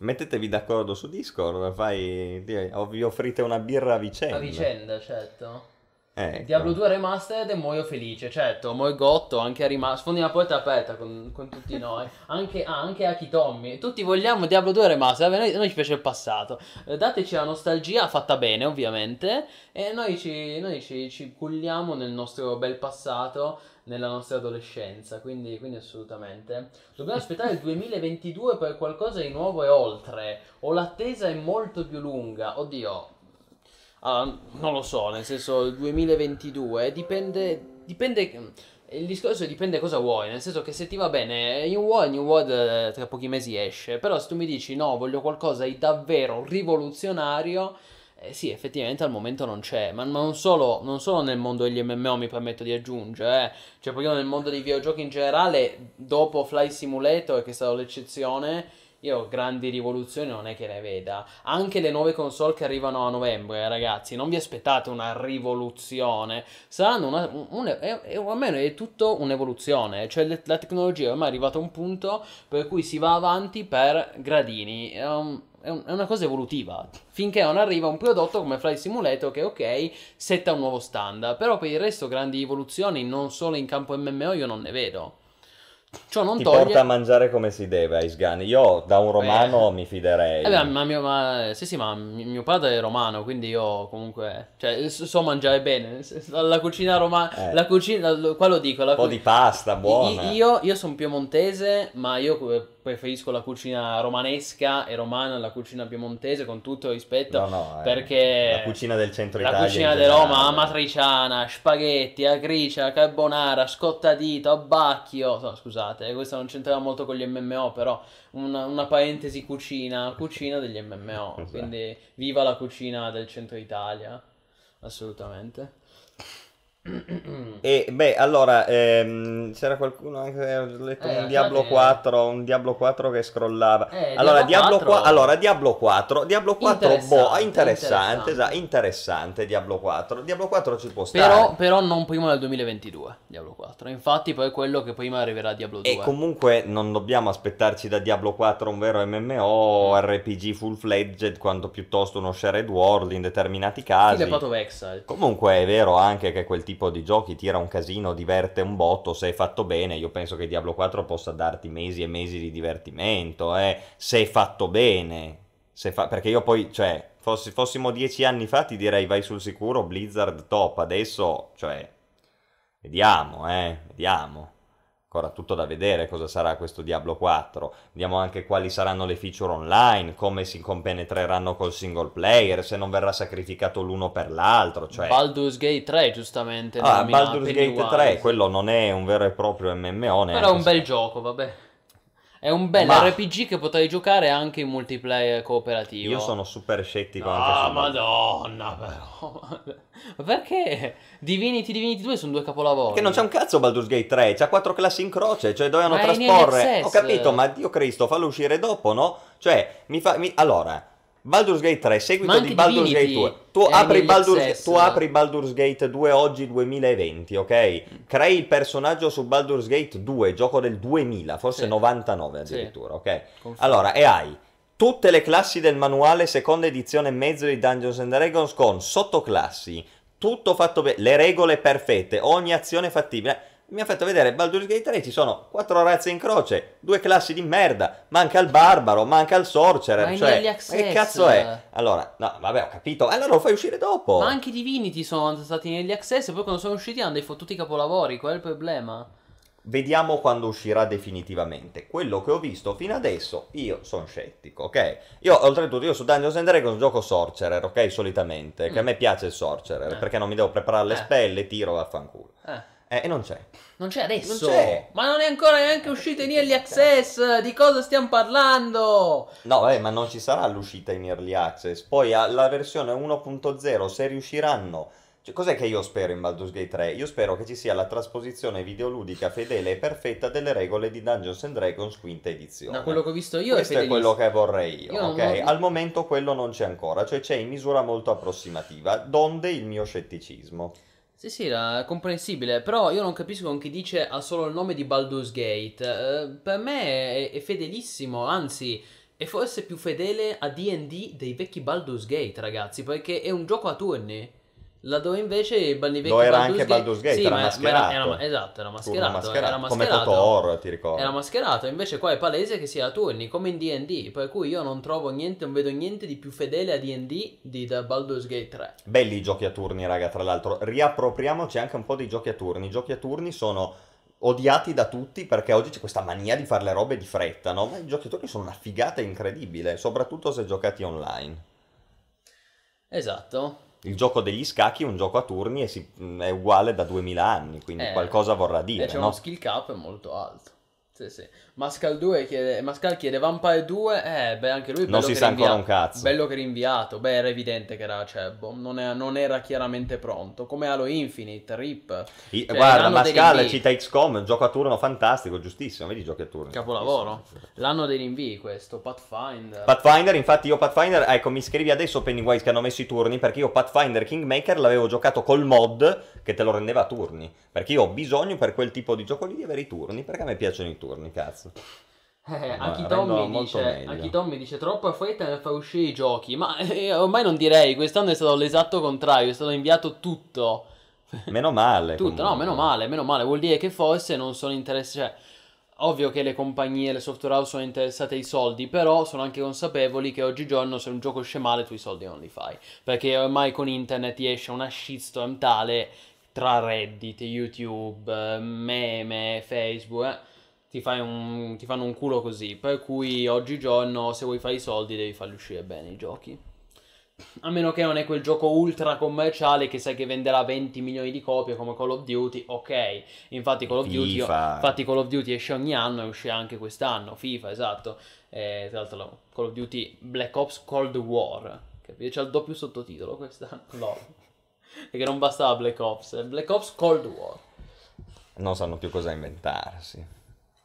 Mettetevi d'accordo su Discord, fai... vi offrite una birra a vicenda. A vicenda, certo. Ecco. Diablo 2 Remastered e muoio felice, certo, Morgotto anche a rimasto, sfondi una porta aperta con, con tutti noi, anche, ah, anche Akitommi, tutti vogliamo Diablo 2 Remastered, a noi, noi ci piace il passato, Eh, dateci la nostalgia fatta bene ovviamente e noi ci, noi ci, ci culliamo nel nostro bel passato, nella nostra adolescenza, quindi, quindi assolutamente. Dobbiamo aspettare il 2022 per qualcosa di nuovo e oltre, o l'attesa è molto più lunga, oddio. Ah, non lo so, nel senso il 2022 dipende, dipende, il discorso dipende cosa vuoi, nel senso che se ti va bene New World, New World eh, tra pochi mesi esce, però se tu mi dici no, voglio qualcosa di davvero rivoluzionario, eh, sì, effettivamente al momento non c'è, ma non, solo, non solo nel mondo degli MMO mi permetto di aggiungere, eh. cioè proprio nel mondo dei videogiochi in generale, dopo Fly Simulator che è stata l'eccezione, io grandi rivoluzioni non è che ne veda. Anche le nuove console che arrivano a novembre, eh, ragazzi, non vi aspettate una rivoluzione. Saranno una. un- un- è, è- almeno è tutto un'evoluzione. Cioè, le- la tecnologia è ormai arrivata a un punto per cui si va avanti per gradini. È, un- è un- è una cosa evolutiva. Finché non arriva un prodotto come Fly Simulator che, ok, setta un nuovo standard. Però per il resto, grandi evoluzioni, non solo in campo MMO, io non ne vedo. Ciò non Ti toglie. porta a mangiare come si deve Ice Gun. Io da un romano mi fiderei. Eh beh, ma mio, ma, sì, sì, ma mi- mio padre è romano, quindi io comunque, cioè, so mangiare bene. La cucina romana, Eh. la cucina, qua lo dico, la Un po' di pasta buona. Io, io sono piemontese, ma io eh, preferisco la cucina romanesca e romana alla cucina piemontese con tutto il rispetto. No, no, eh, perché la cucina del centro la Italia cucina in di Roma, amatriciana, spaghetti, agricia, carbonara, scottadito, abbacchio. No, scusate, questo non c'entrava molto con gli MMO, però una, una parentesi cucina, cucina degli MMO. Esatto. Quindi viva la cucina del centro Italia, assolutamente. E beh, allora, ehm, c'era qualcuno anche, ho letto Eh, un Diablo che- 4, un Diablo 4 che scrollava. Eh, allora, Diablo Diablo 4, 4 allora, Diablo 4, Diablo 4, boh, Interessante, interessante, interessante. esatto, interessante Diablo 4. Diablo 4 ci può stare. Però, però non prima del 2022, Diablo 4. Infatti poi è quello che prima arriverà Diablo 2. E comunque non dobbiamo aspettarci da Diablo 4 un vero MMO, RPG full fledged, quanto piuttosto uno shared world in determinati casi. Stile Path of Exile. Comunque è vero anche che quel tipo di giochi tira un casino, diverte un botto, se è fatto bene, io penso che Diablo 4 possa darti mesi e mesi di divertimento, eh, se è fatto bene. Se fa- Perché io poi, cioè, fossi- fossimo dieci anni fa ti direi vai sul sicuro, Blizzard top, adesso, cioè, vediamo, eh, vediamo. Ancora tutto da vedere cosa sarà questo Diablo 4. Vediamo anche quali saranno le feature online, come si compenetreranno col single player, se non verrà sacrificato l'uno per l'altro. Cioè... Baldur's Gate 3, giustamente. Ah, Baldur's Gate Pennywise. 3, quello non è un vero e proprio MMO. Però è un se- bel gioco, vabbè. È un bel Ma- RPG che potrei giocare anche in multiplayer cooperativo. Io sono super scettico anche Ah, su madonna, però. Ma perché? Divinity Divinity 2 sono due capolavori. Che non c'è un cazzo Baldur's Gate 3, c'ha quattro classi in croce, cioè dovevano Ma trasporre. Ho capito, ma Dio Cristo, fallo uscire dopo, no? Cioè, mi fa. mi- Allora, Baldur's Gate 3, seguito di Baldur's Divinity Gate 2. Tu apri, Baldur's, tu apri Baldur's Gate 2 oggi 2020, ok? Crei il personaggio su Baldur's Gate 2, gioco del 2000, forse Sì. 99 Sì. addirittura, ok? Confermo. Allora, e hai tutte le classi del manuale seconda edizione e mezzo di Dungeons and Dragons con sottoclassi, tutto fatto bene, le regole perfette, ogni azione fattibile. Mi ha fatto vedere Baldur's Gate 3 ci sono quattro razze in croce, due classi di merda, manca il barbaro, manca il sorcerer, Ma cioè, ma che cazzo è? Allora, no, vabbè, ho capito, allora lo fai uscire dopo. Ma anche i Divinity sono stati negli access e poi quando sono usciti hanno dei fottuti capolavori. Qual è il problema? Vediamo quando uscirà definitivamente. Quello che ho visto fino adesso, io sono scettico, ok? Io, oltretutto, io su Dungeons and Dragons gioco Sorcerer, ok? Solitamente, che a Mm. me piace il Sorcerer, Eh. perché non mi devo preparare le Eh. spelle, tiro, vaffanculo. Eh. Eh, e non c'è. Non c'è adesso. Non c'è. Ma non è ancora neanche uscito in early access. Di cosa stiamo parlando? No, eh, ma non ci sarà l'uscita in Early Access. Poi alla versione 1.0, se riusciranno... Cioè, cos'è che io spero in Baldur's Gate 3? Io spero che ci sia la trasposizione videoludica fedele e perfetta delle regole di Dungeons and Dragons quinta edizione. Da quello che ho visto io Questo è è quello che vorrei io, Io ok? Al momento quello non c'è ancora, cioè c'è in misura molto approssimativa, donde il mio scetticismo. Sì, sì, era comprensibile, però io non capisco con chi dice ha solo il nome di Baldur's Gate. Eh, per me è, è fedelissimo, anzi, è forse più fedele a D&D dei vecchi Baldur's Gate, ragazzi, perché è un gioco a turni. Laddove invece i ba- i vecchi Lo era Baldur's anche Baldur's Gate, sì, era ma- ma mascherato. era- esatto, era mascherato, mascherato, era come mascherato. Kotor, ti ricordo. Era mascherato, invece qua è palese che sia a turni, come in D&D, per cui io non trovo niente, non vedo niente di più fedele a D&D di da Baldur's Gate 3. Belli i giochi a turni, raga, tra l'altro. Riappropriamoci anche un po' dei giochi a turni. I giochi a turni sono odiati da tutti perché oggi c'è questa mania di fare le robe di fretta, no? Ma i giochi a turni sono una figata incredibile, soprattutto se giocati online. Esatto. Il gioco degli scacchi è un gioco a turni e si- è uguale da 2000 anni, quindi Eh, qualcosa vorrà dire, c'è no? uno skill cap molto alto. Sì, sì. Mascal 2 chiede, Mascal chiede Vampire 2, eh, beh, anche lui è Non bello si sa ancora un cazzo. Bello che rinviato, beh, era evidente che era Cebbo, non, è- non era chiaramente pronto, come Halo Infinite, RIP, I- Cioè, guarda, Mascal cita XCOM, gioco a turno fantastico, giustissimo, vedi i giochi a turno. capolavoro. L'anno dei rinvii questo, Pathfinder. Pathfinder, infatti io Pathfinder, ecco mi scrivi adesso Pennywise che hanno messo i turni perché io Pathfinder Kingmaker l'avevo giocato col mod che te lo rendeva a turni, perché io ho bisogno per quel tipo di gioco lì di avere i turni, perché a me piacciono i turni, cazzo. Eh, No, anche, rendono Tommy molto dice, anche Tommy dice troppa fretta nel far uscire i giochi, ma eh, ormai non direi, quest'anno è stato l'esatto contrario, è stato inviato tutto. Meno male. Tutto, no, comunque. meno male, meno male. Vuol dire che forse non sono interessati. Cioè, ovvio che le compagnie, le software house sono interessate ai soldi, però sono anche consapevoli che oggigiorno se un gioco esce male tu i soldi non li fai. Perché ormai con internet ti esce una shitstorm tale tra Reddit, YouTube, eh, meme, Facebook. eh. Ti, fai un, ti fanno un culo così. Per cui oggigiorno, se vuoi fare i soldi, devi farli uscire bene i giochi. A meno che non è quel gioco ultra commerciale che sai che venderà 20 milioni di copie come Call of Duty, ok. Infatti Call of, Duty, infatti Call of Duty esce ogni anno e uscirà anche quest'anno. FIFA, esatto. E, tra l'altro Call of Duty Black Ops Cold War. Capito? C'è il doppio sottotitolo quest'anno. Lol. Perché non bastava Black Ops. è Black Ops Cold War. Non sanno più cosa inventarsi.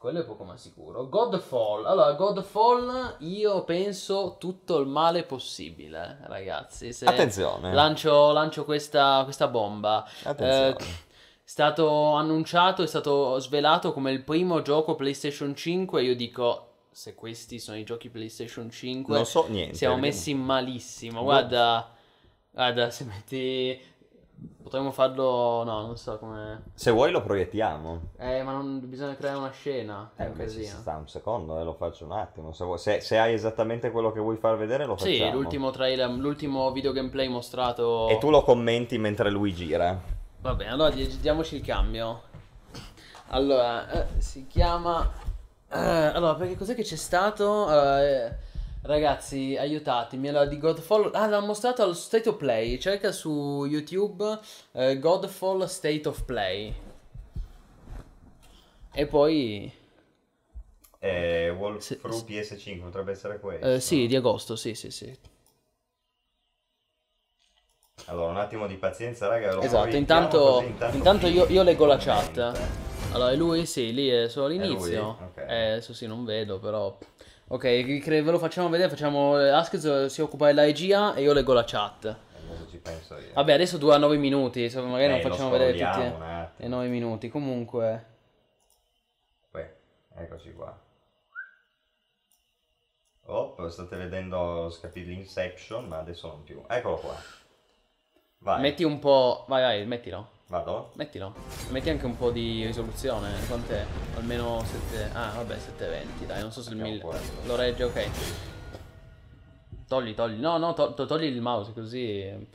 Quello è poco ma sicuro. Godfall. Allora, Godfall, io penso tutto il male possibile, ragazzi. Se Attenzione. Lancio, lancio questa, questa bomba. Attenzione. Eh, è stato annunciato, è stato svelato come il primo gioco PlayStation 5. Io dico, se questi sono i giochi PlayStation 5, Non so niente. siamo messi malissimo. Boh. Guarda, guarda, se metti... Potremmo farlo... No, non so come... Se vuoi lo proiettiamo. Eh, ma non bisogna creare una scena. Eh, un casino. sta un secondo, eh, lo faccio un attimo. Se, vuoi- se- se hai esattamente quello che vuoi far vedere, lo facciamo. Sì, l'ultimo trailer, l'ultimo video gameplay mostrato. E tu lo commenti mentre lui gira. Va bene, allora di- diamoci il cambio. Allora, eh, si chiama. eh, allora, perché cos'è che c'è stato? Eh, ragazzi, aiutatemi. Allora, di Godfall. Ah, l'ha mostrato al State of Play. Cerca su YouTube eh, Godfall State of Play. E poi. Eh, Wolf Se- Through PS5 potrebbe essere questo. eh, sì, di agosto, sì, sì, sì. Allora, un attimo di pazienza, raga. Lo Esatto, intanto, così, intanto io, io leggo la chat. Allora, è lui? Sì, lì è solo lui? all'inizio. Ok. Eh, adesso sì, non vedo, però... Ok, ve lo facciamo vedere, facciamo... Askez si occupa della regia e io leggo la chat. Adesso ci penso io. Vabbè, adesso dura 9 minuti, se magari Eh, non facciamo vedere tutti attimo. i 9 minuti. Comunque... Beh, eccoci qua. Oh, state vedendo scapire l'Inception, ma adesso non più. Eccolo qua. Vai, Metti un po'... Vai, vai, mettilo. Vado? Mettilo. Metti anche un po' di risoluzione. Quant'è? Almeno 7... Ah, vabbè, 720, dai. Non so se il Mettiamo 1000... quello. Lo regge, ok. Togli, togli. No, no, to- to- togli il mouse così.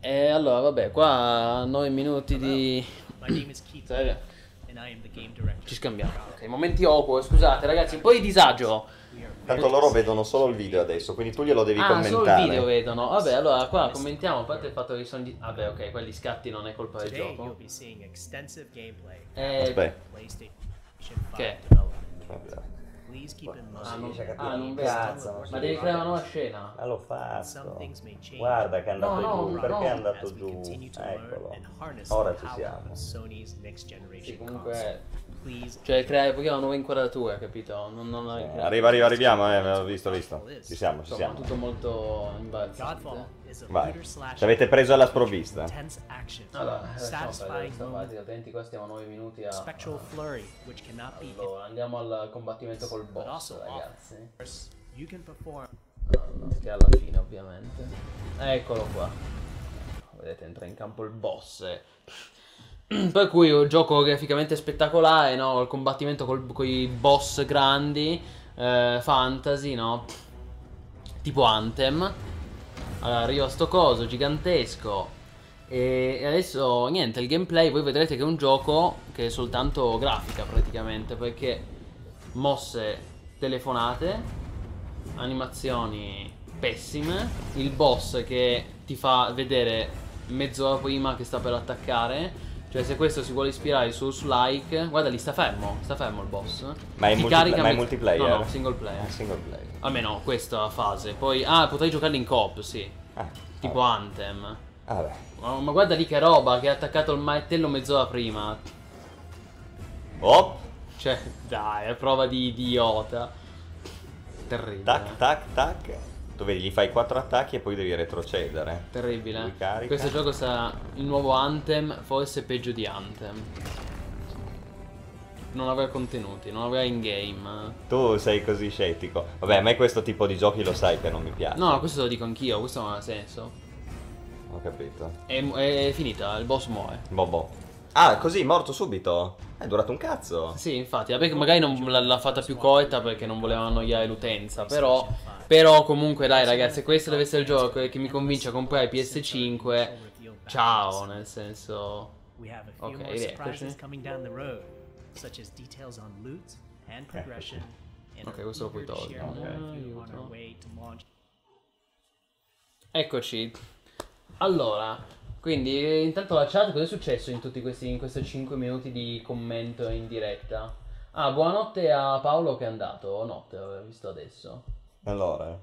E allora, vabbè, qua 9 minuti di... My name is Keith, Serio? and I am the game director. Ci scambiamo. Ok, momenti awkward, scusate ragazzi, un po' di disagio. Tanto loro vedono solo il video adesso, quindi tu glielo devi Ah, commentare. solo il video vedono. Vabbè, allora qua commentiamo, a parte il fatto che sono di... Vabbè, ok, quelli scatti non è colpa del Today gioco. Eh, Aspetta. PlayStation 5 Che? development. Please keep in mind Ah, non, ah, non cazzo, Ma devi creare una nuova scena. Ma l'ho fatto. Guarda che è andato No, no, giù. no. Perché è andato giù? Eccolo. Ora ci siamo. of Sony's next generation Sì, comunque... Cioè, creare poi una nuova inquadratura, capito? Non, non la Eh, Arriva, arriva, arriviamo, eh, ho visto, visto. Ci siamo, ci siamo. tutto molto imbarazzante. Vai. Ci avete preso alla sprovvista. Allora, perdere satisfying attenti, qua stiamo 9 minuti a... spectral flurry, which cannot be hit. Allora, andiamo al combattimento col boss, ragazzi. you can perform Che alla fine, ovviamente. Eccolo qua. Vedete, entra in campo il boss. Eh. Per cui un gioco graficamente spettacolare, no? Il combattimento con i boss grandi, eh, fantasy, no? Tipo Anthem. Allora, arriva sto coso gigantesco. E adesso, niente, il gameplay, voi vedrete che è un gioco che è soltanto grafica praticamente, perché mosse telefonate, animazioni pessime, il boss che ti fa vedere mezz'ora prima che sta per attaccare. Cioè, se questo si vuole ispirare su like, guarda lì sta fermo, sta fermo il boss. Ma è, Ti multipla- carica ma è multiplayer? No, no, single player. Ah, single player. Almeno questa fase. Poi, ah, potrei giocarli in coop, sì. Ah, Tipo Anthem. ah, Vabbè. Ma, ma guarda lì che roba, che ha attaccato il martello mezz'ora prima. Oh, Cioè, dai, è prova di idiota. Terribile. tac, tac, tac. Tu vedi, gli fai quattro attacchi e poi devi retrocedere. Terribile. Questo gioco sarà il nuovo Anthem, forse peggio di Anthem. Non avrà contenuti, non avrà in-game. Tu sei così scettico. Vabbè, a me questo tipo di giochi lo sai che non mi piace. No, questo lo dico anch'io, questo non ha senso. Ho capito. È, è finita, il boss muore. Bobo. Ah, così, morto subito? È durato un cazzo. Sì, infatti, vabbè che magari non l'ha fatta più corta perché non voleva annoiare l'utenza, però... Però comunque dai ragazzi, se questo deve essere il gioco che mi convince a comprare PS5, ciao, nel senso... Okay, progression, and Ok, questo lo puoi togliere. Ok. launch. Eccoci. Allora, quindi intanto la chat, cosa è successo in tutti questi in questi 5 minuti di commento in diretta? Ah, buonanotte a Paolo che è andato, o notte, ho visto adesso. Allora.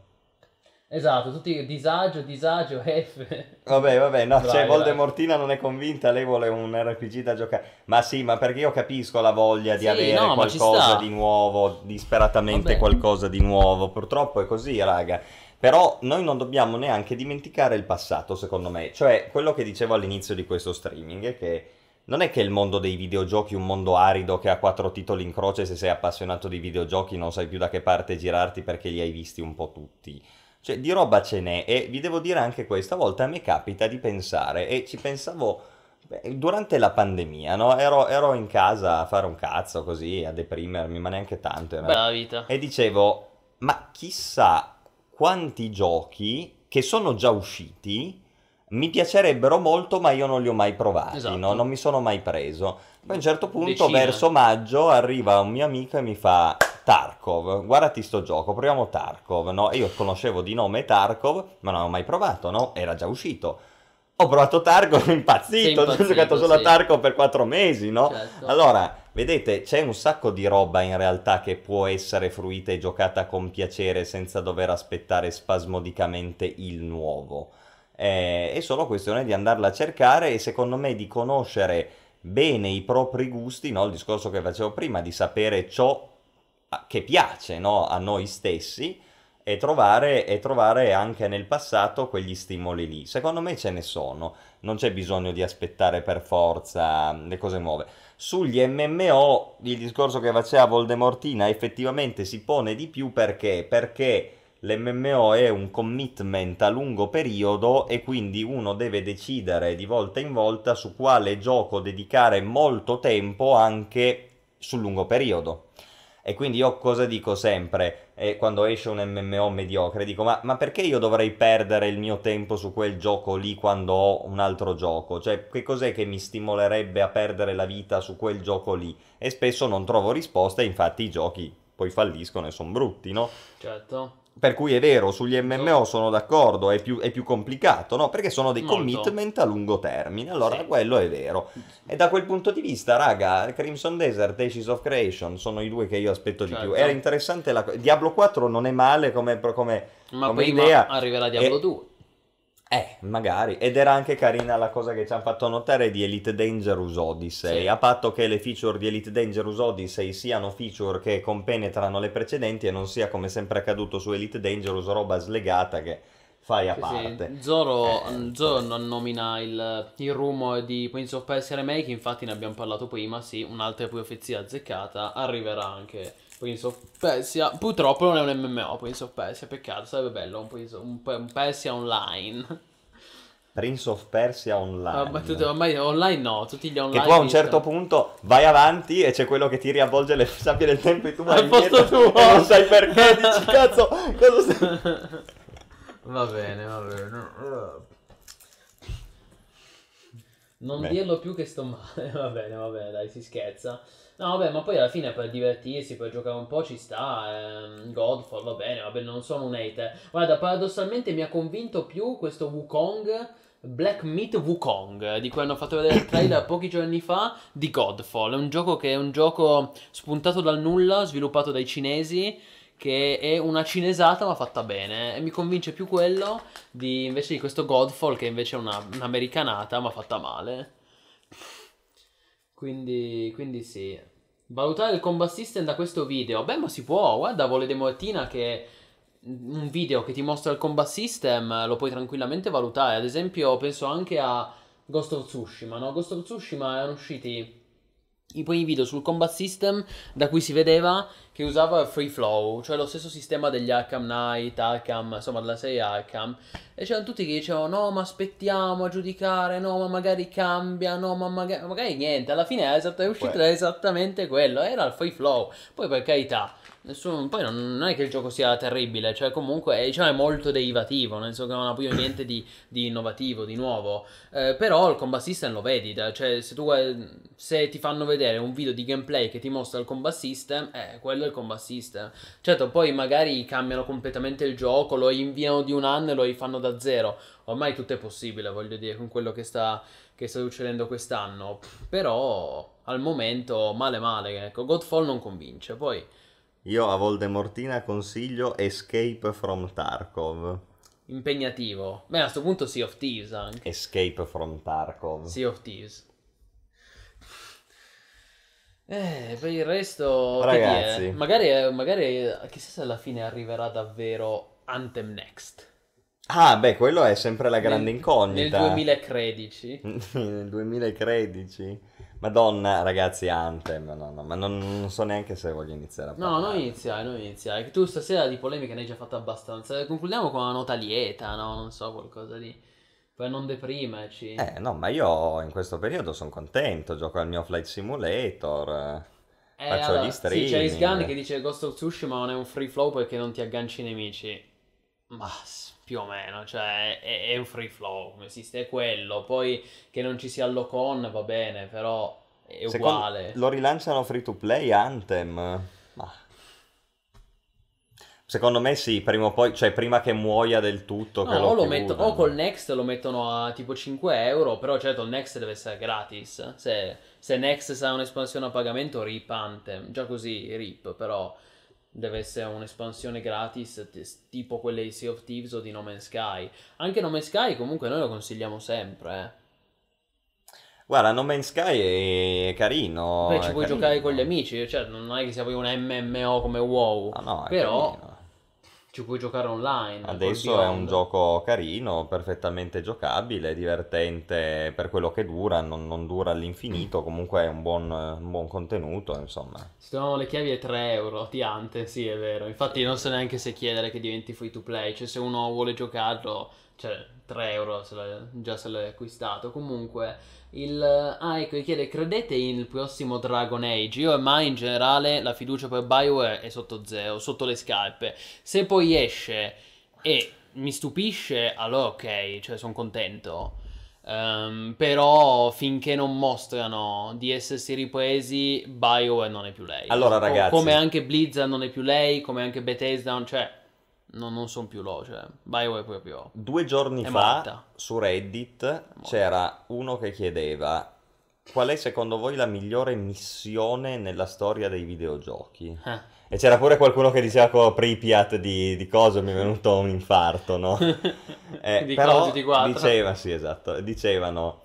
Esatto, tutti disagio, disagio, F. Vabbè, vabbè, no, Vai, cioè vai. Voldemortina non è convinta, lei vuole un RPG da giocare. Ma sì, ma perché io capisco la voglia di Sì, avere no, qualcosa di nuovo, disperatamente Vabbè. qualcosa di nuovo. Purtroppo è così, raga. Però noi non dobbiamo neanche dimenticare il passato, secondo me. Cioè, quello che dicevo all'inizio di questo streaming è che non è che il mondo dei videogiochi è un mondo arido che ha quattro titoli in croce se sei appassionato di videogiochi non sai più da che parte girarti perché li hai visti un po' tutti. Cioè, di roba ce n'è e vi devo dire anche questa volta a me capita di pensare e ci pensavo beh, durante la pandemia, no? Ero, ero in casa a fare un cazzo così, a deprimermi, ma neanche tanto. realtà. Bella vita. E dicevo, ma chissà quanti giochi che sono già usciti mi piacerebbero molto, ma io non li ho mai provati, Esatto. no? non mi sono mai preso. Poi a un certo punto, Decine. verso maggio, arriva un mio amico e mi fa Tarkov, guardati sto gioco, proviamo Tarkov, no? E io conoscevo di nome Tarkov, ma non ho mai provato, no? Era già uscito. Ho provato Tarkov, Sei impazzito, ho giocato solo sì. a Tarkov per quattro mesi, no? Certo. Allora, vedete, c'è un sacco di roba in realtà che può essere fruita e giocata con piacere senza dover aspettare spasmodicamente il nuovo. Eh, è solo questione di andarla a cercare e secondo me di conoscere bene i propri gusti, no? Il discorso che facevo prima, di sapere ciò che piace no? a noi stessi e trovare, e trovare anche nel passato quegli stimoli lì. Secondo me ce ne sono, non c'è bisogno di aspettare per forza le cose nuove. Sugli MMO il discorso che faceva Voldemortina effettivamente si pone di più perché? Perché l'MMO è un commitment a lungo periodo e quindi uno deve decidere di volta in volta su quale gioco dedicare molto tempo anche sul lungo periodo. E quindi io cosa dico sempre eh, quando esce un MMO mediocre? Dico ma, ma perché io dovrei perdere il mio tempo su quel gioco lì quando ho un altro gioco? Cioè che cos'è che mi stimolerebbe a perdere la vita su quel gioco lì? E spesso non trovo risposte, infatti i giochi poi falliscono e sono brutti, no? Certo. Per cui è vero, sugli MMO sono d'accordo, è più, è più complicato, no? Perché sono dei Molto. commitment a lungo termine, allora Sì. quello è vero. E da quel punto di vista, raga, Crimson Desert e Ashes of Creation sono i due che io aspetto di Certo. più. Era interessante la Diablo 4 non è male come, come, Ma come prima idea. arriverà Diablo E- 2. Eh, magari. Ed era anche carina la cosa che ci hanno fatto notare di Elite Dangerous Odyssey. Sì. A patto che le feature di Elite Dangerous Odyssey siano feature che compenetrano le precedenti e non sia come sempre accaduto su Elite Dangerous roba slegata che fai a Sì, parte. sì. Zoro, Eh, Zoro non nomina il, il rumor di Prince of Persia Remake, infatti ne abbiamo parlato prima, sì, un'altra profezia azzeccata, arriverà anche Prince of Persia, purtroppo non è un MMO Prince of Persia, peccato, sarebbe bello un, Prince- un, un Persia online. Prince of Persia Online. Ah, ma tutti- ormai online no, tutti gli online. Che tu a un certo sta- punto vai avanti e c'è quello che ti riavvolge le sabbie del tempo e tu vai Al posto tuo. non sai perché, dici cazzo, cosa stai... Va bene, va bene. Non Beh. dirlo più che sto male. Va bene, va bene, dai, si scherza. No, vabbè, ma poi alla fine per divertirsi, per giocare un po' ci sta. ehm, Godfall, va bene, va bene, non sono un hater. Guarda, paradossalmente mi ha convinto più questo Wukong. Black Meat Wukong, di cui hanno fatto vedere il trailer pochi giorni fa di Godfall. È un gioco che è un gioco spuntato dal nulla, sviluppato dai cinesi, che è una cinesata ma fatta bene. E mi convince più quello di, invece di questo Godfall, che invece è una, un'americanata ma fatta male. Quindi, quindi sì. Valutare il combat system da questo video. Beh, ma si può. Guarda, Vole de Mortina che un video che ti mostra il combat system lo puoi tranquillamente valutare. Ad esempio, penso anche a Ghost of Tsushima, no? Ghost of Tsushima erano usciti i primi video sul combat system da cui si vedeva che usava free flow, cioè lo stesso sistema degli Arkham Knight, Arkham, insomma della serie Arkham. E c'erano tutti che dicevano no ma aspettiamo a giudicare, no ma magari cambia, no ma magari, magari niente, alla fine è, esatt- è uscito Quello. esattamente quello, era il free flow. Poi per carità, Nessuno, poi non, non è che il gioco sia terribile, cioè comunque è, diciamo, è molto derivativo, nel senso che non ha più niente di, di innovativo, di nuovo. Eh, però il combat system lo vedi, cioè se tu se ti fanno vedere un video di gameplay che ti mostra il combat system, eh, quello è il combat system. Certo, poi magari cambiano completamente il gioco, lo inviano di un anno e lo rifanno da zero. Ormai tutto è possibile, voglio dire, con quello che sta, che sta succedendo quest'anno. Però al momento male male, ecco, Godfall non convince, poi... Io a Voldemortina consiglio Escape from Tarkov. Impegnativo. Beh, a questo punto Sea of Thieves anche. Escape from Tarkov. Sea of Thieves. Eh, per il resto... Ragazzi. Che? Magari, magari, chissà se alla fine arriverà davvero Anthem Next. Ah, beh, quello è sempre la grande Nel- incognita. Nel 2013. Nel 2013. Madonna, ragazzi, Anthem. No, no, ma non, non so neanche se voglio iniziare a No, parlare. non iniziare, non iniziare. Tu stasera di polemica ne hai già fatta abbastanza. Concludiamo con una nota lieta, no? Non so, qualcosa di... Per non deprimerci. Eh, no, ma io in questo periodo sono contento. Gioco al mio Flight Simulator. Eh, faccio allora, gli Sì, c'è streaming. Isgan che dice Ghost of Tsushima non è un free flow perché non ti agganci i nemici. Ma più o meno, cioè è, è un free flow, come esiste, quello. Poi che non ci sia il lock-on va bene, però è Secondo- uguale. Lo rilanciano free to play Anthem. Ma... Secondo me sì, prima o poi, cioè prima che muoia del tutto. No, o, metto- o col Next lo mettono a tipo 5 euro, però certo il Next deve essere gratis. Se, se Next sarà un'espansione a pagamento, rip Anthem. Già così, rip, però deve essere un'espansione gratis t- tipo quelle di Sea of Thieves o di No Man's Sky. Anche No Man's Sky comunque noi lo consigliamo sempre. Eh. Guarda, No Man's Sky è carino. Poi ci puoi carino. giocare con gli amici, cioè non è che sia poi un MMO come WoW, Ah, no, però carino. Ci puoi giocare online. Adesso è un gioco carino, perfettamente giocabile, divertente per quello che dura, non, non dura all'infinito, comunque è un buon, un buon contenuto, insomma. Si trovano le chiavi a 3 euro di Ante, sì è vero. Infatti non so neanche se chiedere che diventi free to play. Cioè se uno vuole giocarlo, cioè 3 euro se già se l'hai acquistato. Comunque il... Ah ecco, mi chiede, credete il prossimo Dragon Age? Io ormai in generale la fiducia per Bioware è sotto zero, sotto le scarpe. Se poi esce e mi stupisce, allora ok, cioè sono contento. Ehm, però finché non mostrano di essersi ripresi, BioWare non è più lei. Allora, ragazzi- come anche Blizzard non è più lei, come anche Bethesda, cioè non, non sono più loro, cioè BioWare proprio. Due giorni fa morta. su Reddit c'era uno che chiedeva qual è secondo voi la migliore missione nella storia dei videogiochi? Eh. E c'era pure qualcuno che diceva con Pripyat di, di cosa mi è venuto un infarto, no? Eh, Di però Call of Duty 4. diceva, sì, esatto, dicevano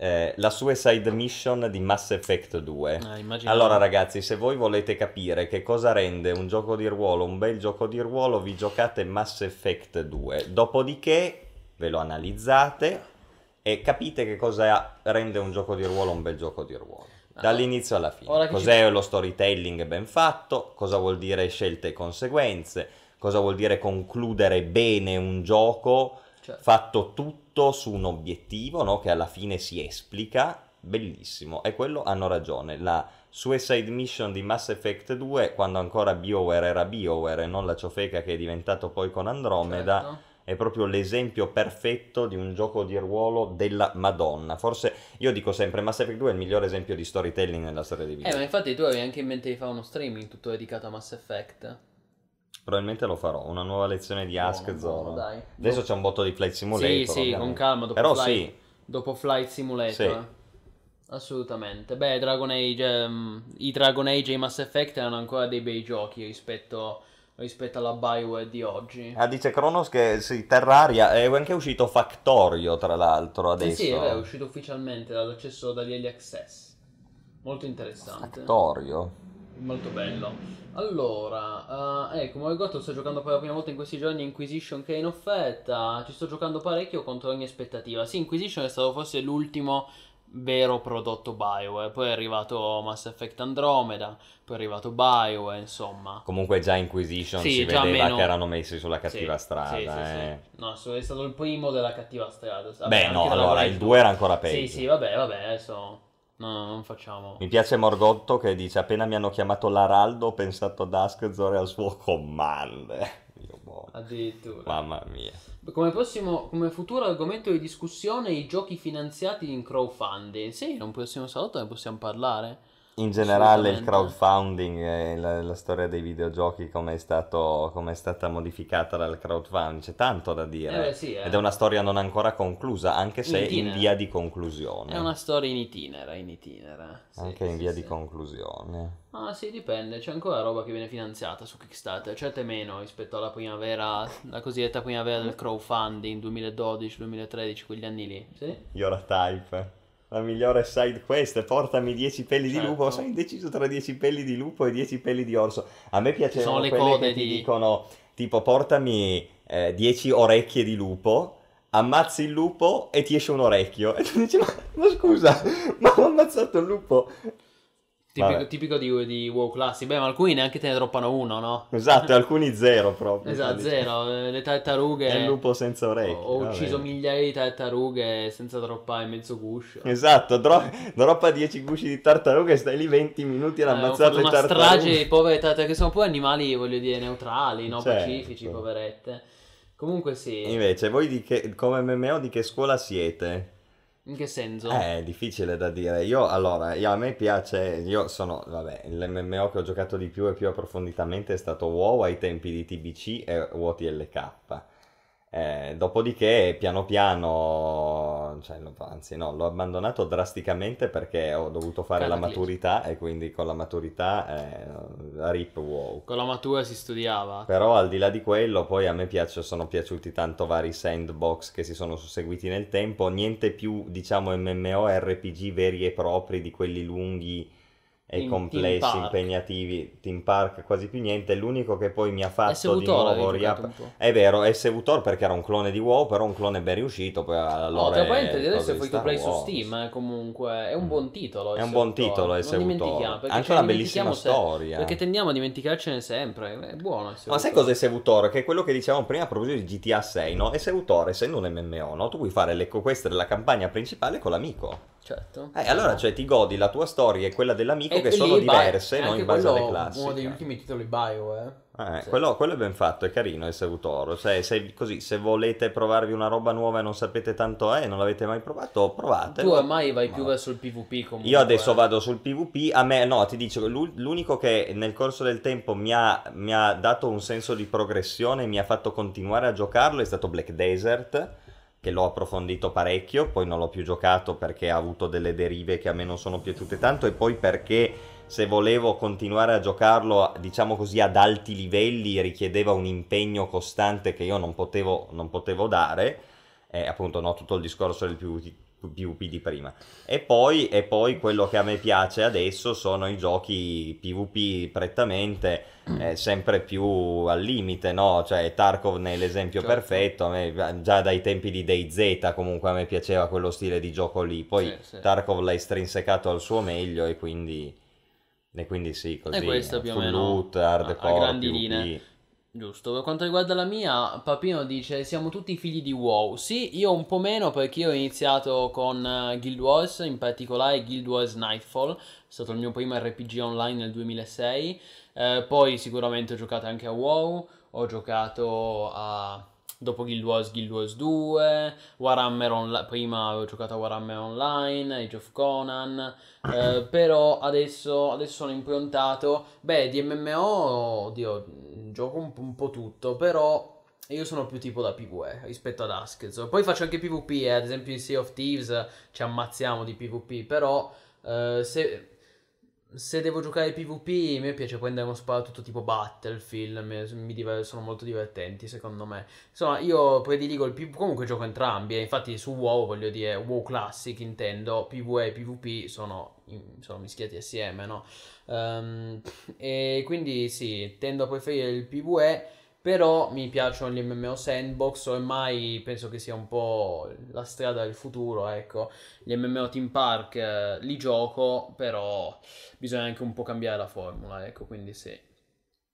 eh, la Suicide Mission di Mass Effect 2. Eh, immaginavo. Allora ragazzi, se voi volete capire che cosa rende un gioco di ruolo un bel gioco di ruolo, vi giocate Mass Effect 2. Dopodiché ve lo analizzate e capite che cosa rende un gioco di ruolo un bel gioco di ruolo. Dall'inizio alla fine. Cos'è lo storytelling ben fatto? Cosa vuol dire scelte e conseguenze? Cosa vuol dire concludere bene un gioco Certo. fatto tutto su un obiettivo, no? Che alla fine si esplica. Bellissimo. E quello hanno ragione. La Suicide Mission di Mass Effect 2, quando ancora BioWare era BioWare e non la ciofeca che è diventato poi con Andromeda, Certo. è proprio l'esempio perfetto di un gioco di ruolo della Madonna. Forse io dico sempre Mass Effect 2 è il migliore esempio di storytelling nella storia dei Eh, ma infatti tu avevi anche in mente di fare uno streaming tutto dedicato a Mass Effect. Probabilmente lo farò, una nuova lezione di Ask Buono, Zoro. dai. Adesso c'è un botto di Flight Simulator. Sì, sì, ovviamente. con calma, dopo Però Flight, sì, dopo Flight Simulator. Sì. Assolutamente. Beh, Dragon Age, ehm, i Dragon Age e i Mass Effect erano ancora dei bei giochi rispetto, rispetto alla Bioware di oggi. Ah, dice Kronos che sì, Terraria è anche uscito Factorio, tra l'altro, Eh adesso. sì, è vero, è uscito ufficialmente dall'accesso dagli early access. Molto interessante. Factorio. Molto bello. Allora, eh, ecco, come Gotto sto giocando per la prima volta in questi giorni Inquisition che è in offerta. Ci sto giocando parecchio contro ogni aspettativa. Sì, Inquisition è stato forse l'ultimo vero prodotto Bioware. Poi è arrivato Mass Effect Andromeda, poi è arrivato Bioware, insomma. Comunque già Inquisition Sì, si già vedeva meno- che erano messi sulla cattiva Sì, strada. sì, eh. No, è stato il primo della cattiva strada. Vabbè, Beh, no, allora il 2. 2 era ancora peggio. Sì, sì, vabbè, vabbè, adesso No, no, non facciamo. Mi piace Morgotto che dice appena mi hanno chiamato l'Araldo ho pensato ad Askzor e al suo command. Io, boh, Addirittura. mamma mia. Come, prossimo, come futuro argomento di discussione i giochi finanziati in crowdfunding. Sì, un prossimo salotto ne possiamo parlare. In generale il crowdfunding e la, la storia dei videogiochi come è, stato, come è stata modificata dal crowdfunding, c'è tanto da dire. Eh beh, sì, eh. Ed è una storia non ancora conclusa, anche se In in, via di conclusione. È una storia in itinere, in itinere. Sì, Anche in sì, via sì. di conclusione. Ah sì, dipende, c'è ancora roba che viene finanziata su Kickstarter, certe meno rispetto alla primavera, la cosiddetta primavera del crowdfunding 2012-2013, quegli anni lì. Sì? Yora Type. La migliore side quest, portami 10 peli Certo. di lupo. Sono indeciso tra 10 peli di lupo e 10 peli di orso. A me piacevano le code che ti di- dicono tipo portami eh, 10 orecchie di lupo, ammazzi il lupo e ti esce un orecchio. E tu dici ma, ma scusa, ma ho ammazzato il lupo. Tipico, tipico di, di WoW Classic, beh ma alcuni neanche te ne droppano uno, no? Esatto, alcuni zero proprio. Esatto, zero, eh, le tartarughe... È il lupo senza orecchie. Ho, ho ucciso migliaia di tartarughe senza droppare mezzo guscio. Esatto, dro- droppa 10 gusci di tartarughe e stai lì 20 minuti ad Eh, ammazzare le una tartarughe. strage di povere tartarughe, che sono pure animali, voglio dire, neutrali, no? Certo. Pacifici, poverette. Comunque sì. Invece, voi che, come MMO di che scuola siete? In che senso? Eh, è difficile da dire. Io, allora, io- a me piace, io sono, vabbè, l'MMO che ho giocato di più e più approfonditamente è stato WoW ai tempi di TBC e WOTLK. Eh, dopodiché, piano piano, cioè, lo- anzi no, l'ho abbandonato drasticamente perché ho dovuto fare la Cataclismo. maturità e quindi con la maturità, eh, rip WoW. Con la matura si studiava. Però al di là di quello, poi a me piace, sono piaciuti tanto vari sandbox che si sono susseguiti nel tempo, niente più diciamo MMORPG veri e propri di quelli lunghi e Team- complessi, Team impegnativi, Team Park quasi più niente, l'unico che poi mi ha fatto SV di Tor nuovo avevi giocato riap- un po'. È vero, SV Tor perché era un clone di WoW, però un clone ben riuscito, poi allora Oh, tra parentesi, adesso è di free to play su. Steam, eh, comunque. È un buon titolo. È un SV buon Tor. titolo, SV dimentichiamo, Tor. perché Anche ce una bellissima dimentichiamo se- storia. Perché tendiamo a dimenticarcene sempre. È buono. SV Ma sai Tor. cos'è Seutor? Che è quello che dicevamo prima a proposito di GTA 6, no? E Seutor, essendo un MMO, no? Tu puoi fare le quest della campagna principale con l'amico. Certo. Eh, allora, cioè, ti godi la tua storia e quella dell'amico E che sono diverse, no? In base alle classi. Uno degli ultimi titoli Bio, eh. Eh, Sì. quello, quello è ben fatto, è carino il Seutor. Cioè, se, così, se volete provarvi una roba nuova e non sapete tanto è, non l'avete mai provato, provate. Tu ormai vai più Ma- verso il PvP comunque. Io adesso eh. vado sul PvP, a me no, ti dico, l'u- l'unico che nel corso del tempo mi ha, mi ha dato un senso di progressione, mi ha fatto continuare a giocarlo, è stato Black Desert, che l'ho approfondito parecchio, poi non l'ho più giocato perché ha avuto delle derive che a me non sono piaciute tanto e poi perché se volevo continuare a giocarlo, diciamo così, ad alti livelli richiedeva un impegno costante che io non potevo, non potevo dare, e appunto no, tutto il discorso del PvP, PvP di prima. E poi, e poi quello che a me piace adesso sono i giochi PvP prettamente eh, sempre più al limite, no? Cioè Tarkov ne è l'esempio Certo. perfetto, a me, già dai tempi di DayZ comunque a me piaceva quello stile di gioco lì, poi Sì, sì. Tarkov l'ha estrinsecato al suo meglio e quindi, e quindi sì, così, E questo più o meno loot, a- a hardcore, grandi PvP. linee. Giusto, per quanto riguarda la mia, Papino dice siamo tutti figli di WoW. Sì, io un po' meno perché io ho iniziato con eh, Guild Wars, in particolare Guild Wars Nightfall, è stato il mio primo RPG online nel 2006. Eh, poi sicuramente ho giocato anche a WoW, ho giocato a... Dopo Guild Wars, Guild Wars 2, Warhammer Online, prima avevo giocato a Warhammer Online, Age of Conan, eh, però adesso, adesso sono improntato, beh di MMO, oddio, gioco un, un po' tutto, però io sono più tipo da PvE rispetto ad Askez. Poi faccio anche PvP, eh, ad esempio in Sea of Thieves ci ammazziamo di PvP, però eh, se, se devo giocare PvP a me piace prendere uno sparatutto tipo Battlefield, mi, diver- sono molto divertenti secondo me. Insomma, io prediligo il PvP, comunque gioco entrambi, e infatti su WoW voglio dire, WoW Classic intendo, PvE e PvP sono, sono mischiati assieme, no? Ehm, e quindi sì, tendo a preferire il PvE, però mi piacciono gli MMO sandbox, ormai penso che sia un po' la strada del futuro, ecco. Gli MMO Team Park eh, li gioco, però bisogna anche un po' cambiare la formula, ecco, quindi sì.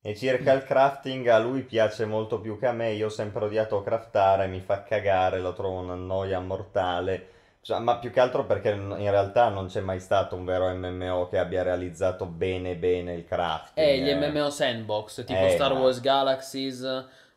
E circa il crafting, a lui piace molto più che a me. Io ho sempre odiato craftare, mi fa cagare, lo trovo una noia mortale. Cioè, ma più che altro perché in realtà non c'è mai stato un vero MMO che abbia realizzato bene bene il crafting. Eh, gli eh. MMO sandbox, tipo Eh, Star Wars Galaxies,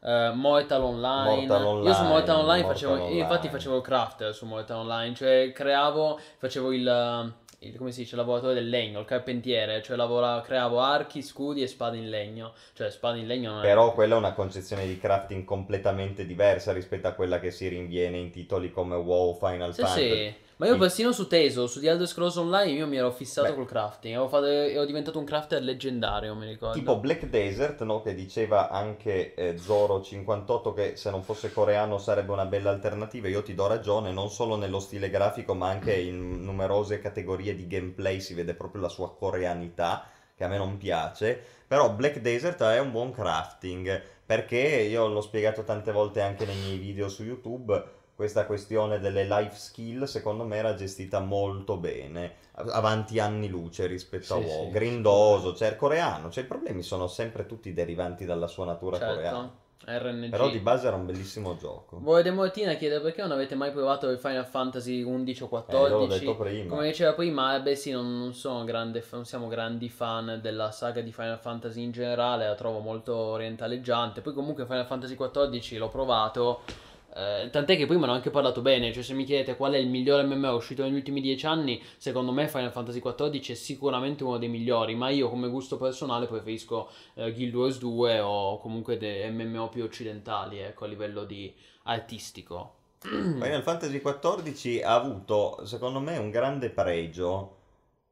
eh, Mortal Online. Mortal Io su Online, Mortal Online Mortal facevo, io infatti Online. facevo il crafter su Mortal Online, cioè creavo, facevo il, il- come si dice, il lavoratore del legno, il carpentiere, cioè lavora, creavo archi, scudi e spade in legno, cioè spade in legno non è... Però quella è una concezione di crafting completamente diversa rispetto a quella che si rinviene in titoli come WoW, Final Sì, Fantasy. sì. Ma io persino su Teso, su The Elder Scrolls Online, io mi ero fissato Beh. col crafting. Avevo fatto, ero diventato un crafter leggendario, mi ricordo. Tipo Black Desert, no? Che diceva anche eh, Zoro58 che se non fosse coreano sarebbe una bella alternativa. Io ti do ragione, non solo nello stile grafico, ma anche in numerose categorie di gameplay si vede proprio la sua coreanità, che a me non piace. Però Black Desert è un buon crafting, perché io l'ho spiegato tante volte anche nei miei video su YouTube. Questa questione delle life skill secondo me era gestita molto bene, av- avanti anni luce rispetto a Sì, WoW, sì, grindoso, cioè il coreano, cioè i problemi sono sempre tutti derivanti dalla sua natura certo. coreana. RNG. Però di base era un bellissimo gioco. Voi De Mortina chiede perché non avete mai provato il Final Fantasy 11 o Eh, 14. l'ho detto prima. Come diceva prima, eh, beh sì, non, non sono grande, non siamo grandi fan della saga di Final Fantasy in generale, la trovo molto orientaleggiante. Poi comunque Final Fantasy 14 l'ho provato, eh, tant'è che prima ne ho anche parlato bene, cioè se mi chiedete qual è il migliore MMO uscito negli ultimi dieci anni, secondo me Final Fantasy 14 è sicuramente uno dei migliori, ma io come gusto personale preferisco eh, Guild Wars 2 o comunque dei MMO più occidentali, ecco, a livello di artistico. Final Fantasy XIV ha avuto, secondo me, un grande pregio.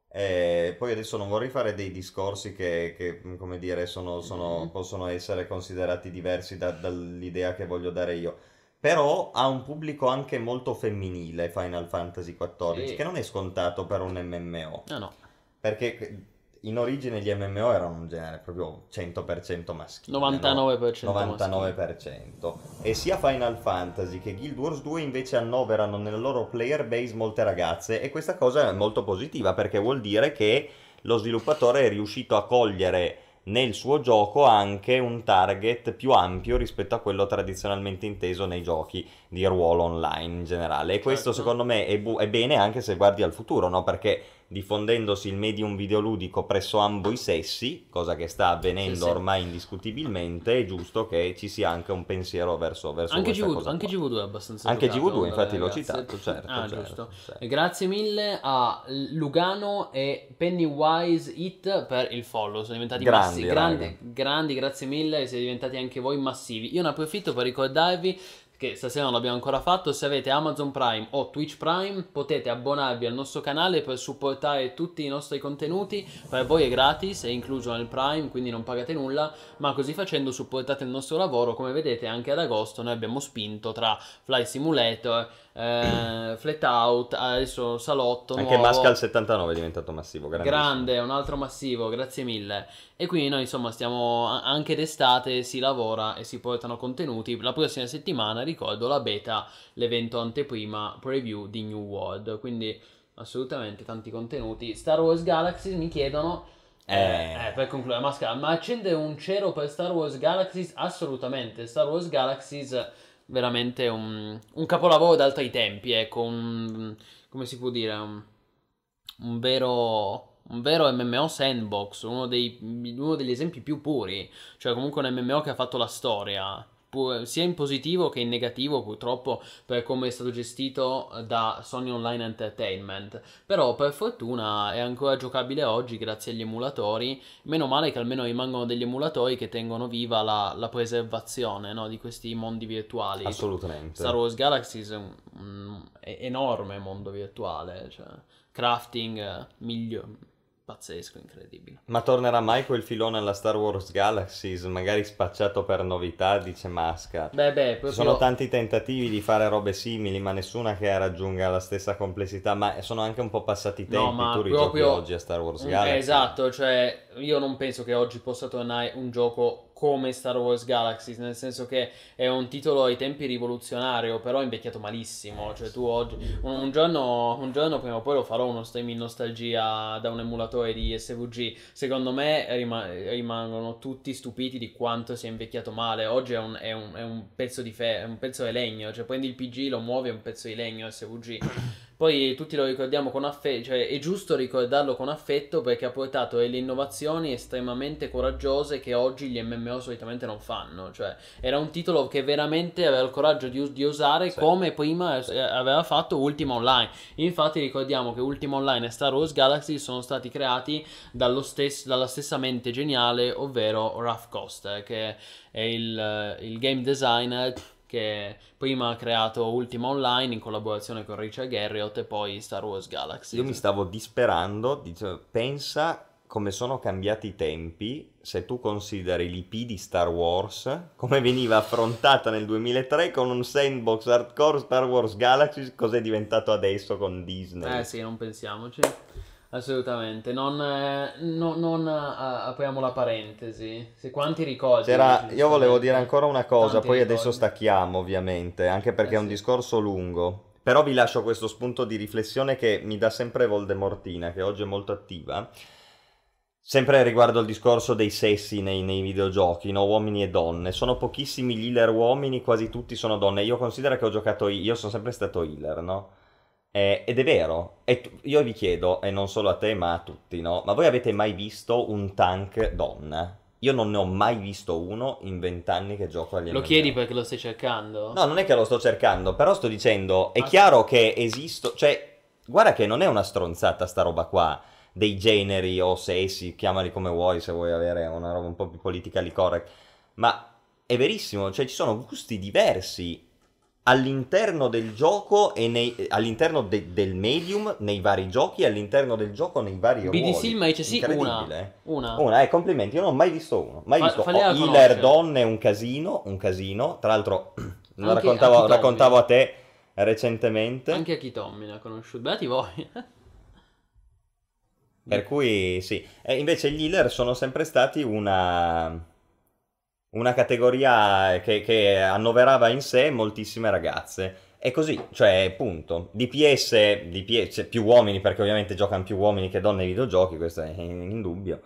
Eh, poi adesso non vorrei fare dei discorsi che, che, come dire, sono- sono- Mhm. possono essere considerati diversi da- dall'idea che voglio dare io. Però ha un pubblico anche molto femminile, Final Fantasy XIV, Sì. che non è scontato per un MMO. Ah no, Perché in origine gli MMO erano un genere proprio 100% maschile. no? 99% 99%. E sia Final Fantasy che Guild Wars 2 invece annoverano nella loro player base molte ragazze e questa cosa è molto positiva perché vuol dire che lo sviluppatore è riuscito a cogliere nel suo gioco anche un target più ampio rispetto a quello tradizionalmente inteso nei giochi di ruolo online in generale. E questo Certo. secondo me è, bu- è bene anche se guardi al futuro, no? Perché diffondendosi il medium videoludico presso ambo i sessi, cosa che sta avvenendo Sì, sì. ormai indiscutibilmente, è giusto che ci sia anche un pensiero verso, verso Anche, questa GV, cosa anche qua. GV2 è abbastanza Anche educato GV2, dalle infatti l'ho citato, certo, Ah, certo, giusto. certo. E grazie mille a Lugano e Pennywise It per il follow. Sono diventati Grandi, massivi. Grandi, grandi, grazie mille. Siete diventati anche voi massivi. Io ne approfitto per ricordarvi che stasera non l'abbiamo ancora fatto. Se avete Amazon Prime o Twitch Prime, potete abbonarvi al nostro canale per supportare tutti i nostri contenuti. Per voi è gratis, è incluso nel Prime, quindi non pagate nulla. Ma così facendo supportate il nostro lavoro. Come vedete, anche ad agosto noi abbiamo spinto tra Fly Simulator, eh, Flat Out, adesso Salotto. Anche nuovo. Mascal 79 è diventato massivo. Grande, un altro massivo, grazie mille. E quindi noi insomma stiamo anche d'estate, si lavora e si portano contenuti. La prossima settimana, ricordo, la beta, l'evento anteprima preview di New World. Quindi assolutamente tanti contenuti. Star Wars Galaxies mi chiedono... Eh. eh, per concludere, Mascal, ma accende un cero per Star Wars Galaxies? Assolutamente. Star Wars Galaxies veramente un, un capolavoro d'altri tempi, ecco, un, come si può dire, un, un vero, un vero MMO sandbox, uno, dei- uno degli esempi più puri, cioè comunque un MMO che ha fatto la storia, sia in positivo che in negativo purtroppo per come è stato gestito da Sony Online Entertainment, però per fortuna è ancora giocabile oggi grazie agli emulatori, meno male che almeno rimangono degli emulatori che tengono viva la, la preservazione no, di questi mondi virtuali. Assolutamente. Star Wars Galaxies è un, un- è enorme mondo virtuale, cioè crafting eh, migliore, pazzesco, incredibile. Ma tornerà mai quel filone alla Star Wars Galaxies, magari spacciato per novità, dice Masca. Beh, beh, Ci proprio... sono tanti tentativi di fare robe simili, ma nessuna che raggiunga la stessa complessità. Ma sono anche un po' passati i No, tempi. ma tu rigiochi proprio- oggi a Star Wars Mm, Galaxy. Esatto, cioè io non penso che oggi possa tornare un gioco come Star Wars Galaxies, nel senso che è un titolo ai tempi rivoluzionario, però invecchiato malissimo. Cioè tu oggi, un, un giorno, un giorno prima o poi lo farò uno stream in nostalgia da un emulatore di SVG. Secondo me rima- rimangono tutti stupiti di quanto sia invecchiato male. Oggi è un, è un- è un pezzo di fe- un pezzo di legno, cioè prendi il PG, lo muovi, è un pezzo di legno SVG. Poi tutti lo ricordiamo con affetto, cioè è giusto ricordarlo con affetto perché ha portato delle innovazioni estremamente coraggiose che oggi gli MMO solitamente non fanno. Cioè, era un titolo che veramente aveva il coraggio di, us- di usare Sì. come prima aveva fatto Ultima Online. Infatti ricordiamo che Ultima Online e Star Wars Galaxy sono stati creati dallo stes- dalla stessa mente geniale, ovvero Ralph Coster, che è il, il game designer che prima ha creato Ultima Online in collaborazione con Richard Garriott e poi Star Wars Galaxy. Io mi stavo disperando, dicevo, pensa come sono cambiati i tempi se tu consideri l'IP di Star Wars, come veniva affrontata nel 2003 con un sandbox hardcore Star Wars Galaxy, cos'è diventato adesso con Disney. Eh sì, non pensiamoci. Assolutamente. Non, eh, no- non, eh, apriamo la parentesi. Se quanti ricordi. C'era- io volevo dire ancora una cosa, Tanti poi adesso ricordi. stacchiamo ovviamente, anche perché Eh è un sì. discorso lungo. Però vi lascio questo spunto di riflessione che mi dà sempre Voldemortina, che oggi è molto attiva. Sempre riguardo il discorso dei sessi nei, nei videogiochi, no? uomini e donne. Sono pochissimi gli healer uomini, quasi tutti sono donne. Io considero che ho giocato, io sono sempre stato healer, no? Eh, ed è vero, e tu- io vi chiedo, e non solo a te ma a tutti, no? Ma voi avete mai visto un tank donna? Io non ne ho mai visto uno in vent'anni che gioco agli Lo chiedi perché lo stai cercando? No, non è che lo sto cercando, però sto dicendo, è Ah, chiaro che esisto, cioè, guarda che non è una stronzata sta roba qua, dei generi o sessi, chiamali come vuoi se vuoi avere una roba un po' più politically correct, ma è verissimo, cioè ci sono gusti diversi all'interno del gioco e nei- all'interno de- del medium nei vari giochi all'interno del gioco nei vari ruoli. BD Silma dice sì, una. Incredibile. Una. Una, eh, complimenti, io non ho mai visto uno. Mai Fa- visto oh, healer donne, un casino, un casino. Tra l'altro, lo raccontavo, Tommy. raccontavo a te recentemente. Anche a chi Tommy ne ha conosciuto. Beati voi. Per cui sì. E invece gli healer sono sempre stati una, una categoria che, che annoverava in sé moltissime ragazze. È così, cioè, punto. DPS, DPS, cioè, più uomini, perché ovviamente giocano più uomini che donne ai videogiochi, questo è indubbio.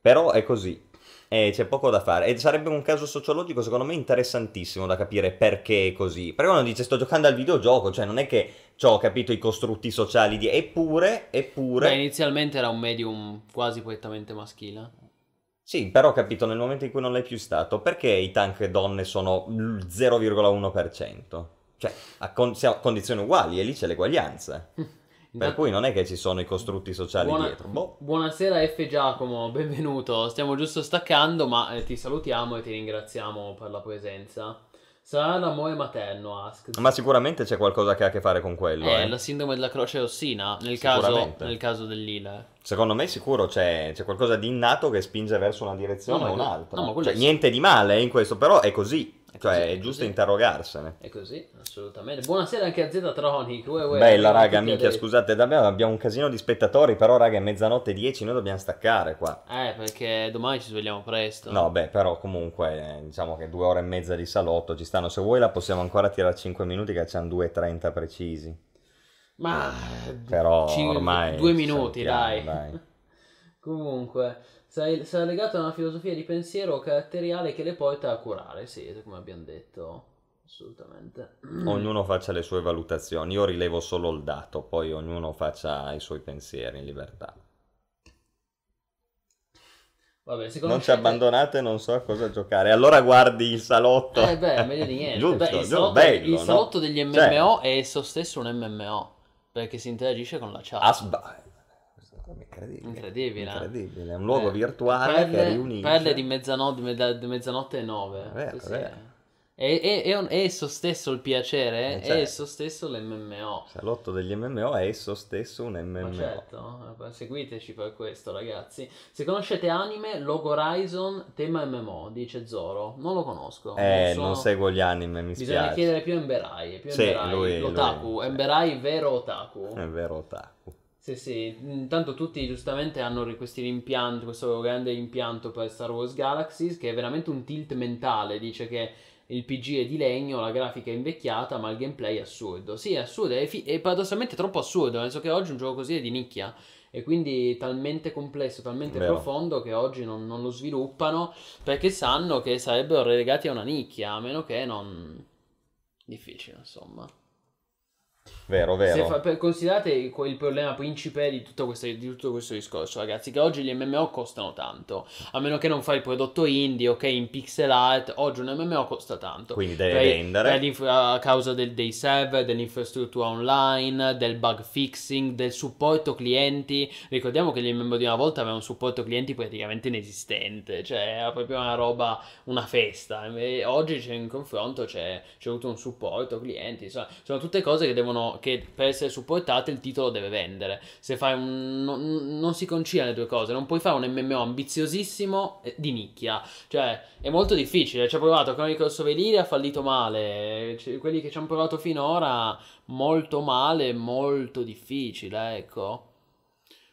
Però è così. E c'è poco da fare. E sarebbe un caso sociologico, secondo me, interessantissimo da capire perché è così. Perché uno dice sto giocando al videogioco, cioè non è che ho capito i costrutti sociali di... Eppure, eppure... Beh, inizialmente era un medium quasi prettamente maschile. Sì, però ho capito nel momento in cui non l'hai più stato, perché i tank donne sono il 0,1%? Cioè, a, con- siamo a condizioni uguali e lì c'è l'eguaglianza. Per cui non è che ci sono i costrutti sociali Buona- dietro. Boh. Buonasera F Giacomo, benvenuto. Stiamo giusto staccando, ma eh, ti salutiamo e ti ringraziamo per la presenza. Sarà l'amore materno, Ask. Ma sicuramente c'è qualcosa che ha a che fare con quello. È eh. la sindrome della croce rossina, nel caso, nel caso dell'Healer. Secondo me sicuro c'è, c'è qualcosa di innato che spinge verso una direzione No, o un'altra. no, Cioè, è- niente di male in questo, però è così. Cioè, è giusto interrogarsene. È così, assolutamente. Buonasera anche a Ztronic. uè, uè, Bella raga, minchia, scusate, abbiamo, abbiamo un casino di spettatori, però raga è mezzanotte e 10, noi dobbiamo staccare qua. Eh, perché domani ci svegliamo presto. No, beh, però comunque, eh, diciamo che due ore e mezza di salotto ci stanno. Se vuoi la possiamo ancora tirare 5 minuti che c'hanno 2.30 precisi. Ma Però Cin- ormai due minuti, dai. dai. Comunque, sei legato a una filosofia di pensiero caratteriale che le porta a curare, sì, come abbiamo detto. Assolutamente. Ognuno faccia le sue valutazioni, io rilevo solo il dato, poi ognuno faccia i suoi pensieri in libertà. Vabbè, secondo Non ci abbandonate, non so a cosa giocare. Allora guardi il salotto. Eh beh, meglio di niente. Giusto, Beh, il giusto, salotto, bello, il no? salotto degli MMO Cioè, è esso stesso un MMO. Perché si interagisce con la chat. Asba- incredibile. Incredibile, eh. Incredibile. È un luogo Eh, virtuale che perle, riunisce. perle di mezzanotte, mezza- di mezzanotte e nove. È vero, Sì, è. È, è- è un- è esso stesso il piacere, Eh, è certo. esso stesso l'MMO. Salotto degli MMO è esso stesso un MMO. Ma certo, eh, seguiteci per questo ragazzi. Se conoscete anime, Logo Horizon, tema MMO, dice Zoro. Non lo conosco. Eh, so- non seguo gli anime, mi Bisogna spiace. chiedere più Emberai, più Sì, Emberai, lui- l'otaku, lui. Emberai vero otaku. È vero, otaku. Sì, sì, intanto tutti giustamente hanno questi rimpianti, questo grande impianto per Star Wars Galaxies che è veramente un tilt mentale, dice che il PG è di legno, la grafica è invecchiata, ma il gameplay è assurdo. Sì, è assurdo, è, fi- è paradossalmente troppo assurdo, penso che oggi un gioco così è di nicchia e quindi talmente complesso, talmente Vero. profondo che oggi non, non lo sviluppano perché sanno che sarebbero relegati a una nicchia, a meno che non... difficile, insomma. Vero, vero. fa- per- considerate il, il problema principe di tutto, questo, di tutto questo discorso, ragazzi, che oggi gli MMO costano tanto. A meno che non fai il prodotto indie, ok, in pixel art, oggi un MMO costa tanto. Quindi deve Per- vendere. per a causa del, dei server, dell'infrastruttura online, del bug fixing, del supporto clienti. Ricordiamo che gli MMO di una volta avevano un supporto clienti praticamente inesistente, cioè era proprio una roba, una festa. E oggi c'è in confronto c'è, c'è avuto un supporto clienti, insomma, sono tutte cose che devono, che per essere supportate il titolo deve vendere. Se fai un, non, non si conciliano le due cose, non puoi fare un MMO ambiziosissimo eh, di nicchia, cioè è molto difficile. Ci ha provato Chronicles of Elyria, ha fallito male. Quelli che ci hanno provato finora, molto male, molto difficile, ecco.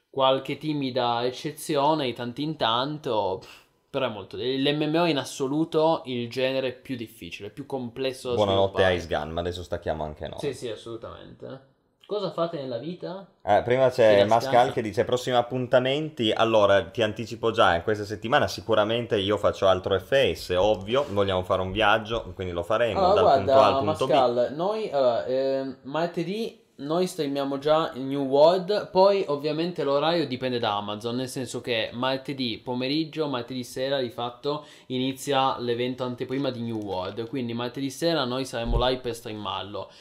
Qualche timida eccezione di tanto in tanto, pff, però è molto. L'MMO in assoluto il genere più difficile, più complesso da Buonanotte sviluppare. Ice Gun, ma adesso stacchiamo anche noi. Sì, sì, assolutamente. Cosa fate nella vita? Eh, prima c'è Mascal che dice prossimi appuntamenti. Allora, ti anticipo già, in questa settimana sicuramente io faccio altro FS, ovvio, vogliamo fare un viaggio, quindi lo faremo Allora, dal punto A al guarda, punto B. Mascal, noi allora, ehm, martedì noi streamiamo già New World, poi ovviamente l'orario dipende da Amazon, nel senso che martedì pomeriggio, martedì sera di fatto inizia l'evento anteprima di New World, quindi martedì sera noi saremo live per streamarlo.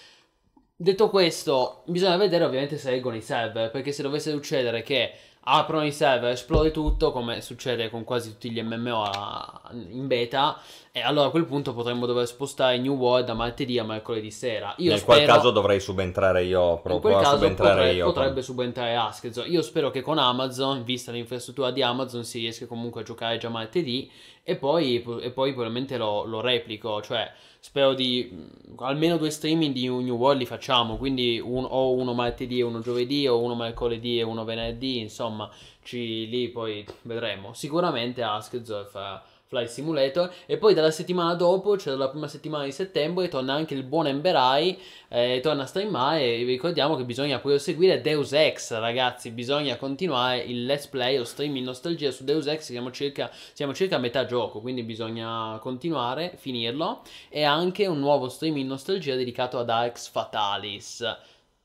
Detto questo, bisogna vedere ovviamente se reggono i server, perché se dovesse succedere che aprono i server, esplode tutto, come succede con quasi tutti gli MMO a- in beta, e allora a quel punto potremmo dover spostare New World da martedì a mercoledì sera. Io Nel qual spero- caso dovrei subentrare io, in proprio quel a caso subentrare potre- io. potrebbe subentrare Asked. Io spero che con Amazon, vista l'infrastruttura di Amazon, si riesca comunque a giocare già martedì e poi, e poi probabilmente lo, lo replico. Cioè, spero di mh, almeno due streaming di New World li facciamo. Quindi un- o uno martedì e uno giovedì, o uno mercoledì e uno venerdì. Insomma, ci, lì poi vedremo. Sicuramente Asked fa. Flight Simulator e poi dalla settimana dopo, cioè dalla prima settimana di settembre, torna anche il buon Emberai, eh, torna a streamare e vi ricordiamo che bisogna proseguire Deus Ex, ragazzi, bisogna continuare il let's play o stream in nostalgia su Deus Ex, siamo circa, siamo circa a metà gioco, quindi bisogna continuare, finirlo, e anche un nuovo stream in nostalgia dedicato ad Arx Fatalis.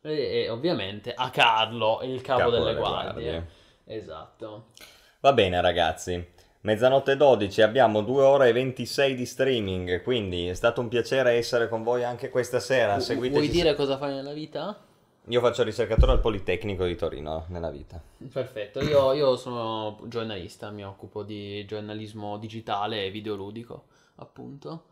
E, e ovviamente a Carlo, il capo, Capo delle, delle guardie. guardie. Esatto. Va bene ragazzi, mezzanotte 12, abbiamo 2 ore e 26 di streaming, quindi è stato un piacere essere con voi anche questa sera. Seguiteci. Vuoi dire cosa fai nella vita? Io faccio ricercatore al Politecnico di Torino nella vita. Perfetto, io, io sono giornalista, mi occupo di giornalismo digitale e videoludico, appunto.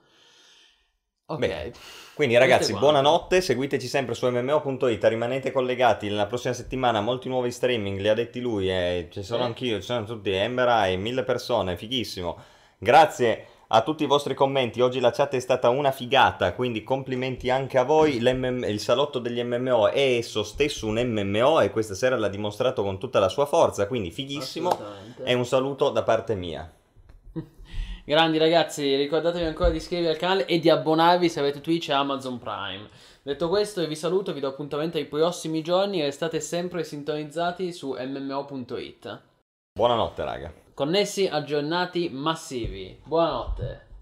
Ok, Bene. Quindi ragazzi, buonanotte, seguiteci sempre su mmo.it, rimanete collegati, la prossima settimana molti nuovi streaming, li ha detti lui, e ci sono Eh. anch'io, ci sono tutti, Emberai, mille persone, fighissimo. Grazie a tutti i vostri commenti, oggi la chat è stata una figata, quindi complimenti anche a voi, il salotto degli MMO è esso stesso un MMO e questa sera l'ha dimostrato con tutta la sua forza, quindi fighissimo e un saluto da parte mia. Grandi ragazzi, ricordatevi ancora di iscrivervi al canale e di abbonarvi se avete Twitch e Amazon Prime. Detto questo, vi saluto, vi do appuntamento ai prossimi giorni e restate sempre sintonizzati su mmo.it. Buonanotte raga. Connessi, aggiornati, massivi. Buonanotte.